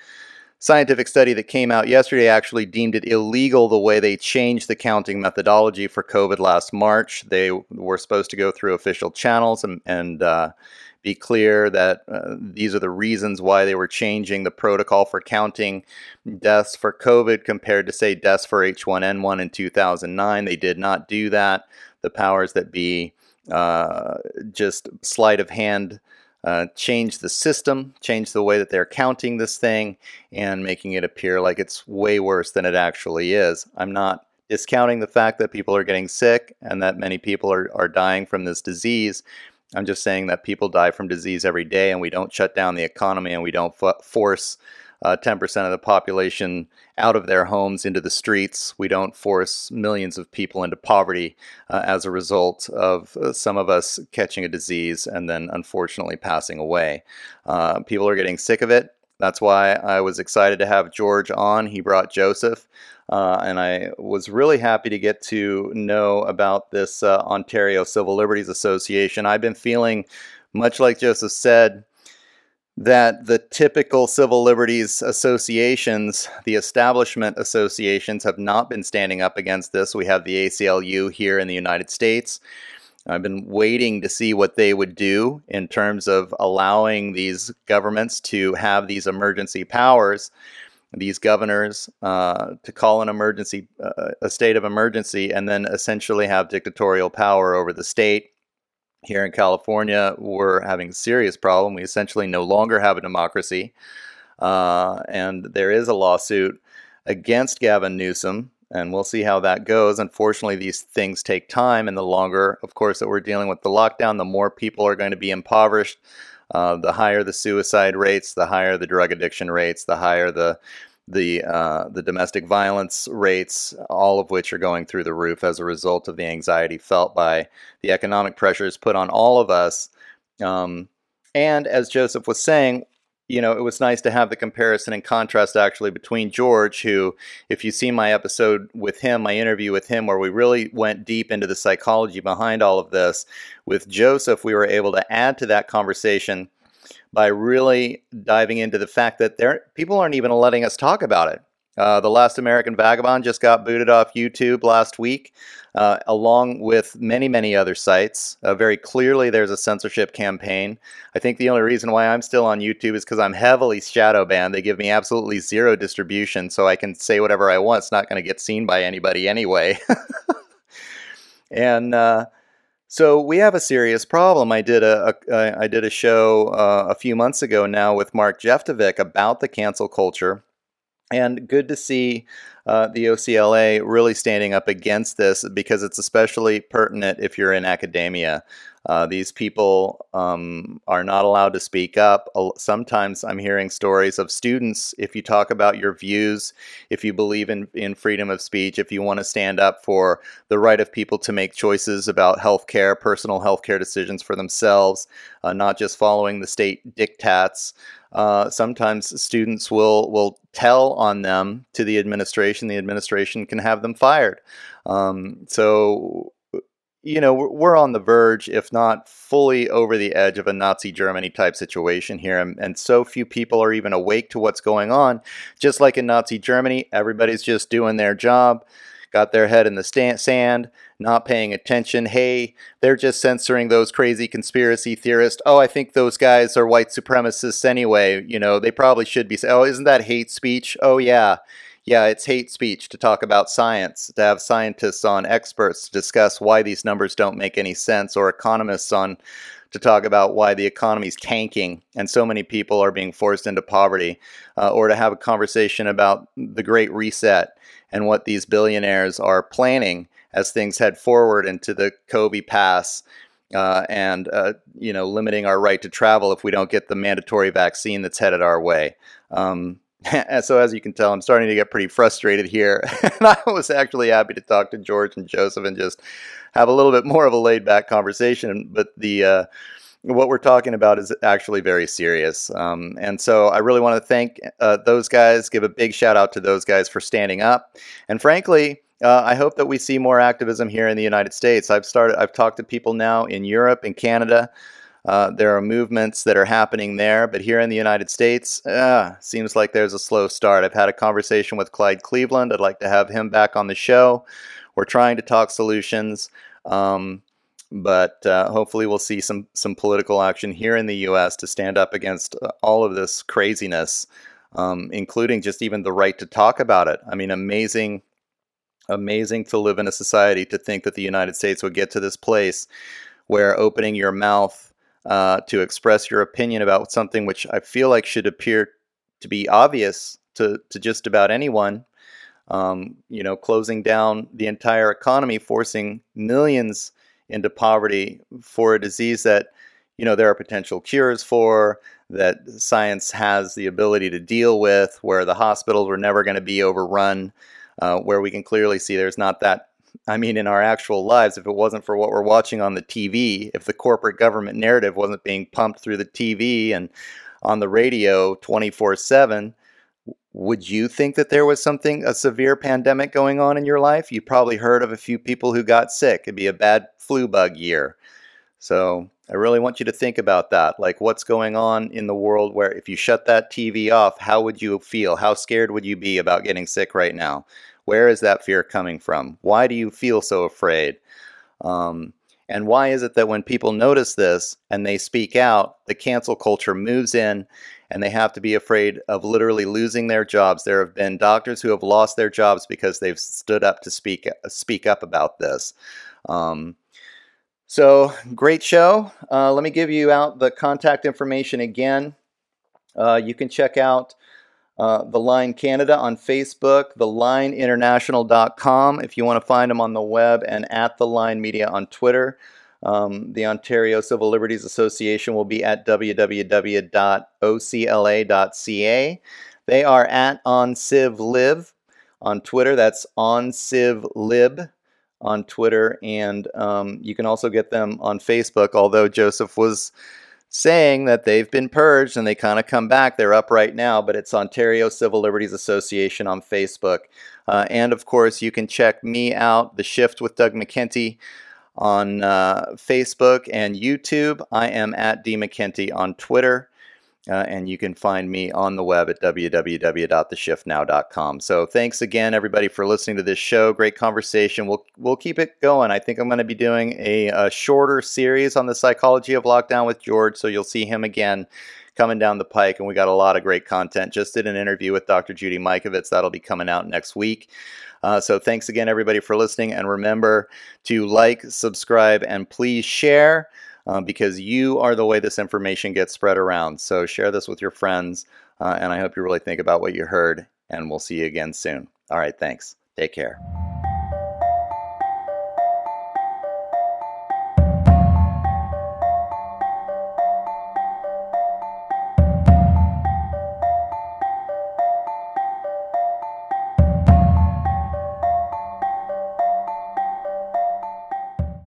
scientific study that came out yesterday actually deemed it illegal the way they changed the counting methodology for COVID last March. They were supposed to go through official channels and, and uh, be clear that uh, these are the reasons why they were changing the protocol for counting deaths for COVID compared to, say, deaths for H1N1 in 2009. They did not do that. The powers that be uh, just sleight of hand. Uh, change the system, change the way that they're counting this thing, and making it appear like it's way worse than it actually is. I'm not discounting the fact that people are getting sick and that many people are, are dying from this disease. I'm just saying that people die from disease every day, and we don't shut down the economy and we don't f- force uh, 10% of the population out of their homes into the streets. We don't force millions of people into poverty uh, as a result of uh, some of us catching a disease and then unfortunately passing away. Uh, people are getting sick of it. That's why I was excited to have George on. He brought Joseph. Uh, and I was really happy to get to know about this uh, Ontario Civil Liberties Association. I've been feeling, much like Joseph said, that the typical civil liberties associations, the establishment associations, have not been standing up against this. We have the ACLU here in the United States. I've been waiting to see what they would do in terms of allowing these governments to have these emergency powers these governors uh, to call an emergency, uh, a state of emergency, and then essentially have dictatorial power over the state. Here in California, we're having a serious problem. We essentially no longer have a democracy, uh, and there is a lawsuit against Gavin Newsom, and we'll see how that goes. Unfortunately, these things take time, and the longer, of course, that we're dealing with the lockdown, the more people are going to be impoverished uh, the higher the suicide rates, the higher the drug addiction rates, the higher the the uh, the domestic violence rates, all of which are going through the roof as a result of the anxiety felt by the economic pressures put on all of us. Um, and as Joseph was saying, you know, it was nice to have the comparison and contrast actually between George, who, if you see my episode with him, my interview with him, where we really went deep into the psychology behind all of this, with Joseph, we were able to add to that conversation by really diving into the fact that there people aren't even letting us talk about it. Uh, the Last American Vagabond just got booted off YouTube last week, uh, along with many, many other sites. Uh, very clearly, there's a censorship campaign. I think the only reason why I'm still on YouTube is because I'm heavily shadow banned. They give me absolutely zero distribution, so I can say whatever I want. It's not going to get seen by anybody anyway. and uh, so we have a serious problem. I did a, a I did a show uh, a few months ago now with Mark Jeftovic about the cancel culture and good to see uh, the OCLA really standing up against this because it's especially pertinent if you're in academia. Uh, these people um, are not allowed to speak up. Sometimes I'm hearing stories of students. If you talk about your views, if you believe in, in freedom of speech, if you want to stand up for the right of people to make choices about healthcare, personal healthcare decisions for themselves, uh, not just following the state diktats, uh, sometimes students will will tell on them to the administration. The administration can have them fired. Um, so you know, we're on the verge, if not fully over the edge of a Nazi Germany type situation here. And, and, so few people are even awake to what's going on. Just like in Nazi Germany, everybody's just doing their job, got their head in the sand, not paying attention. Hey, they're just censoring those crazy conspiracy theorists. Oh, I think those guys are white supremacists anyway. You know, they probably should be. Oh, isn't that hate speech? Oh, yeah yeah, it's hate speech to talk about science, to have scientists on experts to discuss why these numbers don't make any sense, or economists on to talk about why the economy is tanking and so many people are being forced into poverty, uh, or to have a conversation about the Great Reset and what these billionaires are planning as things head forward into the COVID pass. Uh, and uh, you know, limiting our right to travel if we don't get the mandatory vaccine that's headed our way. Um, so as you can tell, I'm starting to get pretty frustrated here. and I was actually happy to talk to George and Joseph and just have a little bit more of a laid back conversation. But the uh, what we're talking about is actually very serious. Um, and so I really want to thank uh, those guys, give a big shout out to those guys for standing up. And frankly, uh, I hope that we see more activism here in the United States. I've started, I've talked to people now in Europe and Canada uh, there are movements that are happening there, but here in the United States, uh, seems like there's a slow start. I've had a conversation with Clyde Cleveland. I'd like to have him back on the show. We're trying to talk solutions, um, but uh, hopefully we'll see some some political action here in the U.S. to stand up against uh, all of this craziness, um, including just even the right to talk about it. I mean, amazing amazing to live in a society to think that the United States would get to this place where opening your mouth uh, to express your opinion about something which I feel like should appear to be obvious to, to just about anyone. Um, you know, closing down the entire economy, forcing millions into poverty for a disease that, you know, there are potential cures for, that science has the ability to deal with, where the hospitals were never going to be overrun, uh, where we can clearly see there's not that I mean, in our actual lives, if it wasn't for what we're watching on the TV, if the corporate government narrative wasn't being pumped through the TV and on the radio 24 7, would you think that there was something, a severe pandemic going on in your life? You probably heard of a few people who got sick. It'd be a bad flu bug year. So I really want you to think about that. Like, what's going on in the world where if you shut that TV off, how would you feel? How scared would you be about getting sick right now? Where is that fear coming from? Why do you feel so afraid? Um, and why is it that when people notice this and they speak out, the cancel culture moves in and they have to be afraid of literally losing their jobs? There have been doctors who have lost their jobs because they've stood up to speak speak up about this. Um, so great show. Uh, let me give you out the contact information again. Uh, you can check out uh, the Line Canada on Facebook, thelineinternational.com if you want to find them on the web, and at the Line Media on Twitter. Um, the Ontario Civil Liberties Association will be at www.ocla.ca. They are at on civ OnCivLib on Twitter. That's OnCivLib on Twitter, and um, you can also get them on Facebook. Although Joseph was saying that they've been purged and they kind of come back. They're up right now, but it's Ontario Civil Liberties Association on Facebook. Uh, and of course, you can check me out, The Shift with Doug McKenty, on uh, Facebook and YouTube. I am at D McKenty on Twitter. Uh, and you can find me on the web at www.theshiftnow.com. So thanks again, everybody, for listening to this show. Great conversation. We'll we'll keep it going. I think I'm going to be doing a, a shorter series on the psychology of lockdown with George, so you'll see him again coming down the pike, and we got a lot of great content. Just did an interview with Dr. Judy Mikovits that'll be coming out next week. Uh, so thanks again, everybody, for listening, and remember to like, subscribe, and please share um, because you are the way this information gets spread around. So share this with your friends, uh, and I hope you really think about what you heard, and we'll see you again soon. All right, thanks. Take care.